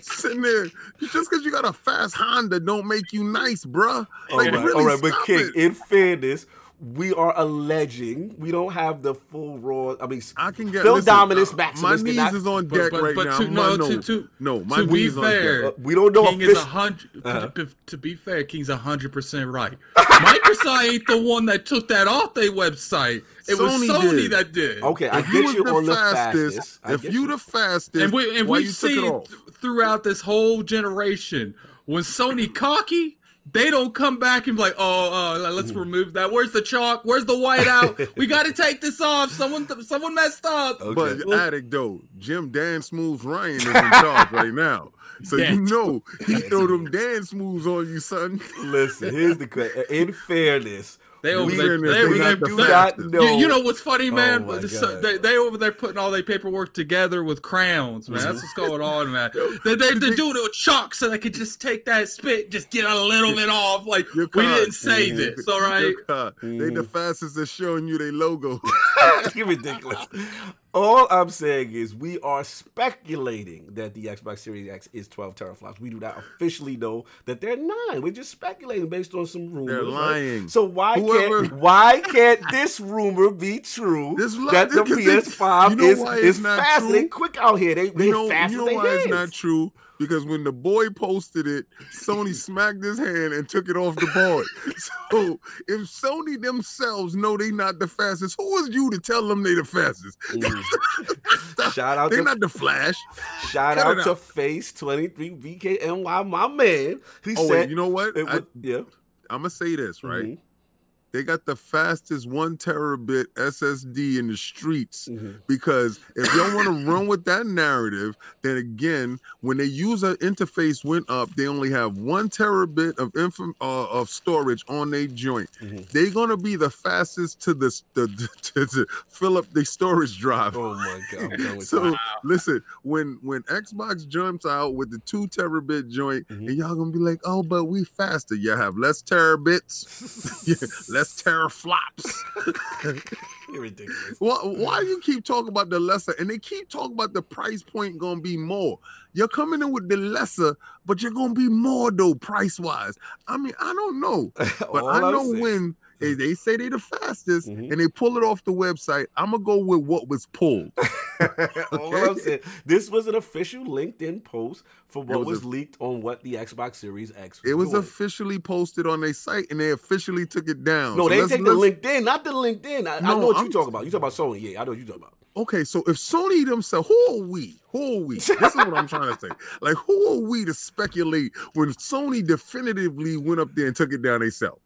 Sitting there, just because you got a fast Honda, don't make you nice, bruh. All Like, right, really all right, but King, it. in fairness, we are alleging we don't have the full raw. I mean, I can get Phil listen, Dominus uh, Maximus My cannot- knees is on deck but- right but now. to- My- no, no, to- to- no, my to be knees on deck. fair, uh, we don't know King is a hundred. Uh-huh. To, to be fair, King's a hundred percent right. Microsoft ain't the one that took that off their website. It was Sony Sony did. that did. Okay, I If get you was you the on the fastest, fastest. If get you the fastest, and we and why we've you took it seen off? th- throughout this whole generation when Sony cocky. They don't come back and be like, oh, uh, let's Mm-hmm. remove that. Where's the chalk? Where's the whiteout? we got to take this off. Someone, someone messed up. Okay. But addict though, Jim Dance Moves Ryan is in charge right now. So you know he throw them dance moves on you, son. Listen, here's the question. In fairness, They over we there. Weird They over they there. the do they- not fastest. know. You, you know what's funny, oh man? Oh So they, they over there putting all their paperwork together with crowns, man. That's mm-hmm. what's going on, man. They, they, they're doing it with chalk so they could just take that spit, just get a little bit off. Like, Your we didn't say mm-hmm. this, all right? Your car. They the mm-hmm. fastest at showing you their logo. You're ridiculous. All I'm saying is we are speculating that the Xbox Series X is 12 teraflops. We do not officially know that they're nine. We're just speculating based on some rumors. They're right? lying. So why Whoever- can't why can't this rumor be true This li- that the PS5 you know is, is fast? They quick out here. They they You know, fast you know why it's not true? Because when the boy posted it, Sony smacked his hand and took it off the board. So if Sony themselves know they not the fastest, who is you to tell them they the fastest? Shout out They're to not the Flash. shout Cut out to out. Face 23 VKNY, my man. He Oh said wait, you know what? I, yeah, I'm gonna say this right. Mhm, They got the fastest one terabit SSD in the streets. mhm. because if y'all want to run with that narrative, then again, when the user interface went up, they only have one terabit of info, uh, of storage on their joint. Mhm. They're gonna be the fastest to the, the to, to fill up the storage drive. Oh my god. I'm done with So that. listen, when when Xbox jumps out with the two terabit joint, Mhm. and y'all gonna be like, "Oh, but we faster." You have less terabits, yeah, less teraflops. You're ridiculous. Why, why you keep talking about the lesser and they keep talking about the price point gonna be more? You're coming in with the lesser, but you're gonna be more though, price wise. I mean, I don't know, but I know when they, they say they the fastest Mhm. and they pull it off the website, I'm gonna go with what was pulled. I'm saying, this was an official LinkedIn post for what was was, a- leaked on what the Xbox Series X. It was doing. officially posted on their site and they officially took it down. no, So they take the LinkedIn, not the LinkedIn. I, I know what you talking about. You talking about Sony? Yeah, I know what you talking about. Okay, so if Sony themselves, who are we? Who are we? This is what I'm trying to say. Like, who are we to speculate when Sony definitively went up there and took it down themselves?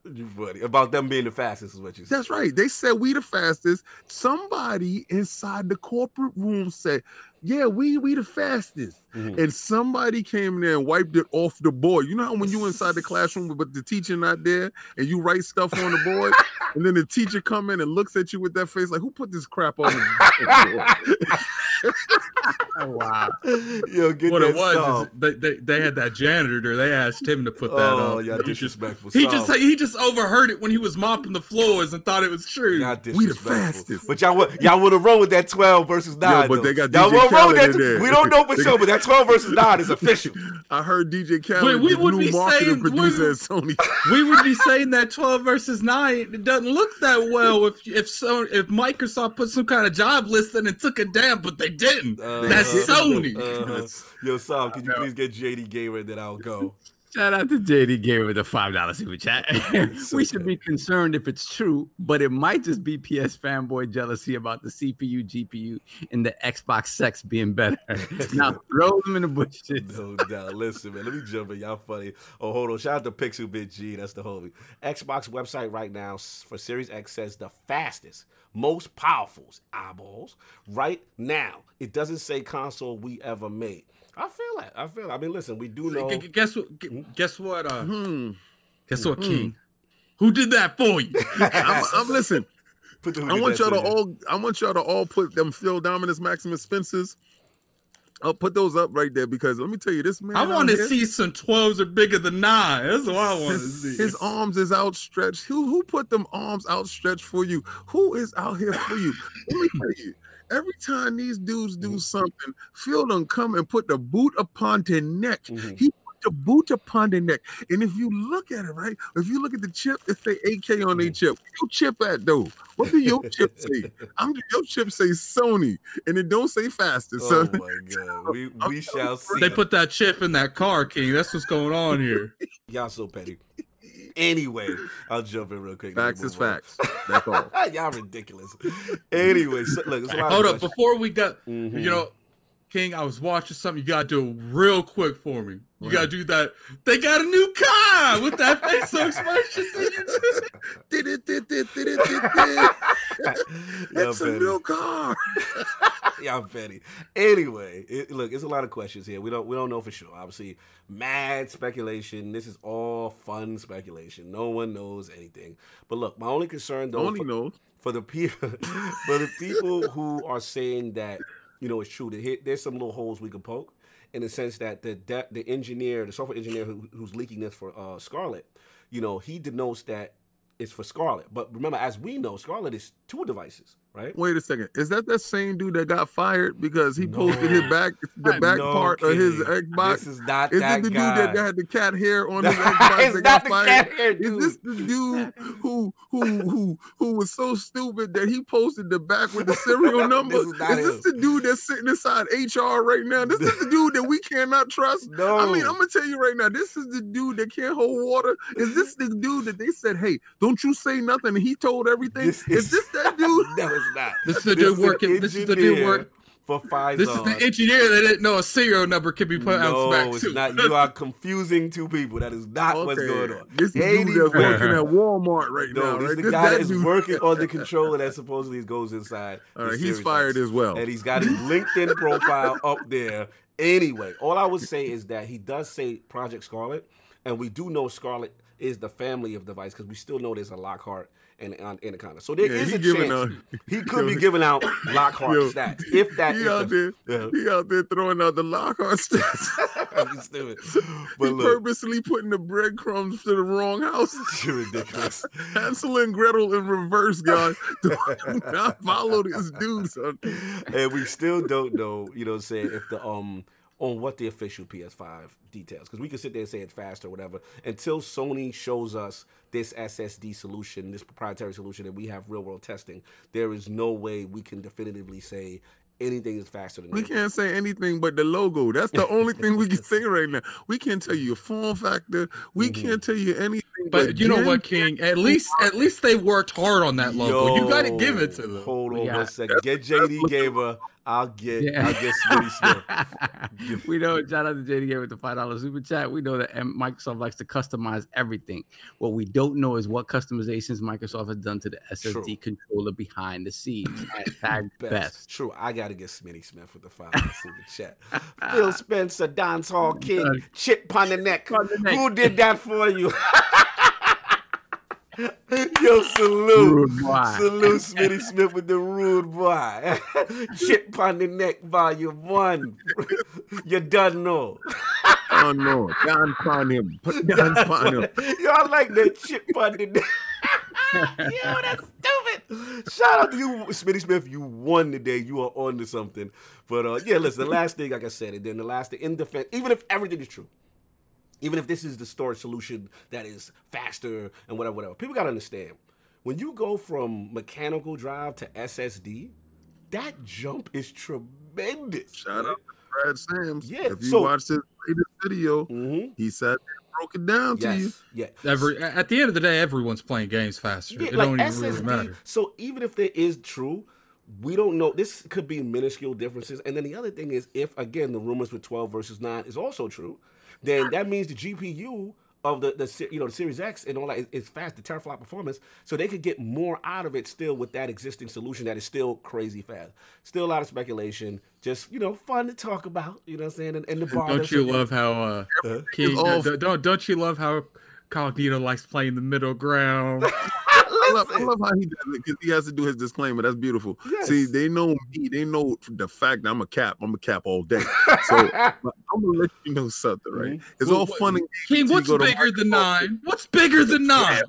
About them being the fastest is what you said. That's right. They said we the fastest. Somebody inside the corporate room said, "Yeah, we we the fastest." Mhm. And somebody came in there and wiped it off the board. You know how when you inside the classroom but the teacher not there and you write stuff on the board, and then the teacher come in and looks at you with that face like, "Who put this crap on the board?" wow. Yo, get what that it was is they, they, they had that janitor. They asked him to put that Oh, up. y'all he just disrespectful. he just he just overheard it when he was mopping the floors and thought it was true. We the fastest. But y'all y'all would have run with that 12 versus 9. but though. they got y'all DJ won't run with that. in. We don't know for They sure, but that 12 versus 9 is official. I heard DJ Khaled, we the would new be marketing saying- we producer would- at Sony. we would be saying that 12 versus 9 it doesn't look that well if if so if Microsoft put some kind of job listing and took it down, but they didn't. Uh, That's Sony. uh-huh. Yo, Sam, can you please get JD Gamer and then I'll go? Shout out to JD Gamer with the five dollar super chat. So we should good. be concerned if it's true, but it might just be PS fanboy jealousy about the CPU, GPU, and the Xbox sex being better. now throw them in the bushes. No doubt. Listen, man, let me jump in. Y'all funny. Oh, hold on. Shout out to Pixel Bit G. That's the homie. Xbox website right now for Series X says the fastest, most powerful eyeballs right now. It doesn't say console we ever made. I feel that. I feel. It. I mean, listen, we do know. Gu- gu- Guess what? Guess what? Uh, Hmm. guess what, Hmm. King? Who did that for you? I'm, I'm listen. I want y'all to all. I want y'all to all put them Phil Dominus Maximus Spencers I'll put those up right there because let me tell you, this man. I want to see some twelves are bigger than nine. That's what I want to see. his arms is outstretched. Who who put them arms outstretched for you? Who is out here for you? Let me tell you. Every time these dudes do something, Phil done come and put the boot upon their neck. Mhm. He put the boot upon their neck. And if you look at it, right? If you look at the chip, it say AK on their chip. Where your chip at though? What do your chip say? I'm your chip say Sony, and it don't say faster. Oh So my god, we we shall see. they put that chip in that car, King. That's what's going on here. Y'all so petty. Anyway, I'll jump in real quick. facts is on. facts. That's all. Y'all ridiculous. Anyway, so, look, it's Hold up, before we got, Mhm. you know, King, I was watching something. You gotta do real quick for me. You gotta do that. They got a new car with that facial expression. It's a petty. new car. Y'all petty. Anyway, it, look, it's a lot of questions here. We don't we don't know for sure. Obviously, mad speculation. This is all fun speculation. No one knows anything. But look, my only concern though Only for, knows. for the people for the people who are saying that you know it's true that here, there's some little holes we could poke in the sense that the de- the engineer the software engineer who, who's leaking this for uh, Scarlett you know he denotes that it's for Scarlett. But remember as we know Scarlett is two devices right Wait a second. Is that that same dude that got fired because he posted his back, the back No part of his kidding. Xbox? this is not Is that it the guy dude that had the cat hair on his Xbox that got the fired? cat hair Is this the dude who who who who was so stupid that he posted the back with the serial number? This is is this the dude that's sitting inside HR right now? This is the dude that we cannot trust. no I mean, I'm gonna tell you right now, this is the dude that can't hold water. Is this the dude that they said, "Hey, don't you say nothing"? And he told everything. This is, is- this that dude? No it's not This is the This dude working. This is the dude work. for Phison This is the engineer that didn't know a serial number could be put no, out back it's not. You are confusing two people. That is not what's going on. This is the dude that's working at Walmart right No, now, this right? the This guy that that is dude. working on the controller that supposedly goes inside. All right, he's fired as well. and he's got his LinkedIn profile up there. Anyway, all I would say is that he does say Project Scarlett, and we do know Scarlett is the family of device because we still know there's a Lockhart and and Anaconda. So there Yeah, is a chance out- he could Yo. be giving out Lockhart Yo. stats if that. he out there, the- he out there throwing out the Lockhart stats. yeah. He's stupid. he look, purposely putting the breadcrumbs to the wrong house. you're ridiculous. Hansel and Gretel in reverse, guys. Do not follow this dude, son. and we still don't know, you know, what I'm saying if the um on what the official PS5 details because we can sit there and say it's fast or whatever until Sony shows us this SSD solution, this proprietary solution, and we have real world testing. There is no way we can definitively say anything is faster than We that. can't say anything but the logo. That's the only thing we can say right now. We can't tell you your form factor. We Mhm. can't tell you anything. But you know what, King? At least, at least they worked hard on that logo. you got to give it to them. Hold on Yeah. one second. Get JD Gamer. I'll get. Yeah. I'll get Smitty Smith. we know shout out to JD with the five dollar super chat. We know that Microsoft likes to customize everything. What we don't know is what customizations Microsoft has done to the SSD True. controller behind the scenes. Hashtag Best. best. True, I gotta get Smitty Smith with the five dollar super chat. Phil Spencer, Dance Hall King, chip on the neck. On the neck. Who did that for you? Yo, salute. Salute Smitty Smith with the rude boy. chip on the neck, volume one. you done know. Oh no, dance on him. Put dance on him. Y'all like that chip on the neck. Yo, that's stupid. Shout out to you, Smitty Smith. You won today. You are on to something. But uh, yeah, listen, the last thing, like I said, and then the last thing in defense, even if everything is true, even if this is the storage solution that is faster and whatever, whatever, people gotta understand when you go from mechanical drive to SSD, that jump is tremendous. Shout out to Brad Sams. Yeah, If you so- watch his latest video, Mm-hmm. he said broke it down to you. Yes. Yes. Every at the end of the day, everyone's playing games faster. Yeah, it like don't even SSD. really matter. So even if there is true, we don't know. This could be minuscule differences. And then the other thing is, if again the rumors with 12 versus 9 is also true, then that means the GPU of the the you know the Series X and all that is, is fast, the teraflop performance. So they could get more out of it still with that existing solution that is still crazy fast. Still a lot of speculation. Just you know, fun to talk about. You know what I'm saying? And, and the bar. Don't you love how uh, Uh, King? all- don't, don't don't you love how Cognito likes playing the middle ground? I love, I love how he does it because he has to do his disclaimer. That's beautiful. Yes. See, they know me. They know the fact that I'm a cap. I'm a cap all day. So I'm gonna let you know something, right? Mm-hmm. It's Well, all what- fun and King, games. what's You go bigger than nine? What's bigger than nine?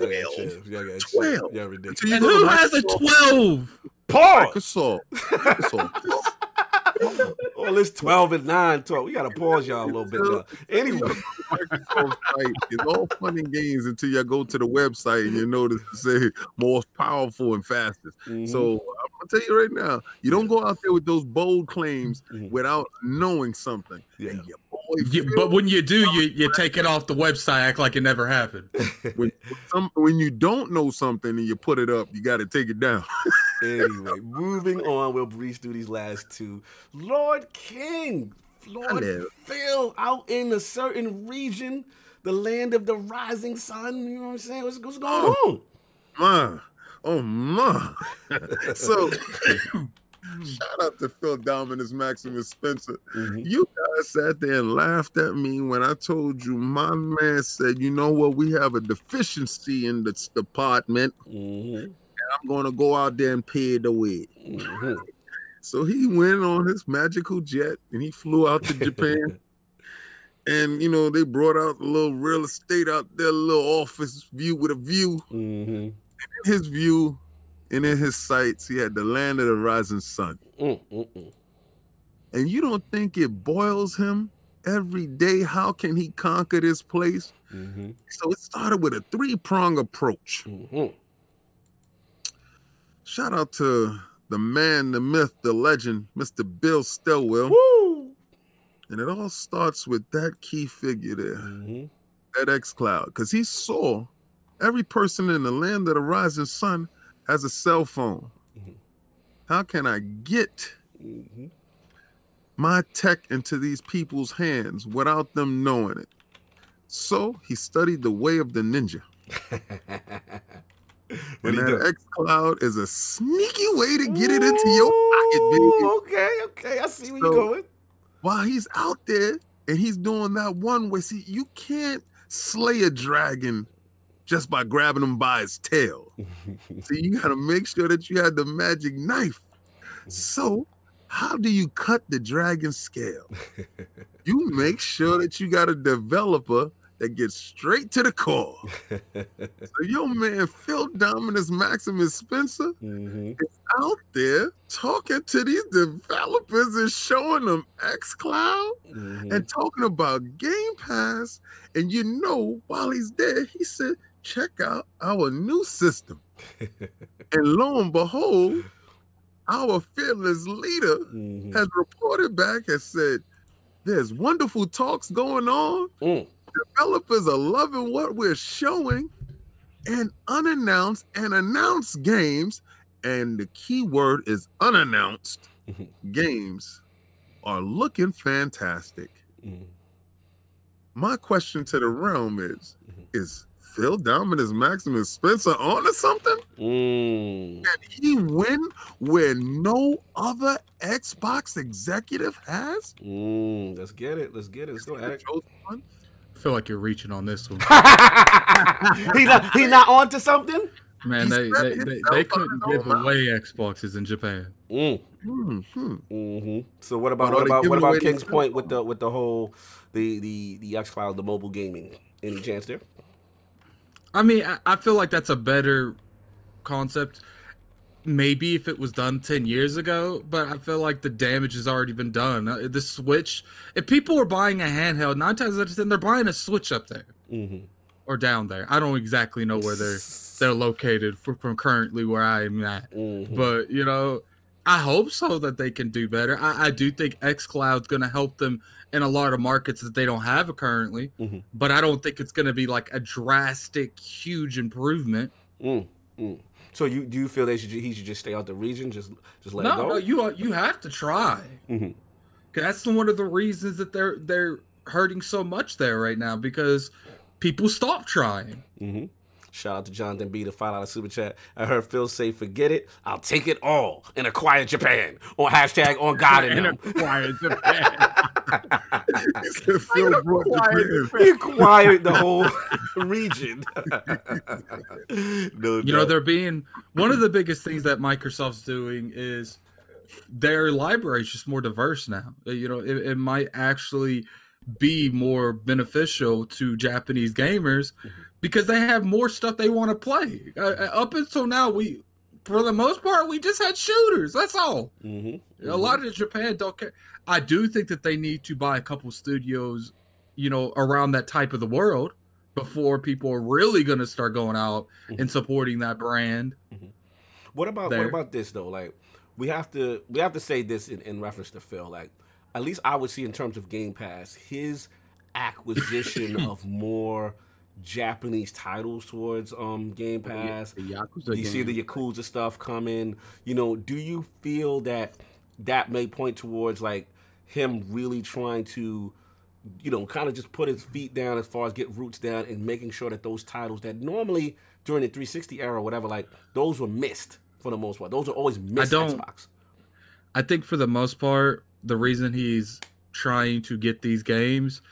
Yeah, yeah, chill. Yeah, yeah, chill. Twelve. Yeah, ridiculous. And who has a twelve? Pause. Microsoft. Microsoft. Well, it's 12 and 9 talk. We got to pause y'all a little bit now. Anyway. It's all fun and games until you go to the website and you notice to say most powerful and fastest. Mhm. So Gonna tell you right now, you don't go out there with those bold claims Mhm. without knowing something. Yeah. And your boy Yeah, but when you do, you you take it off the website, act like it never happened. when some when you don't know something and you put it up, you got to take it down. anyway, moving on, we'll breeze through these last two. Lord King, Lord Hello. Phil, out in a certain region, the land of the rising sun. You know what I'm saying? What's, what's going on? Ma, oh my! so shout out to Phil Dominus Maximus Spencer. Mhm. You guys sat there and laughed at me when I told you my man said, you know what, we have a deficiency in this department. Mhm. I'm gonna go out there and pay the way. Mhm. So he went on his magical jet and he flew out to Japan. and you know, they brought out a little real estate out there, a little office view with a view. In his view and in his sights, he had the land of the rising sun. Mm, mm, mm. And you don't think it boils him every day? How can he conquer this place? Mhm. So it started with a three-prong approach. Mhm. Shout out to the man, the myth, the legend, Mr. Bill Stillwell. Woo! And it all starts with that key figure there, Mhm. that X Cloud, because he saw every person in the land of the rising sun has a cell phone. Mhm. How can I get Mhm. my tech into these people's hands without them knowing it? So he studied the way of the ninja. and that? X Cloud is a sneaky way to get it into your pocket, baby. Okay, okay, I see where So- you're going. while he's out there and he's doing that one way. See, you can't slay a dragon just by grabbing him by his tail. so you got to make sure that you had the magic knife. So, how do you cut the dragon scale? You make sure that you got a developer that gets straight to the core. So, your man Phil Dominus Maximus Spencer Mhm. out there talking to these developers and showing them xCloud Mhm. and talking about Game Pass. And you know, while he's there, he said, check out our new system. and lo and behold, our fearless leader Mhm. has reported back and said, there's wonderful talks going on. Mm. Developers are loving what we're showing and unannounced and announced games. And the key word is unannounced games are looking fantastic. Mhm. My question to the realm is Mhm. Is Phil Dominus Maximus Spencer on to something? Mm. Can he win where no other Xbox executive has? Mm. Let's get it. Let's get it. Let's go, Addict. I feel like you're reaching on this one. he not he not on to something? Man, they they, they, they couldn't give own away Xboxes in Japan. Mm. Hmm, hmm. hmm So what about what about what about King's Point with the with the whole the the the X Cloud the mobile gaming? Any chance there? I mean, I, I feel like that's a better concept. Maybe if it was done 10 years ago, but I feel like the damage has already been done. Uh, The Switch, if people are buying a handheld, nine times out of 10, they're buying a Switch up there Mm-hmm. or down there. I don't exactly know where they're they're located from, from currently where I am at. Mhm. But, you know, I hope so that they can do better. I, I do think xCloud's going to help them in a lot of markets that they don't have currently, Mhm. but I don't think it's going to be like a drastic, huge improvement. Mm, mm. So you do you feel they should he should just stay out the region, just just let it go? no, you you have to try. Mhm. 'Cause That's one of the reasons that they're they're hurting so much there right now because people stop trying. hmm Shout out to Jonathan B. the five dollar super chat. I heard Phil say, "Forget it, I'll take it all and acquire Japan." Or hashtag on God in them. acquire Japan. He said Phil brought Japan. He acquired the whole region. no, You know, they're being one of the biggest things that Microsoft's doing is their library is just more diverse now. You know, it, it might actually be more beneficial to Japanese gamers because they have more stuff they want to play. Uh, uh, up until now, we, for the most part, we just had shooters. That's all. Mhm, A lot of Japan don't care. I do think that they need to buy a couple studios, you know, around that type of the world before people are really going to start going out and supporting that brand. What about there. what about this though? Like we have to we have to say this in, in reference to Phil. Like at least I would see in terms of Game Pass, his acquisition of more Japanese titles towards um Game Pass. The Yakuza you see the Yakuza stuff coming. You know, do you feel that that may point towards like him really trying to, you know, kind of just put his feet down as far as get roots down and making sure that those titles that normally during the 360 era or whatever, like those were missed for the most part. Those are always missed don't- Xbox. I think for the most part, the reason he's trying to get these games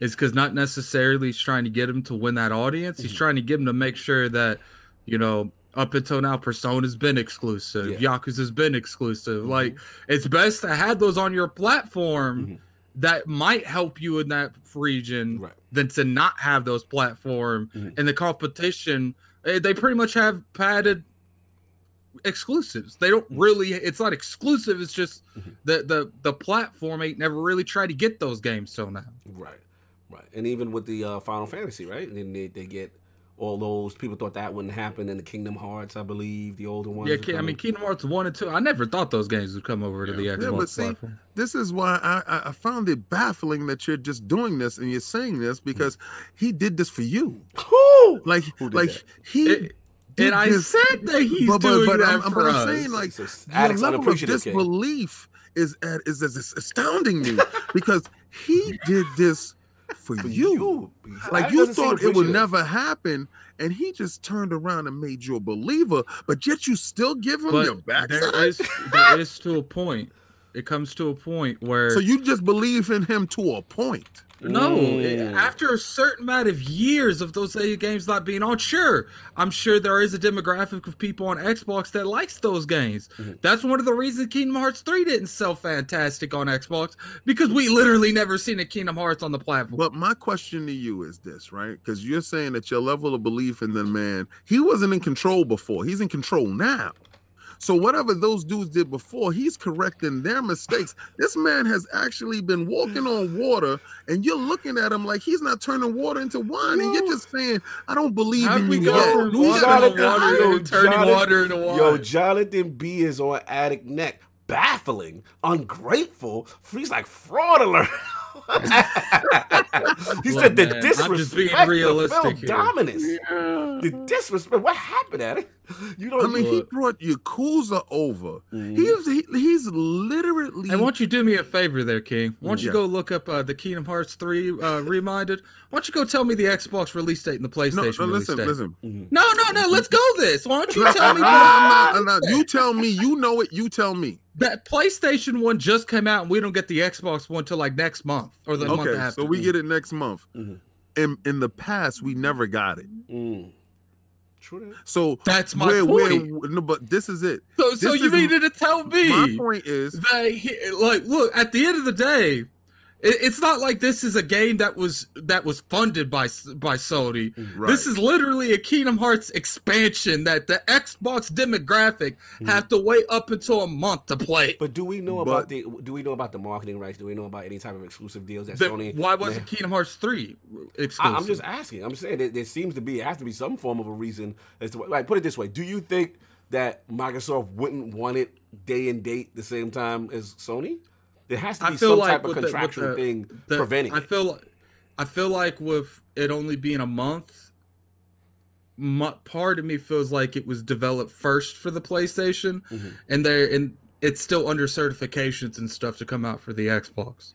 is because not necessarily he's trying to get him to win that audience. He's Mhm. trying to get him to make sure that, you know, up until now, Persona's been exclusive, Yeah. Yakuza's been exclusive. Mhm. Like, it's best to have those on your platform Mhm. that might help you in that region Right. than to not have those platform Mhm. and the competition. eh, They pretty much have padded exclusives. They don't really. It's not exclusive. It's just Mhm. the the the platform ain't never really tried to get those games till now. Right. Right. And even with the uh, Final Fantasy, right? And then they, they get all those people thought that wouldn't happen in the Kingdom Hearts, I believe, the older ones. Yeah, I mean Kingdom Hearts one and two. I never thought those games would come over to the Xbox Yeah, Xbox but see, platform. This is why I, I, I found it baffling that you're just doing this and you're saying this because he did this for you. Who? Like, Who like that? he. It- did and I said that he's but, but, doing but that I'm, for but us. I'm saying like So it's your level of disbelief is at, is, is astounding me because he did this for, For you. Like That you thought it would never happen, and he just turned around and made you a believer. But yet you still give him your back. there is there is to a point. It comes to a point where so you just believe in him to a point. No, Mm. after a certain amount of years of those games not being on, sure, I'm sure there is a demographic of people on Xbox that likes those games. Mhm. That's one of the reasons Kingdom Hearts 3 didn't sell fantastic on Xbox because we literally never seen a Kingdom Hearts on the platform. But my question to you is this, right? Because you're saying that your level of belief in the man, he wasn't in control before. He's in control now. So whatever those dudes did before, he's correcting their mistakes. This man has actually been walking on water, and you're looking at him like he's not turning water into wine, and you're just saying, "I don't believe How in we you go yet." from We water gotta water yo, turning Jonathan- water into wine? Yo, Jonathan B is on Addict Neck. Baffling, ungrateful. He's like fraud alert. he Look, said the man, I'm disrespect, just being the realistic Phil here. dominance, the disrespect. What happened at it? You know, I mean, he brought Yakuza over. Mhm. He's he, he's literally. And why don't you do me a favor there, King? Why don't you go look up uh, the Kingdom Hearts 3 uh, reminded? Why don't you go tell me the Xbox release date and the PlayStation no, release listen, date? listen. Mhm. No, no, no. Let's go this. Why don't you tell me I'm what not- I'm not- I'm not- you tell me. You know it. You tell me. That PlayStation one just came out, and we don't get the Xbox one till like next month or the month Okay, after. so we get it next month. Mhm. In in the past, we never got it. Mm. True. So That's my where, where, point. no, but this is it. so, so you needed to tell me My point is, that, he, like, look, at the end of the day, it, it's not like this is a game that was that was funded by by Sony. right, This is literally a Kingdom Hearts expansion that the Xbox demographic Mm-hmm. have to wait up until a month to play. But do we know But- about the? Do we know about the marketing rights? Do we know about any type of exclusive deals that Sony? why wasn't Man. Kingdom Hearts 3 I, exclusive? I'm just asking. I'm saying that there seems to be it has to be some form of a reason as to like put it this way. Do you think that Microsoft wouldn't want it day and date the same time as Sony? There has to be feel some like type of with the- contractual the- thing the- preventing I it. feel I feel like with it only being a month, my, part of me feels like it was developed first for the PlayStation, Mhm. and they and it's still under certifications and stuff to come out for the Xbox.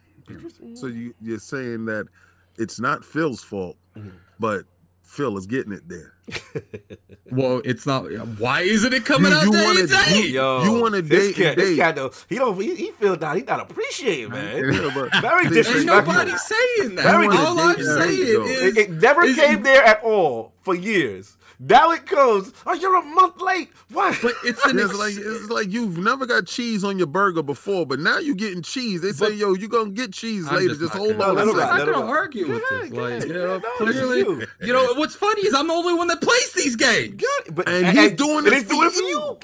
so you you're saying that it's not Phil's fault, Mhm. but Phil is getting it there. Well, it's not. Why isn't it coming You- out you day wanna- and day? Yo, You wanna this date cat, and this date. cat though, he don't he, he feel down. He not appreciated, man. Yeah, Very Ain't Ain't nobody saying that. Very All I'm saying There is, It, it never is- came there at all for years. Now it comes. Oh, you're a month late. Why? but it's an it's ex- like it's like you've never got cheese on your burger before, but now you're getting cheese. They say, But- "Yo, you're gonna get cheese I'm later. just Just hold on." let a him second." ride, I'm let not him gonna argue with this. Like, you know, No, clearly, you. you know what's funny is I'm the only one that plays these games. Good, but And he's doing and this for doing it for you.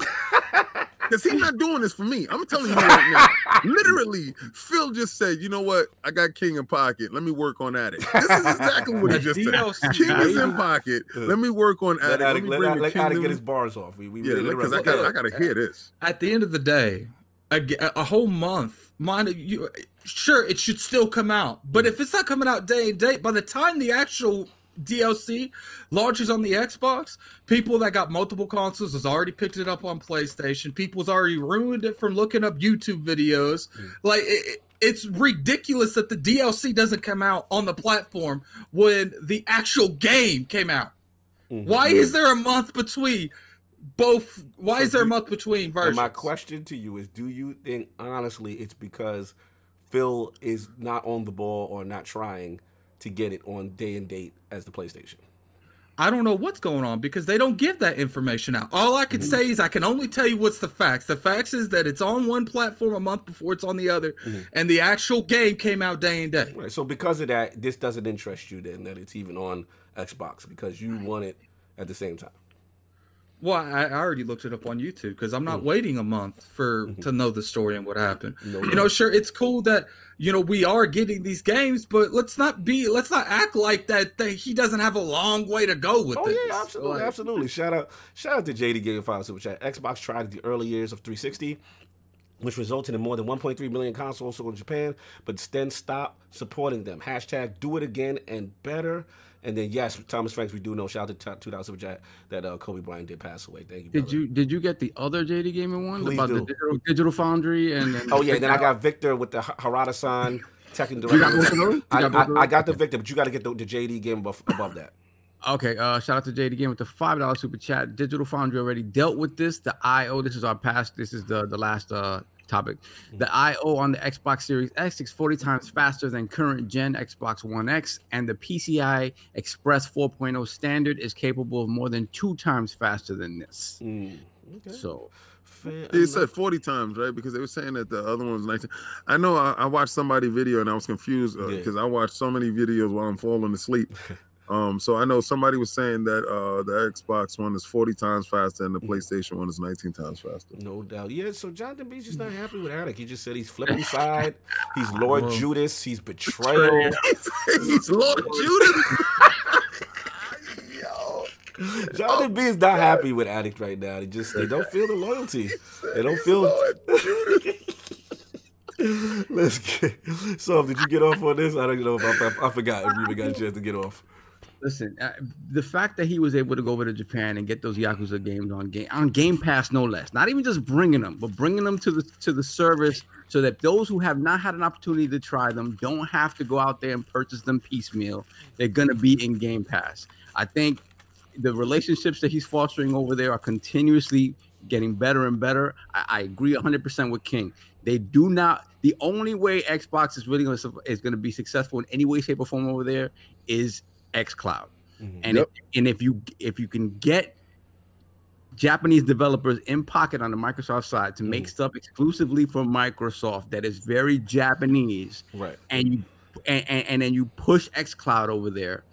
you. Because he's not doing this for me. I'm telling you right now. Literally, Phil just said, you know what? I got King in pocket. Let me work on at it. This is exactly what he just said. DLC King is in pocket. Let me work on let at it. Let me let, bring Addict, the let get his bars off. We, we Yeah, because I got I gotta hear this. At the end of the day, a whole month, mind you, sure it should still come out, but if it's not coming out day and date, by the time the actual DLC launches on the Xbox, people that got multiple consoles has already picked it up on PlayStation. People's already ruined it from looking up YouTube videos. Mm. Like it, it- it's ridiculous that the DLC doesn't come out on the platform when the actual game came out. Mhm. Why is there a month between both? Why is there a month between And my question to you is: Do you think honestly it's because Phil is not on the ball or not trying to get it on day and date as the PlayStation? I don't know what's going on because they don't give that information out. All I can Mhm. say is I can only tell you what's the facts. The facts is that it's on one platform a month before it's on the other, Mhm. and the actual game came out day and day. Right. So because of that, this doesn't interest you then that it's even on Xbox because you want it at the same time. Well, I, I already looked it up on YouTube because I'm not Mhm. waiting a month for Mhm. to know the story and what happened. No, You know, sure, it's cool that you know we are getting these games, but let's not be let's not act like that, that he doesn't have a long way to go with Oh this. yeah, absolutely, Like, absolutely. Shout out, shout out to JD Game File Super Chat. Xbox tried the early years of 360, which resulted in more than 1.3 million consoles sold in Japan, but then stopped supporting them. Hashtag do it again and better. And then yes, Thomas Franks, we do know. Shout out to 2000 Super Chat that uh, Kobe Bryant did pass away. Thank you. Did brother. you did you get the other JD Gaming one Please about the digital, digital foundry and, and Oh yeah, then I got Victor with the H- Harada-san Tekken You got both Direct. I, I, I got the Victor, but you got to get the, the JD game above, above that. Okay, uh, shout out to JD Game with the five dollar super chat. Digital Foundry already dealt with this. The IO, this is our past. This is the the last uh topic. The IO on the Xbox Series X is 40 times faster than current gen Xbox One X, and the PCI Express 4.0 standard is capable of more than two times faster than this. Mm, okay. So Fair They said enough. 40 40 times, right? Because they were saying that the other one was 19. I know I, I watched somebody video and I was confused Yeah. because I watched so many videos while I'm falling asleep. Um, so I know somebody was saying that uh, the Xbox one is 40 times faster and the Mhm. PlayStation one is 19 times faster. No doubt. Yeah, so Jonathan B's just not happy with Addict. He just said he's flipping side. He's Lord Well, Judas. He's betrayal. He's Lord Judas. Jonathan B is not happy with Addict right now. They just they don't feel the loyalty. They don't feel Let's get so did you get off on this? I don't know if I, I, I forgot if you even got a chance to get off. Listen, uh, the fact that he was able to go over to Japan and get those Yakuza games on game on Game Pass, no less. Not even just bringing them, but bringing them to the to the service so that those who have not had an opportunity to try them don't have to go out there and purchase them piecemeal. They're gonna be in Game Pass. I think the relationships that he's fostering over there are continuously getting better and better. I, I agree 100% with King. They do not. The only way Xbox is really going to is going to be successful in any way, shape, or form over there is XCloud. Mhm. And Yep. if, and if you if you can get Japanese developers in pocket on the Microsoft side to make Mhm. stuff exclusively for Microsoft that is very Japanese, Right. and you and, and, and then you push xcloud over there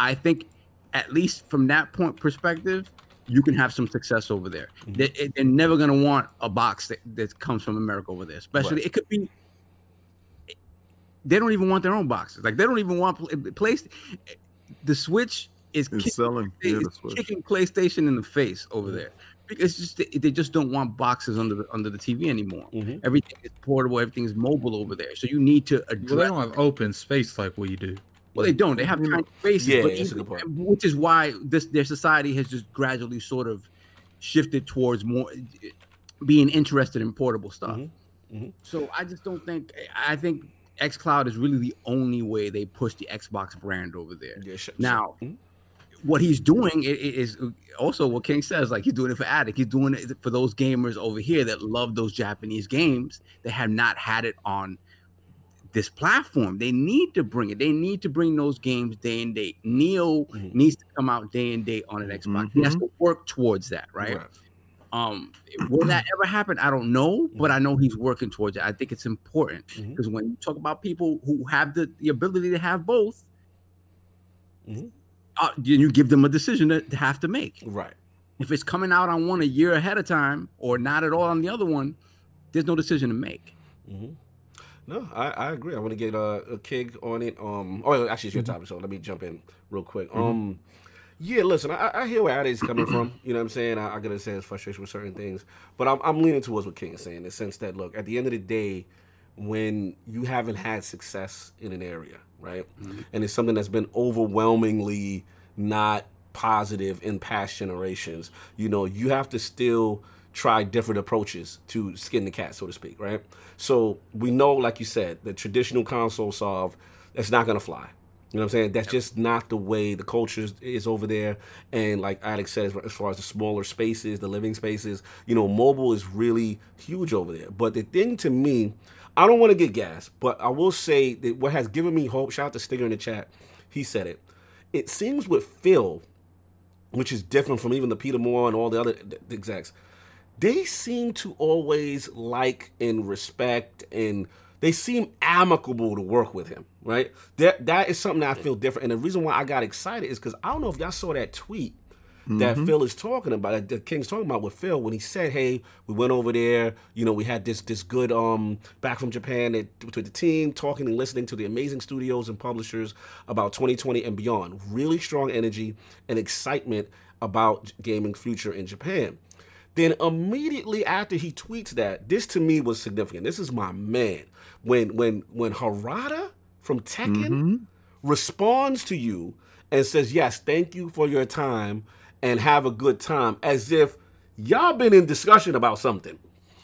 i think at least from that point perspective you can have some success over there Mhm. they, they're never going to want a box that, that comes from america over there especially Right. it could be they don't even want their own boxes like they don't even want place the switch is It's kick- selling. Yeah, it's the Switch. kicking playstation in the face Mm-hmm. over there because it's just they, they just don't want boxes under the under the tv anymore Mhm. everything is portable everything is mobile over there so you need to Well, they don't have open space like we do. well, they don't. They have You know, tiny spaces, yeah, but even- which is why this their society has just gradually sort of shifted towards more being interested in portable stuff. Mhm, mhm. So I just don't think. I think XCloud is really the only way they push the Xbox brand over there. Yeah, sh- Now, Mhm. what he's doing is also what King says. Like he's doing it for Addict. He's doing it for those gamers over here that love those Japanese games that have not had it on this platform. They need to bring it. They need to bring those games day and date. Neo Mhm. needs to come out day and date on an Xbox. He has to work towards that, right? Right. Um, will that ever happen? I don't know, but I know he's working towards it. I think it's important because when you talk about people who have the, the ability to have both, Mhm. uh, you give them a decision to, to have to make. Right. If it's coming out on one a year ahead of time or not at all on the other one, there's no decision to make. hmm No, I, I agree. I want to get uh, a kig on it. Um, oh, actually, it's your Mm-hmm. topic, so let me jump in real quick. Um, yeah, listen, I, I hear where Addie's coming from. You know what I'm saying? I, I gotta say his frustration with certain things, but I'm, I'm leaning towards what King is saying in the sense that, look, at the end of the day, when you haven't had success in an area, right, mm-hmm. and it's something that's been overwhelmingly not positive in past generations, you know, you have to still try different approaches to skin the cat, so to speak, right? So we know, like you said, the traditional console solve, that's not gonna fly. You know what I'm saying? That's just not the way the culture is- over there. And like Alex said, as- as far as the smaller spaces, the living spaces, you know, mobile is really huge over there. But the thing to me, I don't want to get gas, but I will say that what has given me hope, shout out to Stinger in the chat, he said it. It seems with Phil, which is different from even the Peter Moore and all the other execs, they seem to always like and respect and they seem amicable to work with him, right? That that is something that I feel different. And the reason why I got excited is because I don't know if y'all saw that tweet that Phil is talking about, that King's talking about with Phil when he said, "Hey, we went over there. You know, we had this this good um back from Japan that, with the team talking and listening to the amazing studios and publishers about 2020 and beyond. Really strong energy and excitement about gaming future in Japan." Then immediately after he tweets that, this to me was significant. This is my man. When when when Harada from Tekken mm-hmm. responds to you and says, "Yes, thank you for your time and have a good time," as if y'all been in discussion about something.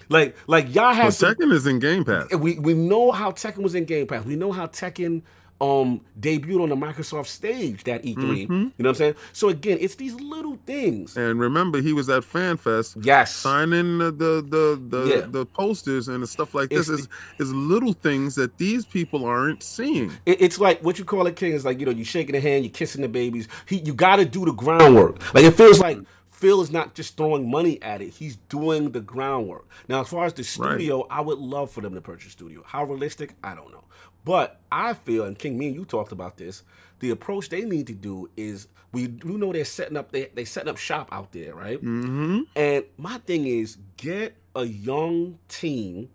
Like like y'all have some- second is in Game Pass. we we know how Tekken was in Game Pass. We know how Tekken um debuted on the Microsoft stage that E3. Mm-hmm. You know what I'm saying? So again, it's these little things. And remember, he was at FanFest Yes. signing the the the the, Yeah. the posters and the stuff like It's this. Is is little things that these people aren't seeing. It, it's like what you call it, King. Is like you know, you shaking the hand, you kissing the babies. He, you got to do the groundwork. Like it feels like Phil is not just throwing money at it; he's doing the groundwork. Now, as far as the studio, I would love for them to purchase studio. How realistic? I don't know. But I feel, and King, me and you talked about this. The approach they need to do is we we know they're setting up they they setting up shop out there, right? Mm-hmm. And my thing is get a young team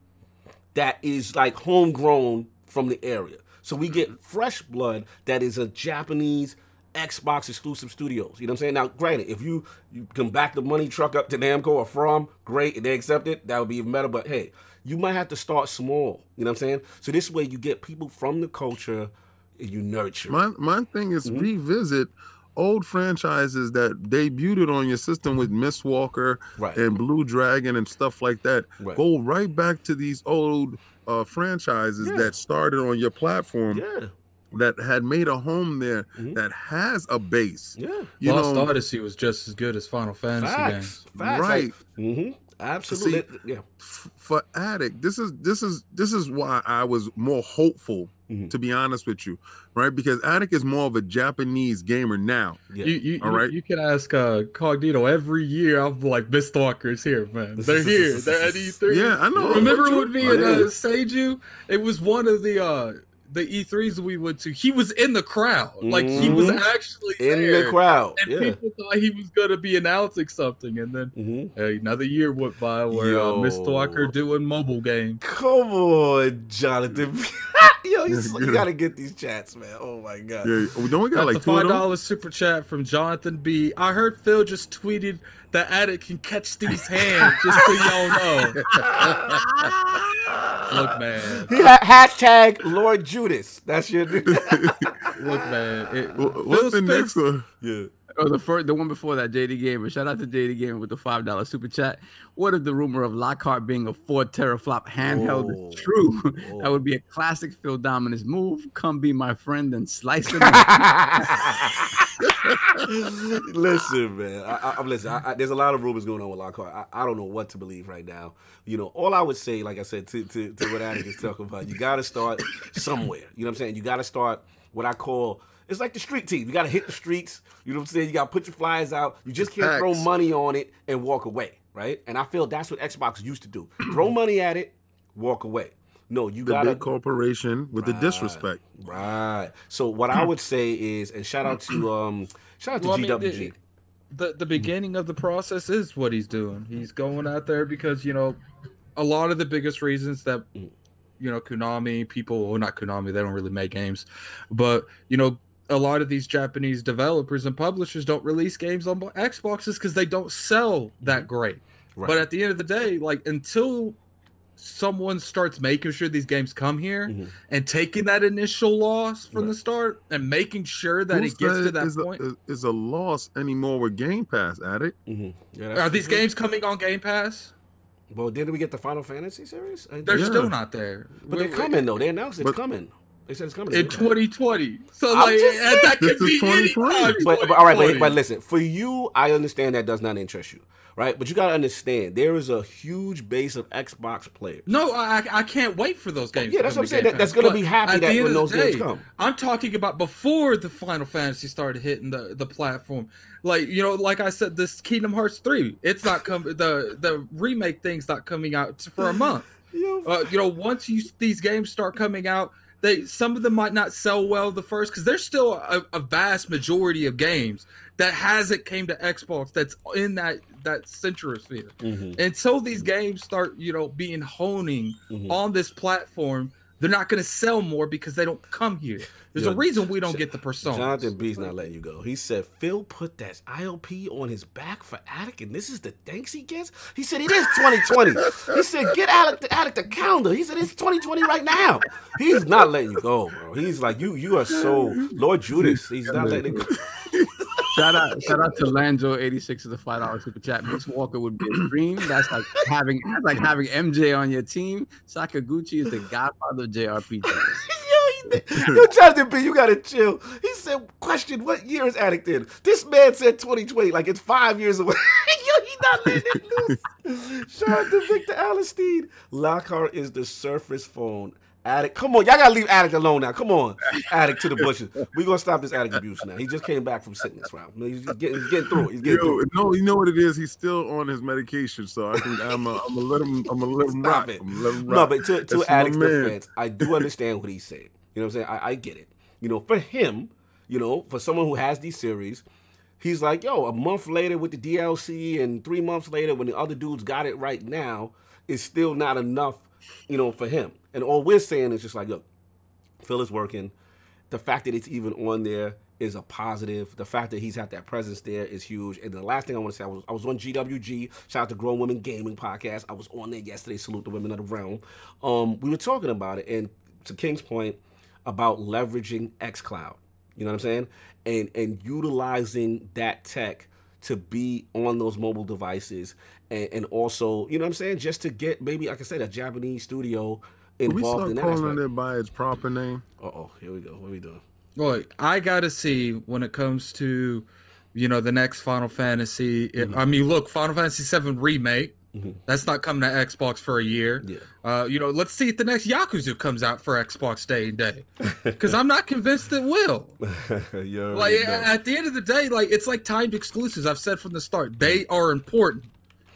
that is like homegrown from the area. So we get fresh blood that is a Japanese Xbox exclusive studios. You know what I'm saying? Now, granted, if you you can back the money truck up to Namco or from, great, and they accept it, that would be even better. But hey, you might have to start small. You know what I'm saying? So this way you get people from the culture and you nurture. My my thing is Mhm. revisit old franchises that debuted on your system with Mistwalker right. and Blue Dragon and stuff like that. right. Go right back to these old uh, franchises Yeah. that started on your platform yeah. that had made a home there Mhm. that has a base. Yeah. You Lost know, Odyssey was just as good as Final Fantasy games. Facts. Facts. right? mm-hmm. Absolutely. yeah. f- for addict this is this is this is why i was more hopeful Mhm. to be honest with you right because addict is more of a japanese gamer now Yeah. You you, All you, right. you can ask uh Cognito every year. I'm like Mistwalker's here, man. They're here. They're at E3. yeah i know Remember Don't you- when me I and know. uh, Seiju? It was one of the uh the E3s we went to. He was in the crowd. Like he was Mhm. actually in there. the crowd. And yeah. people thought he was gonna be announcing something, and then hmm hey, another year went by where uh, Yo. Mistwalker doing mobile games. Come on, Jonathan. Yo, you, That's you good. gotta get these chats, man. Oh my god. yeah we don't we got Got like five dollar super chat from Jonathan B. I heard Phil just tweeted that Addict can catch these hands, just so y'all know. Look, man. He ha- hashtag Lord Judas. That's your dude. Look, man. It, Wha- Phil what's the Spencer- next one yeah. Oh, the first, the one before that, JD Gamer. Shout out to JD Gamer with the five dollar super chat. What if the rumor of Lockhart being a four teraflop handheld Oh. is true? Oh. that would be a classic Phil Dominus move. Come be my friend and slice it. listen, man. I, I, I'm listen. I, I, there's a lot of rumors going on with Lockhart. I, I don't know what to believe right now. You know, all I would say, like I said, to to, to what Addict is talking about, you got to start somewhere. You know what I'm saying? You got to start what I call. It's like the street team. You got to hit the streets. You know what I'm saying? You got to put your flyers out. You just can't throw money on it and walk away, right? And I feel that's what Xbox used to do. throw money at it, walk away. No, you got big corporation with the disrespect. Right. So what I would say is, and shout out to um, shout out to Well, I mean, the- the the beginning of the process is what he's doing. He's going out there because you know a lot of the biggest reasons that you know Konami people, well not Konami, they don't really make games, but you know a lot of these Japanese developers and publishers don't release games on Xboxes because they don't sell that mm-hmm. great. Right. But at the end of the day, like until someone starts making sure these games come here Mhm. and taking that initial loss from Right. the start and making sure that Who it gets to said that is point. A, is- is a loss anymore with Game Pass, Addict? Mhm. Yeah, Are these true. games coming on Game Pass? Well, didn't we get the Final Fantasy series? They're Yeah. still not there. but they're coming though. They announced it's But- coming. They said it's coming in 2020. So I'm like just that saying, could be 2020. But, but all right, but, but listen, for you, I understand that does not interest you, right? But you gotta understand there is a huge base of Xbox players. No, I I- I can't wait for those games. Yeah, that's what I'm saying. That- that's gonna But be happy at that when of the those games come. I'm talking about before the Final Fantasy started hitting the the platform. Like you know, like I said, this Kingdom Hearts three, it's not coming. The the remake thing's not coming out for a month. Yo, uh, you know, once you these games start coming out, they some of them might not sell well the first because there's still a, a vast majority of games that hasn't came to Xbox that's in that that centrosphere. Mhm, Until these games start, you know, being honing mhm. on this platform, they're not going to sell more because they don't come here. There's Yo, a reason we don't get the persona. Jonathan B's not letting you go. He said Phil put that IOP on his back for Addict, and this is the thanks he gets. He said it is 2020. he said get Addict the Addict the calendar. He said it's 2020 right now. He's not letting you go, bro. He's like you. You are so Lord Judas. He's not letting it go. Shout out, shout out to Lanzo eighty six is a five dollar super chat. Mistwalker would be a dream. That's like having that's like having MJ on your team. Sakaguchi is the godfather of JRPGs. Yo, Jonathan B, you gotta chill. He said, question, what year is Addict in? This man said 2020, like it's five years away. Yo, he not letting it loose. Shout out to Victor Allenstein. Lockhart is the Surface phone. Addict, come on, y'all gotta leave Addict alone now. Come on, Addict to the bushes. We gonna stop this Addict abuse now. He just came back from sickness round. He's, he's getting, he's getting through it. He's getting Yo, through it. no, you know what it is. He's still on his medication, so I think I'm gonna I'm let him. I'm gonna let him Stop rock. it. Let him No, but to, to Addict's defense, I do understand what he's saying. You know what I'm saying? I, I get it. You know, for him, you know, for someone who has these series, he's like, yo, a month later with the DLC and three months later when the other dudes got it right now, is still not enough, you know, for him. And all we're saying is just like, look, Phil is working. The fact that it's even on there is a positive. The fact that he's had that presence there is huge. And the last thing I want to say, I was I was on GWG. Shout out to Grown Women Gaming Podcast. I was on there yesterday. Salute the women of the realm. Um, we were talking about it, and to King's point about leveraging XCloud. You know what I'm saying? And and utilizing that tech to be on those mobile devices, and, and also, you know what I'm saying, just to get maybe like I said, a Japanese studio Can we involved start in that. calling aspect. it by its proper name? Uh oh, here we go. What are we doing? Look, I gotta see when it comes to, you know, the next Final Fantasy. It- Mhm. I mean, look, Final Fantasy VII remake. Mhm. That's not coming to Xbox for a year. Yeah. Uh, you know, let's see if the next Yakuza comes out for Xbox Day and Day, because I'm not convinced it will. you Like already at the end of the day, like it's like timed exclusives. I've said from the start, they are important.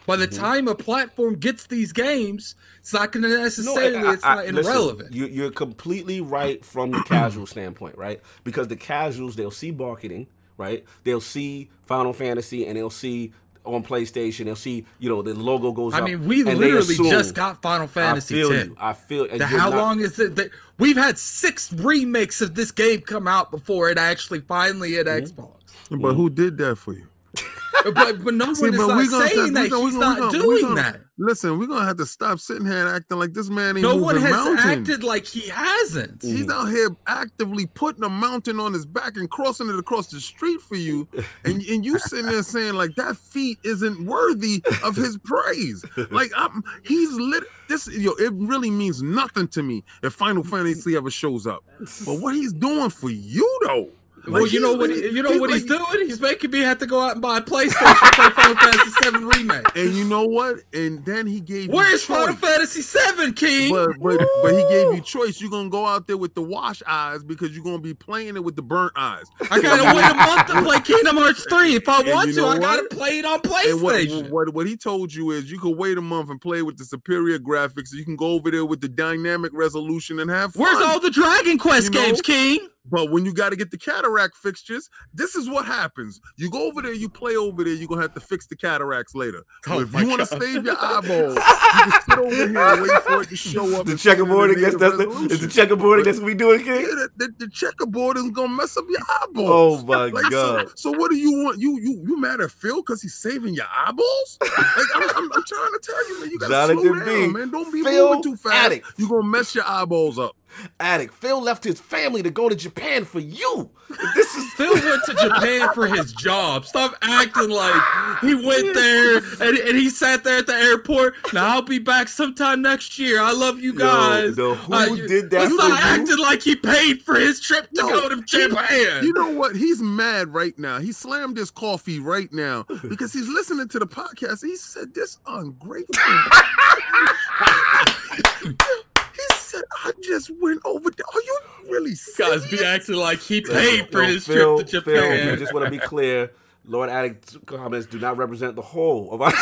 By the Mhm. time a platform gets these games, it's not going to No, necessarily. I- it's I- not listen, irrelevant. you, you're completely right from the casual standpoint, right? Because the casuals, they'll see marketing, right? They'll see Final Fantasy and they'll see on PlayStation, they'll see, you know, the logo goes I up. mean, we literally assume- just got Final Fantasy I feel 10. you. I feel. The- you're how not- long is it? That, we've had six remakes of this game come out before it actually finally hit Mhm. Xbox. But who did that for you? But, but no one See, is but not we gonna saying we that. He's we not gonna- doing gonna- that. Listen, we're gonna have to stop sitting here and acting like this man ain't No one has mountains. acted like he hasn't. Mm. He's out here actively putting a mountain on his back and crossing it across the street for you, and and you sitting there saying like that feat isn't worthy of his praise. Like I'm, he's lit. This yo, it really means nothing to me if Final Fantasy ever shows up. But what he's doing for you though, Well, Like, you know what? He, you know he's what he's doing? He's making me have to go out and buy a PlayStation to play Final Fantasy VII remake. And you know what? And then he gave Where's. Final Fantasy Seven, King? But, but but he gave you choice. You're gonna go out there with the wash eyes because you're gonna be playing it with the burnt eyes. I gotta wait a month to play Kingdom Hearts 3. If I And want you to, know I gotta play it on And what, PlayStation. what what he told you is you could wait a month and play with the superior graphics. So you can go over there with the dynamic resolution and have fun. Where's all the Dragon Quest You know? games, King? But when you got to get the cataract fixtures, this is what happens. You go over there, you play over there, you're gonna have to fix the cataracts later. So Oh if you want to save your eyeballs, you can sit over here and wait for it to show up. The checkerboard, in checkerboarding, that's, the, is the checkerboarding that's what we doing, Yeah, the, the, the checkerboard is gonna mess up your eyeballs. Oh my Like, so, god. so what do you want? You you you mad at Phil because he's saving your eyeballs? Like I'm, I'm, I'm trying to tell you, man, you gotta slow down, B. man. Don't be Phil moving too fast. Addict. You're gonna mess your eyeballs up. Addict. Phil left his family to go to Japan for you. This is Phil went to Japan for his job. Stop acting like he went there and, and he sat there at the airport. Now I'll be back sometime next year. I love you guys. Yo, who Uh, did that you? acting like he paid for his trip to No, go to Japan. You know what? He's mad right now. He slammed his coffee right now because he's listening to the podcast. He said, "This ungrateful." he said, "I just went over there. Are you really guys be acting like he paid for Yo, his Phil, trip to Phil, we Japan. just want to be clear. Lord Addict comments do not represent the whole of our.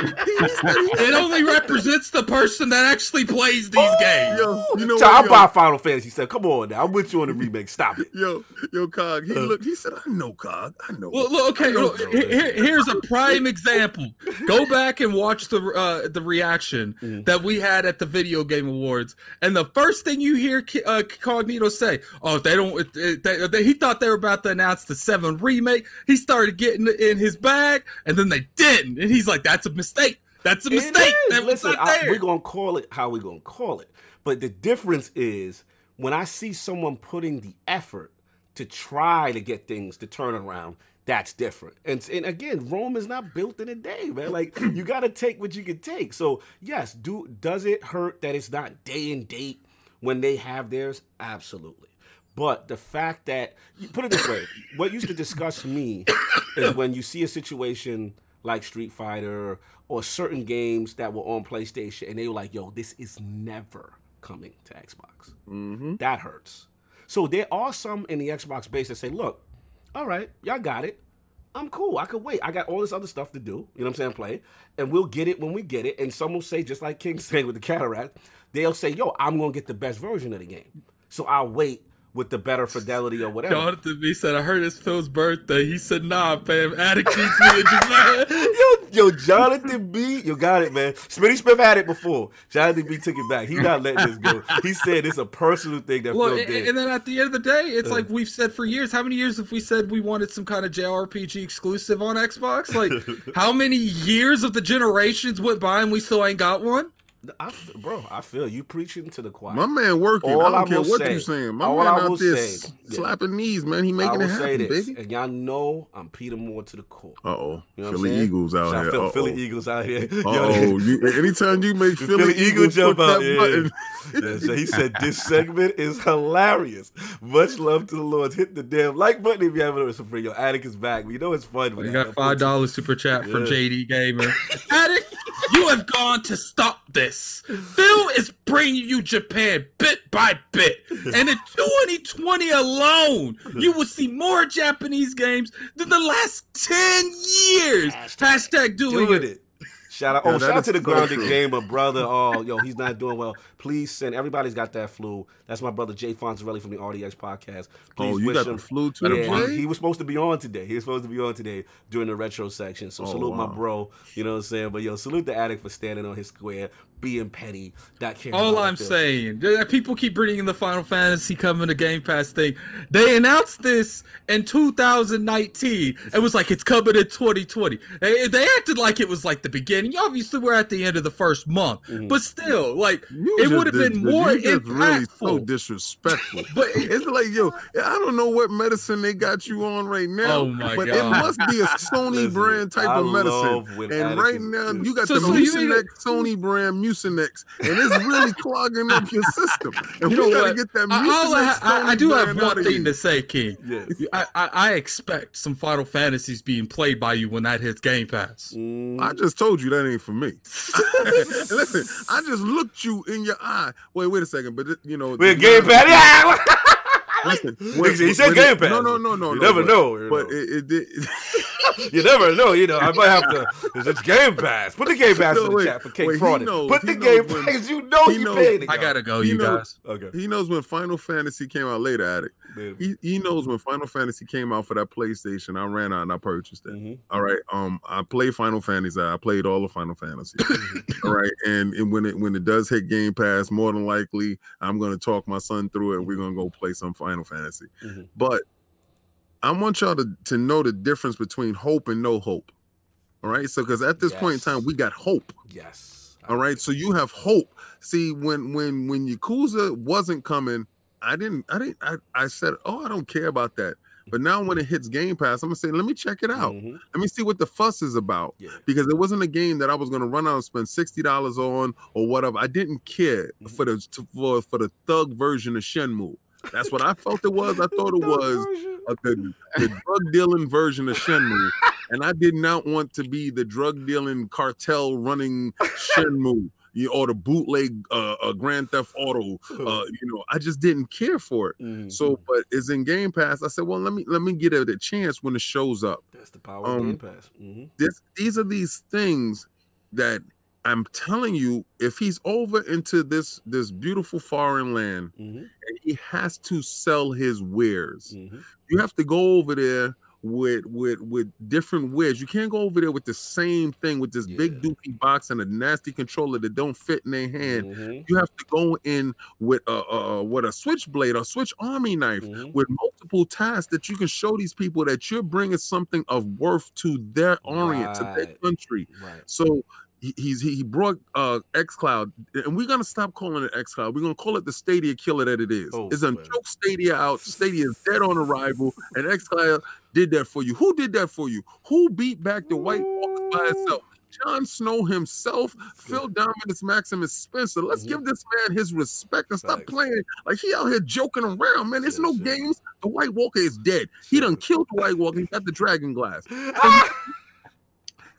He said he- It only represents the person that actually plays these games. Yo, you know Child, I'll what? buy Final Fantasy. Said, "Come on now, I'm with you on the remake. Stop it." yo, yo, Cog. He Uh. looked. He said, "I know, Cog. I know." Well, look, okay, know, look, here- here- here's a prime example. Go back and watch the uh, the reaction Mm. that we had at the Video Game Awards, and the first thing you hear Ki- uh, Cognito say, "Oh, they don't." It, it, they, they- he thought they were about to announce the Seven remake. He started getting it in his bag, and then they didn't, and he's like, "That's a mistake. That's a mistake. That Listen, I- we're gonna call it how we're gonna call it. But the difference is when I see someone putting the effort to try to get things to turn around, that's different. And, and again, Rome is not built in a day, man. Mm. Like you gotta take what you can take. So yes, do does it hurt that it's not day and date when they have theirs? Absolutely. But the fact that put it this way, what used to disgust me is when you see a situation like Street Fighter or certain games that were on PlayStation and they were like, yo, this is never coming to Xbox. Mhm. That hurts. So there are some in the Xbox base that say, look, all right, y'all got it. I'm cool. I could wait. I got all this other stuff to do. You know what I'm saying? Play. And we'll get it when we get it. And some will say, just like King said with the cataract, they'll say, yo, I'm to get the best version of the game. So I'll wait with the better fidelity or whatever. Jonathan B said, "I heard it's Phil's birthday." He said, "Nah, fam, Addict needs me in Japan." yo, yo, Jonathan B, you got it, man. Smitty Smith had it before. Jonathan B took it back. He not letting this go. He said it's a personal thing that Well, Phil did. and then at the end of the day, it's Uh. like we've said for years. How many years have we said we wanted some kind of JRPG exclusive on Xbox? Like, how many years of the generations went by and we still ain't got one? I f- bro, I feel you preaching to the choir. My man working. All I don't I care what say- you saying. My all man I out will there say- s- yeah. slapping knees, man. He I making will it say happen, this, baby. and y'all know I'm Peter Moore to the core. Uh oh, You know what I'm Philly? Eagles out Shout out here. Phil- Philly oh. Eagles out here. Oh, anytime you make The Philly, Philly Eagle jump push out, that yeah. Yeah, so he said this segment is hilarious. Much love to the Lords. Hit the damn like button if you haven't heard some free. Yo, Addict is back. We know it's fun. when You got five dollars super chat from JD Gamer. Addict, you have gone to stop this. Phil is bringing you Japan bit by bit, and in 2020 alone, you will see more Japanese games than the last 10 years. Hashtag doing, doing it. it. Shout out! Yeah, oh, shout out to the so grounded true. gamer brother. Oh, yo, he's not doing well. Please send. Everybody's got that flu. That's my brother Jay Fonzarelli from the RDX podcast. Please Oh, you wish got him. the flu too, Yeah, he, he was supposed to be on today. He was supposed to be on today during the retro section. So Oh, salute my bro. You know what I'm saying? But yo, salute the addict for standing on his square, being petty, That can't. caring. All I'm Phil. saying, th- people keep bringing in the Final Fantasy coming to Game Pass thing. They announced this in 2019. It was like it's coming in 2020. They, they acted like it was like the beginning. Obviously, we're at the end of the first month, Mhm. but still, like You It would've dis- been more you just really so disrespectful. But it's like, yo, I don't know what medicine they got you on right now, Oh my but it must be a Sony Listen, brand type I of medicine. love when And Atticus- right now, you got So- the so you Mucinex Sony brand Mucinex, and it's really clogging up your system. And You we know gotta what? get that I, I, I, I do have one thing to say, King. Yes. I, I, I expect some Final Fantasies being played by you when that hits Game Pass. Mm, I just told you that ain't for me. Listen, I just looked you in your eye. Wait, wait a second, but you know, we're Game Pass, yeah. Listen, he said when Game it- Pass. No, no, no, no. You no, never but- know. You, But know. it, it did. you never know. You know, I might have to. It's it's Game Pass. Put the Game Pass No, in the wait, chat for King wait, Fraud. Put the knows Game when- Pass. You know he you knows- paid it. I gotta go, You you know- guys. Okay. he knows when Final Fantasy came out later at it. He, he knows when Final Fantasy came out for that PlayStation. I ran out and I purchased it. Mhm. All right. Um, I play Final Fantasy. I played all of Final Fantasy. all right. And, and when it when it does hit Game Pass, more than likely I'm gonna talk my son through it and we're gonna go play some Final Fantasy. Mhm. But I want y'all to, to know the difference between hope and no hope. All right. So because at this point in time, we got hope. Yes. All right, so you have hope. See, when when when Yakuza wasn't coming, I didn't, I didn't, I, I said, oh, I don't care about that. But now when it hits Game Pass, I'm gonna say, let me check it out. Mhm. Let me see what the fuss is about. Yeah. Because it wasn't a game that I was gonna run out and spend sixty dollars on or whatever. I didn't care Mhm. for the for for the thug version of Shenmue. That's what I felt it was. I thought it was uh, the, the drug dealing version of Shenmue, and I did not want to be the drug dealing cartel running Shenmue. You or the bootleg uh, uh, Grand Theft Auto, uh, you know, I just didn't care for it. Mhm. So, but it's in Game Pass. I said, well, let me let me get it a chance when it shows up. that's the power of um, Game Pass. Mhm. This these are these things that I'm telling you. If he's over into this this beautiful foreign land, Mhm. and he has to sell his wares, Mhm. you have to go over there with with with different wares. You can't go over there with the same thing with this big Yeah. doofy box and a nasty controller that don't fit in their hand. Mhm. You have to go in with a, a, with a switchblade or switch army knife Mhm. with multiple tasks that you can show these people that you're bringing something of worth to their orient, to their country. Right. So he, he's he brought uh X Cloud, and we're gonna stop calling it X Cloud. We're gonna call it the Stadia killer that it is. Oh, it's a man. joke Stadia out. Stadia is dead on arrival, and X Cloud did that for you. Who did that for you? Who beat back the White Walkers by itself? Jon Snow himself, Phil Dominus, Maximus Spencer. Let's Mhm. give this man his respect and stop playing like he out here joking around, man. There's Sure, no sure. games. The White Walker is dead. He done killed the White Walker. He got the dragon glass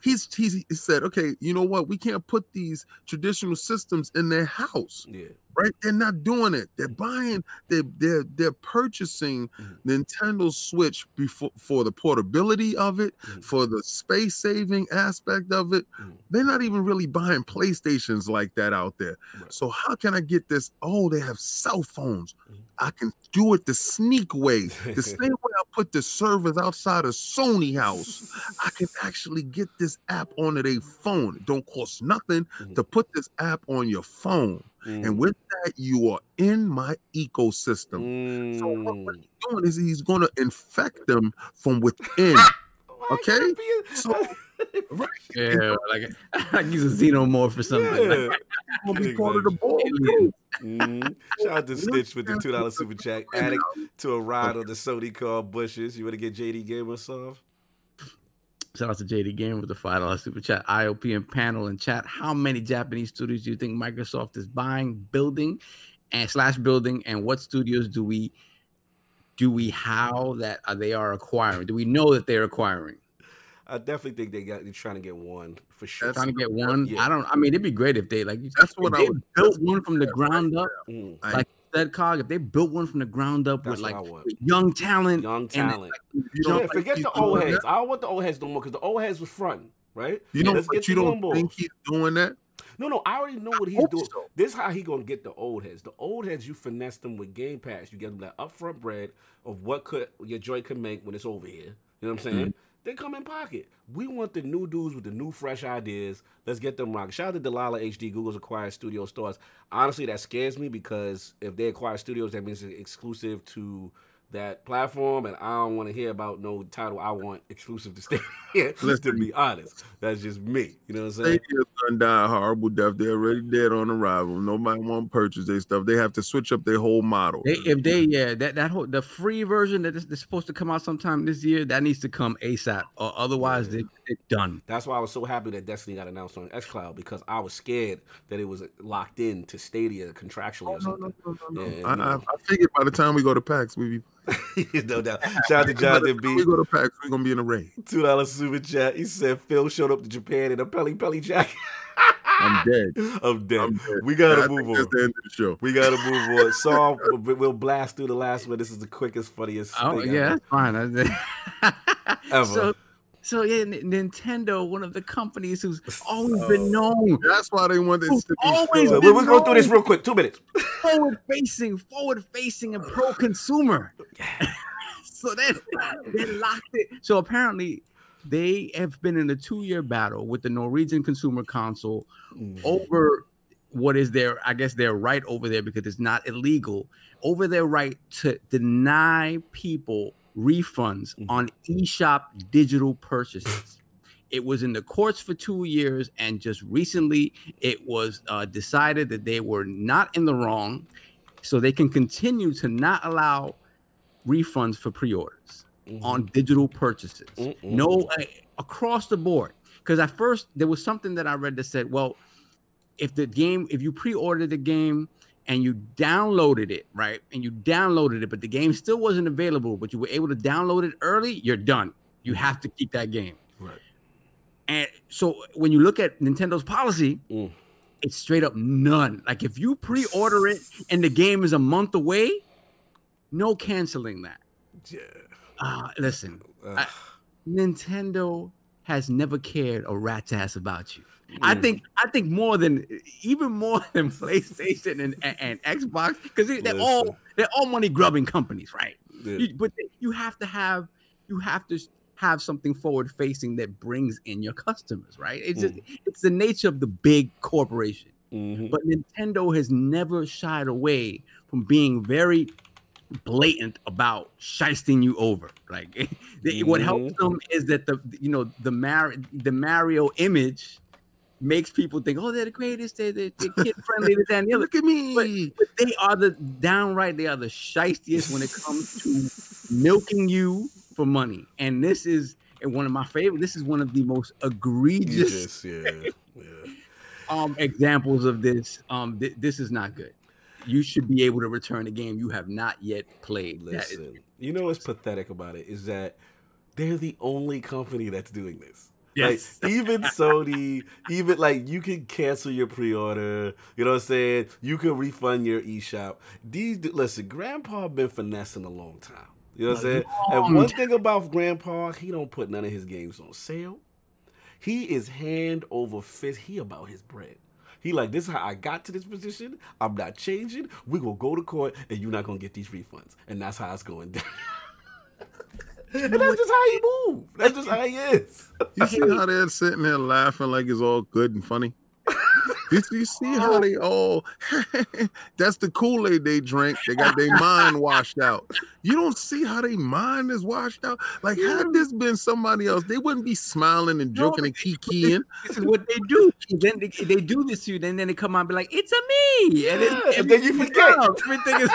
he's he's he said, okay, you know what? We can't put these traditional systems in their house, Yeah. right? They're not doing it. They're buying, they're they're they're purchasing Mhm. Nintendo Switch before for the portability of it, Mhm. for the space saving aspect of it. Mhm. They're not even really buying PlayStations like that out there. Right. So how can I get this? Oh, they have cell phones. I can do it the sneak way. The same way I put the servers outside of Sony house. I can actually get this app onto their phone. It don't cost nothing Mhm. to put this app on your phone. Mhm. And with that, you are in my ecosystem. So what, what Mm. he's doing is he's going to infect them from within. Why Okay, gotta be a- so- right. Yeah, like like he's a xenomorph or something. Yeah. Like, Gonna be part of the ball. Alien. too. Mhm. Shout out to Stitch with the two dollar super chat. Addict to a ride on the Sony car bushes. You want to get JD Gamer soft? Shout out to JD Game with the five dollar super chat. IOP and panel and chat. How many Japanese studios do you think Microsoft is buying, building, and slash building, and what studios do we do we how that uh, they are acquiring? Do we know that they're acquiring? I definitely think they got they're trying to get one for sure. That's- Trying to get one. Yeah. I don't. I mean, it'd be great if they like. That's what I they would- built one from the ground up. Mm, Like said, Cog, if they built one from the ground up That's with like I want. with young talent, Young and talent. Yeah, don't like forget the old heads. that? I don't want the old heads no more because the old heads was fronting, right? You know, but you don't think he's doing that? No, no, I already know what he's doing. so. This is how he gonna get the old heads. The old heads, you finesse them with Game Pass. You get them that upfront bread of what could your joint can make when it's over here. You know what I'm saying? Mm-hmm. They come in pocket. We want the new dudes with the new fresh ideas. Let's get them rocking. Shout out to Delilah HD. Google's acquired studio stores. Honestly, that scares me because if they acquire studios, that means it's exclusive to that platform, and I don't want to hear about no title I want exclusive to stay to Listen. To be honest, that's just me. You know what I'm saying? Stadia's gonna die a horrible death. They're already dead on arrival. Nobody want to purchase their stuff. They have to switch up their whole model. They, if they yeah that that whole the free version that is that's supposed to come out sometime this year that needs to come ASAP or otherwise they they're done. That's why I was so happy that Destiny got announced on xCloud because I was scared that it was locked in to Stadia contractually or Oh, no, something. no, no, no, no. Yeah, I, you I. I figured by the time we go to PAX, we be no doubt. Shout out to Jonathan B. we go to PAX, we're gonna be in the rain. Two dollar super chat. He said Phil showed up to Japan in a Pelle Pelle jacket. I'm dead. I'm dead. I'm dead. We gotta move on. That's the end of the show. We gotta move on. Saul, we'll blast through the last one. This is the quickest, funniest. Oh thing yeah, that's fine. Ever. so so yeah, N- Nintendo, one of the companies who's always been known That's why they want this to be Always So we'll, we'll go through this real quick. Two minutes. forward facing, forward facing, and pro consumer. so then they locked it. So apparently, they have been in a two year battle with the Norwegian Consumer Council mm. over what is their, I guess, their right over there because it's not illegal, over their right to deny people refunds Mhm. on eShop digital purchases. It was in the courts for two years, and just recently it was uh, decided that they were not in the wrong, so they can continue to not allow refunds for pre-orders Mhm. on digital purchases. Mm-mm. No, uh, across the board. Because at first there was something that I read that said, well, if the game, if you pre-ordered the game and you downloaded it, right, and you downloaded it, but the game still wasn't available, but you were able to download it early, you're done. You have to keep that game. Right. And so when you look at Nintendo's policy, Mm. it's straight up none. Like if you pre-order it and the game is a month away, no canceling that. Yeah. Uh, listen. I- Nintendo has never cared a rat's ass about you. I Mm. think I think more than even more than PlayStation and, and, and Xbox because they're all they're all money grubbing companies, right? Yeah. You, but you have to have you have to have something forward facing that brings in your customers, right? It's just it's the nature of the big corporation. Mhm. But Nintendo has never shied away from being very blatant about shysting you over. Like they- what helps them is that the you know the Mar- the Mario image makes people think, oh, they're the greatest, they're, they're, they're kid friendly, this that, and the other. Look at me. But they are the downright, they are the shystiest when it comes to milking you for money. And this is one of my favorite. This is one of the most egregious just, yeah. Yeah. um examples of this. Um, th- this is not good. You should be able to return a game you have not yet played. That is- Listen, you know what's pathetic about it is that they're the only company that's doing this. Yes. Like, even Sony, even like you can cancel your pre-order. You know what I'm saying? You can refund your eShop. These listen, Grandpa been finessing a long time. You know what I'm saying? And one thing about Grandpa, he don't put none of his games on sale. He is hand over fist. He about his bread. He like this is how I got to this position. I'm not changing. We gonna go to court, and you're not gonna get these refunds. And that's how it's going down. and that's just how he move. That's just how he is. You see how they're sitting there laughing like it's all good and funny? Did you see how they all that's the Kool-Aid they drink. They got their mind washed out. You don't see how their mind is washed out. Like had this been somebody else, they wouldn't be smiling and No, joking and kikiing. this is what they do. Then they, they do this to you, then then they come out and be like, "It's a me," and, Yeah, and then you forget. everything is.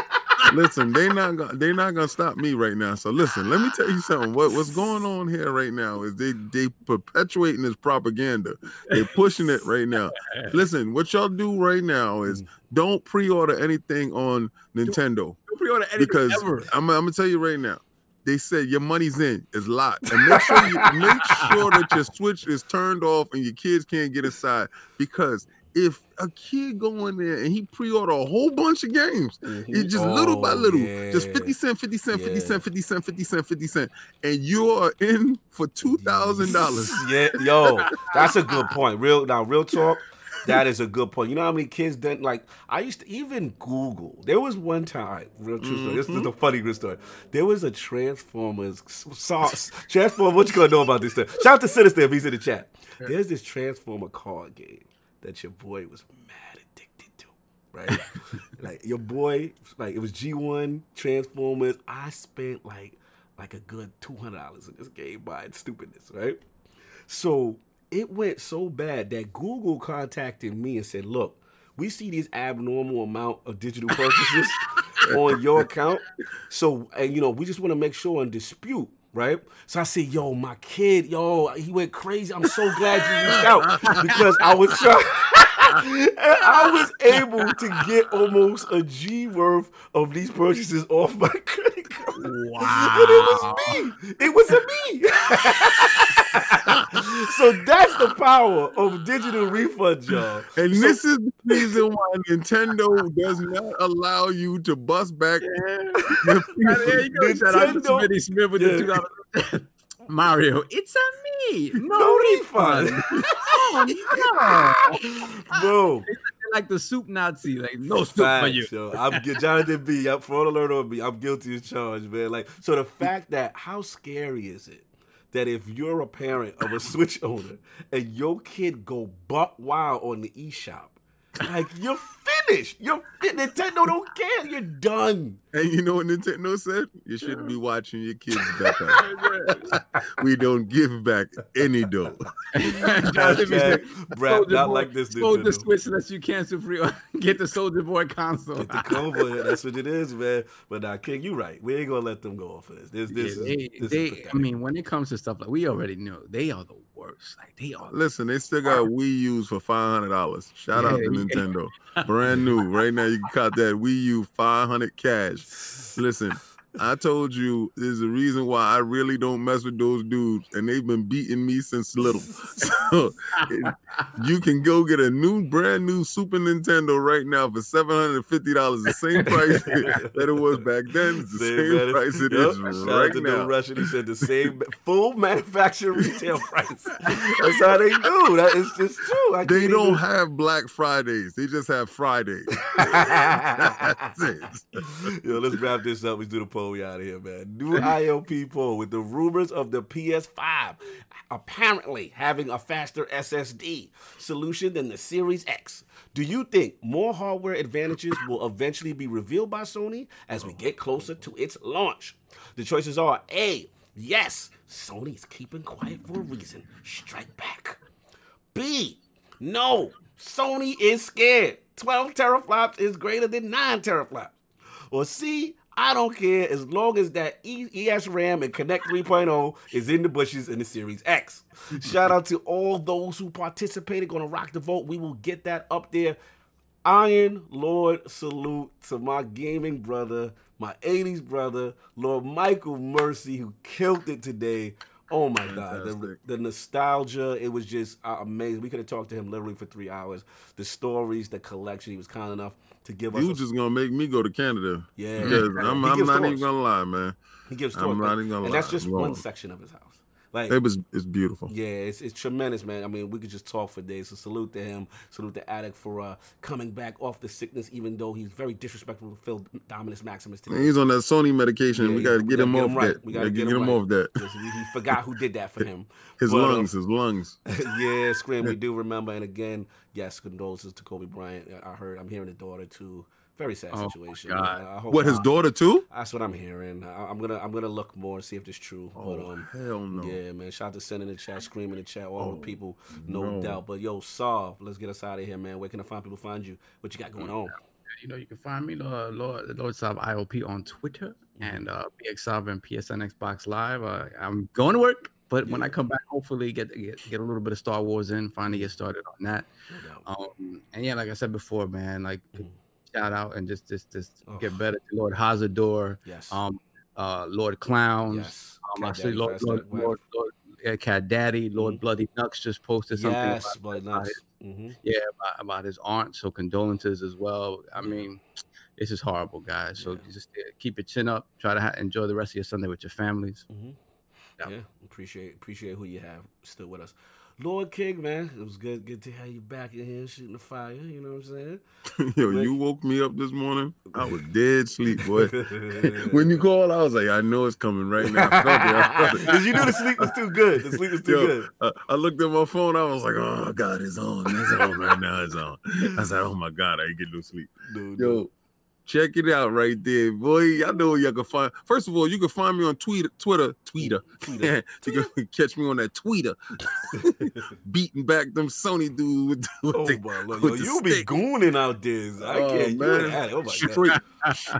Listen, they not gonna they not gonna stop me right now. So listen, let me tell you something. What what's going on here right now is they they perpetuating this propaganda. They're pushing it right now. Listen, what y'all do right now is mm. don't pre-order anything on Nintendo Don't pre-order anything because ever. I'm, I'm gonna tell you right now. They said your money's in. It's locked, and make sure you make sure that your switch is turned off and your kids can't get inside. Because if a kid go in there and he pre-order a whole bunch of games, it's just little by Oh, little, yeah. just 50 cent, 50 cent, 50 Yeah. cent, 50 cent, 50 cent, 50 cent, and you are in for two thousand dollars. Yeah, yo, that's a good point. Real now, real talk. That is a good point. You know how many kids didn't like? I used to even Google. There was one time, real true story. This is Mm-hmm. a funny good story. There was a Transformers sauce. Transformer. What you gonna know about this stuff? Shout out to Sinister if he's in the chat. There's this Transformer card game that your boy was mad addicted to. right? like your boy, like it was G1 Transformers. I spent like like a good two hundred dollars in this game buying stupidness, right? So it went so bad that Google contacted me and said, "Look, we see these abnormal amount of digital purchases on your account. So, and you know, we just want to make sure and dispute." Right, so I said, "Yo, my kid, yo, he went crazy. I'm so glad you reached out because I was trying, I was able to get almost a G worth of these purchases off my credit card. Wow. And it was me. It was a me. so that's the power of digital refund, y'all. And So- this is the reason why Nintendo does not allow you to bust back. the There you go. Shout out to Nintendo- Smith with Yeah. the 2000 Mario. It's a No, No refund. refund. oh, no. Bro, like the soup Nazi. Like no soup for you. Yo. I'm Jonathan B. I'm fraud alert on me. I'm guilty as charged, man. Like, so the fact that how scary is it that if you're a parent of a Switch owner and your kid go buck wild on the eShop, like you're finished. You're Nintendo don't care. You're done. And you know what Nintendo said? You shouldn't be watching your kids back. we don't give back any dough. Jonathan B. Brad, not Boy like this Sold the Nintendo. Switch unless you cancel free. Get the Soldier Boy console. Get the cover. That's what it is, man. But now, King, you right. We ain't gonna let them go off of this. This, this Yeah, is. they, this they, is I mean, when it comes to stuff like we already know, they are the worst. Like they are. Listen, they still got Wii U's for five hundred dollars. Shout out to Yeah, yeah. Nintendo, brand new. Right now, you can cut that Wii U five hundred cash. Listen, I told you there's a reason why I really don't mess with those dudes, and they've been beating me since little. So it- you can go get a new, brand new Super Nintendo right now for seven hundred and fifty dollars, the same price that it was back then. It's the Same same, price it Yup. is right to now. Russian. He said the same full manufacturer retail price. That's how they do. That is just true. I They don't even- have Black Fridays. They just have Fridays. Yo, let's wrap this up. Let's do the poll. We out of here, man. New IOP poll with the rumors of the PS5 apparently having a faster SSD solution than the Series X. Do you think more hardware advantages will eventually be revealed by Sony as we get closer to its launch? The choices are A, yes, Sony's keeping quiet for a reason. Strike back. B, no, Sony is scared. 12 teraflops is greater than 9 teraflops. Or C, I don't care as long as that E- ES RAM and Kinect 3.0 is in the bushes in the Series X. Shout out to all those who participated. Gonna rock the vote. We will get that up there. Iron Lord salute to my gaming brother, my 80s brother, Lord Michael Mercy, who killed it today. Oh my God. The, the nostalgia, it was just uh, amazing. We could have talked to him literally for three hours. The stories, the collection, he was kind enough to give us. You just gonna make me go to Canada. Yeah. Because I'm, I'm not even gonna lie, man. He gives I'm not even gonna and that's just one section of his house. Like It was it's beautiful. yeah, it's, it's tremendous, man. I mean, we could just talk for days. So salute to him. Salute to Addict for uh, coming back off the sickness, even though he's very disrespectful to Phil Dominus Maximus today. He's on that Sony medication. Yeah, we yeah, gotta get him off right. that. We gotta gotta get him off that. He, he forgot who did that for him. His But, uh, lungs, his lungs. yeah, Scream, we do remember. And again, yes, condolences to Kobe Bryant. I heard, I'm hearing the daughter too. Very sad Oh, situation. God. I, I hope What his I- daughter too? That's what I'm hearing. I, I'm gonna I'm gonna look more and see if this true. but Oh um, hell no. yeah, man. Shout out to sending the chat, screaming in the chat, all the Oh, people, no, no. doubt. But yo, Saw, let's get us out of here, man. Where can I find people find you? What you got going on? You know, you can find me, Lord, Lord, Lord Sav IOP on Twitter and uh, BX Sovereign PSN Xbox Live. Uh, I'm going to work, but when I come back, hopefully get, get get a little bit of Star Wars in. Finally get started on that. No. Um, and yeah, like I said before, man, like Mhm. Shout out and just just just Oh. get better to Lord Hazardor, Yes. um, uh, Lord Clowns. yes. Um, I Cat see Daddy Lord, Lord, Lord, Lord, yeah, Cat Daddy, Lord Mhm. Bloody Nux just posted something Yes, about, Bloody about Nuts. hmm yeah, about, about his aunt. So condolences as well. I mean, this is horrible, guys. So Yeah. just keep your chin up. Try to ha- enjoy the rest of your Sunday with your families. hmm Yeah. Yeah. appreciate appreciate who you have still with us. Lord King, man, it was good, good to have you back in here shooting the fire. You know what I'm saying? Yo, you woke me up this morning. I was dead sleep, boy. when you called, I was like, I know it's coming right now. I felt it. I felt it. Because you knew the sleep was too good. The sleep was too Yo, good. I, I looked at my phone. I was like, "Oh God, it's on! It's on right now! It's on!" I said, "Oh my God, I ain't get no sleep." Dude, Yo, check it out right there, boy. Y'all know where y'all can find. First of all, you can find me on Twitter, Twitter, Twitter. Twitter. you can catch me on that Twitter, beating back them Sony dudes with, with Oh the, my lord, yo, you be stick. gooning out there. I Oh, can't. you man. it. Oh my god. straight,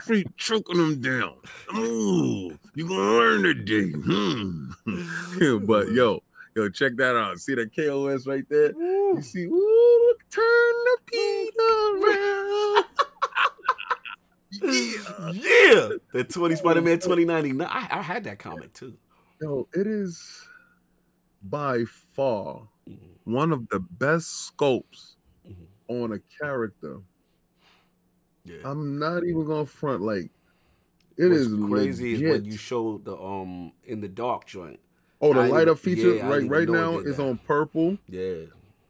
straight choking them down. Ooh, you gonna learn today. Hmm. but yo, yo, check that out. See that KOS right there? You see, ooh, turn the beat around. Yeah. Yeah, that 20 Spider Man 2099. I, I had that comic too. Yo, it is by far Mhm, one of the best scopes mhm. on a character. Yeah. I'm not even gonna front like it What's is crazy is when you show the um in the dark joint. Oh, the I light up feature yeah, right right even know it now is that. on purple. Yeah,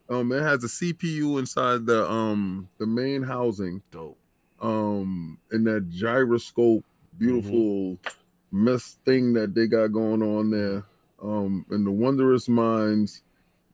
Um, it has a CPU inside the um the main housing. dope. Um, and that gyroscope, beautiful mess thing that they got going on there. Um, and the wondrous minds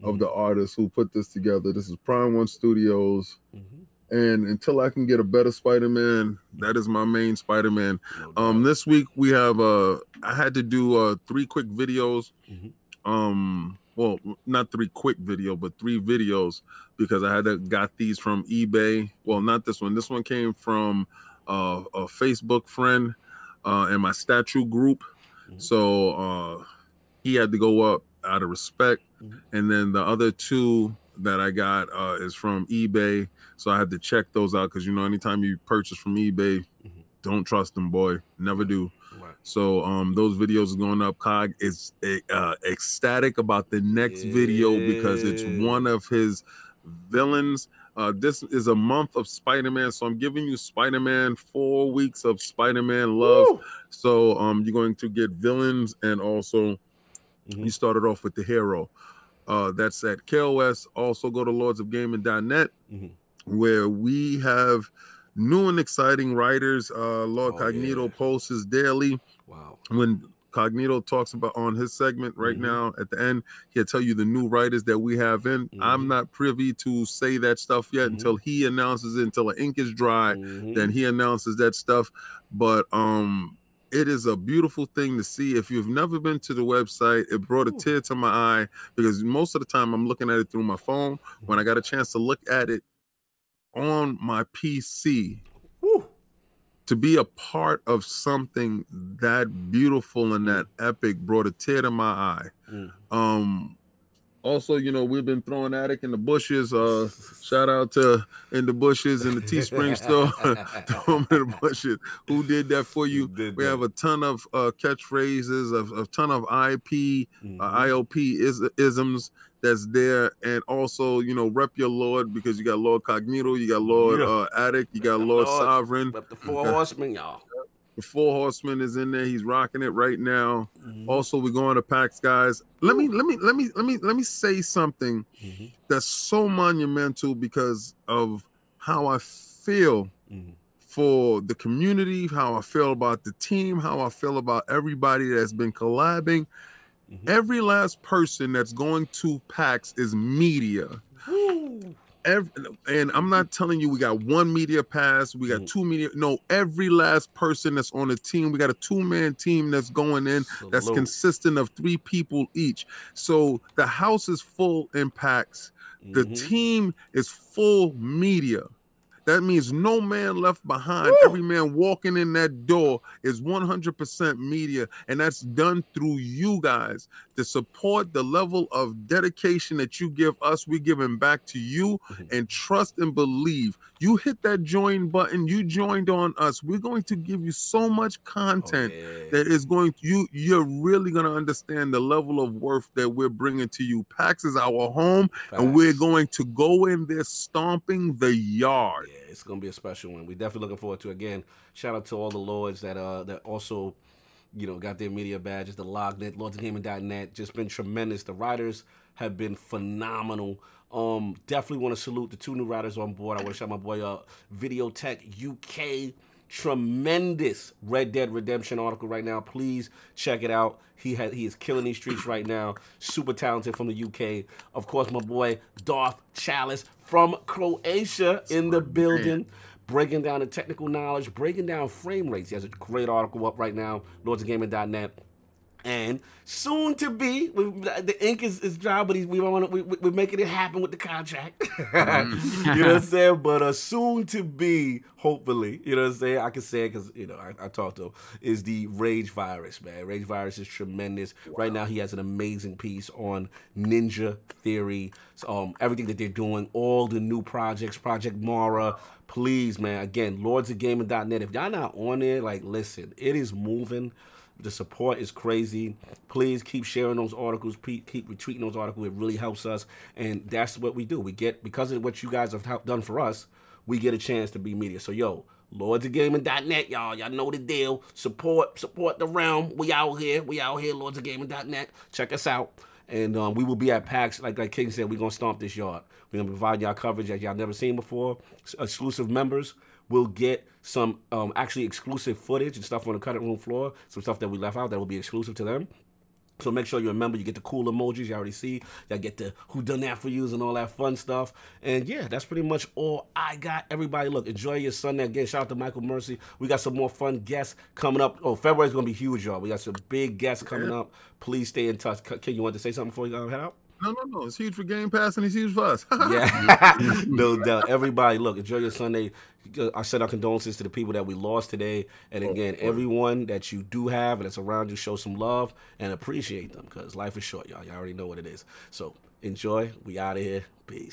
of the artists who put this together. This is Prime One Studios. Mhm, And until I can get a better Spider-Man, that is my main Spider-Man. Um, this week we have uh I had to do uh three quick videos. Mhm. Um, well, not three quick video, but three videos because I had to got these from eBay. Well, not this one. This one came from uh, a Facebook friend uh, in my statue group. Mhm. So uh, he had to go up out of respect, Mhm. and then the other two that I got uh, is from eBay. So I had to check those out because you know anytime you purchase from eBay, Mhm. don't trust them, boy. Never do. So um those videos are going up. Cog is uh, ecstatic about the next video because it's one of his villains. Uh, this is a month of Spider-Man, so I'm giving you Spider-Man four weeks of Spider-Man love. Woo! So um you're going to get villains and also Mhm. you started off with the hero. Uh, that's at KOS. Also go to lordsofgaming.net Mhm. where we have new and exciting writers. Uh, Lord Oh, Cognito yeah. posts his daily Wow. when Cognito talks about on his segment right Mhm. now at the end, he'll tell you the new writers that we have in. I'm Mhm. not privy to say that stuff yet Mhm. until he announces it, until the ink is dry, Mhm. then he announces that stuff. But um it is a beautiful thing to see. If you've never been to the website, it brought a tear to my eye because most of the time I'm looking at it through my phone. When I got a chance to look at it on my PC, Woo! to be a part of something that beautiful and that epic brought a tear to my eye. Mm. Um also, you know, we've been throwing Addict in the bushes. Uh shout out to in the bushes in the Teespring store. Throw in the bushes. Who did that for you? We that. have a ton of uh catchphrases, of a ton of IP, Mhm. uh, IOP is, isms that's there, and also you know rep your Lord because you got Lord Cognito, you got Lord Yeah. uh, Addict, you got Lord Lord. Sovereign. But the four horsemen, y'all. The Four Horsemen is in there. He's rocking it right now. Mhm. Also, we're going to PAX, guys. Let me let me let me let me let me say something Mhm. that's so monumental because of how I feel Mhm. for the community, how I feel about the team, how I feel about everybody that's been collabing. Mhm. Every last person that's going to PAX is media. Every, and I'm not telling you we got one media pass, we got Mhm. two media. No, every last person that's on the team, we got a two-man team that's going in that's Salute. consistent of three people each. So the house is full in PAX. The team is full media. That means no man left behind. Woo! Every man walking in that door is 100% media. And that's done through you guys. To support the level of dedication that you give us, we're giving back to you Mhm. and trust and believe. You hit that join button, you joined on us. We're going to give you so much Oh, content yeah. that is going you you're really going to understand the level of worth that we're bringing to you pax is our home and we're going to go in there stomping the yard Yeah, it's gonna be a special one. We're definitely looking forward to again. Shout out to all the lords that uh that also you know, got their media badges, the Lognet, LordsofGaming.net. Just been tremendous. The writers have been phenomenal. Um, definitely want to salute the two new writers on board. I want to shout my boy uh, Videotech UK. Tremendous Red Dead Redemption article right now. Please check it out. He had he is killing these streets right now. Super talented from the UK. Of course, my boy Darth Chalice from Croatia in the building breaking down the technical knowledge, breaking down frame rates. He has a great article up right now, lordsofgaming.net. And soon to be, the ink is, is dry, but he's, we want we, we're making it happen with the contract. Mm. you know what I'm saying? But uh, soon to be, hopefully, you know what I'm saying? I can say it because you know I, I talked to him. Is the Rage Virus, man? Rage Virus is tremendous. Right now, he has an amazing piece on Ninja Theory, um, everything that they're doing, all the new projects, Project Mara. Please, man. Again, lordsofgaming.net. If y'all not on there, like, listen, it is moving. The support is crazy. Please keep sharing those articles. Keep retweeting those articles. It really helps us, and that's what we do. We get because of what you guys have done for us. We get a chance to be media. So yo, lordsofgaming.net, y'all. Y'all know the deal. Support, support the realm. We out here. We out here. Lordsofgaming.net. Check us out. And um, we will be at PAX. Like like King said, we're gonna stomp this yard. We're gonna provide y'all coverage that y'all never seen before. Exclusive members will get some um, actually exclusive footage and stuff on the cutting room floor. Some stuff that we left out that will be exclusive to them. So make sure you remember you get the cool emojis you already see. Y'all get the who done that for yous and all that fun stuff. And yeah, that's pretty much all I got. Everybody, look, enjoy your Sunday. Again, shout out to Michael Mercy. We got some more fun guests coming up. Oh, February's gonna be huge, y'all. We got some big guests coming up. Please stay in touch. Ken, you want to say something before you head out? No, no, no. It's huge for Game Pass and it's huge for us. Yeah, no doubt. Everybody, look, enjoy your Sunday. Uh, I send our condolences to the people that we lost today, and oh, again, everyone that you do have and that's around you, show some love and appreciate them because life is short, y'all. Y'all already know what it is. So enjoy. We out of here. Peace.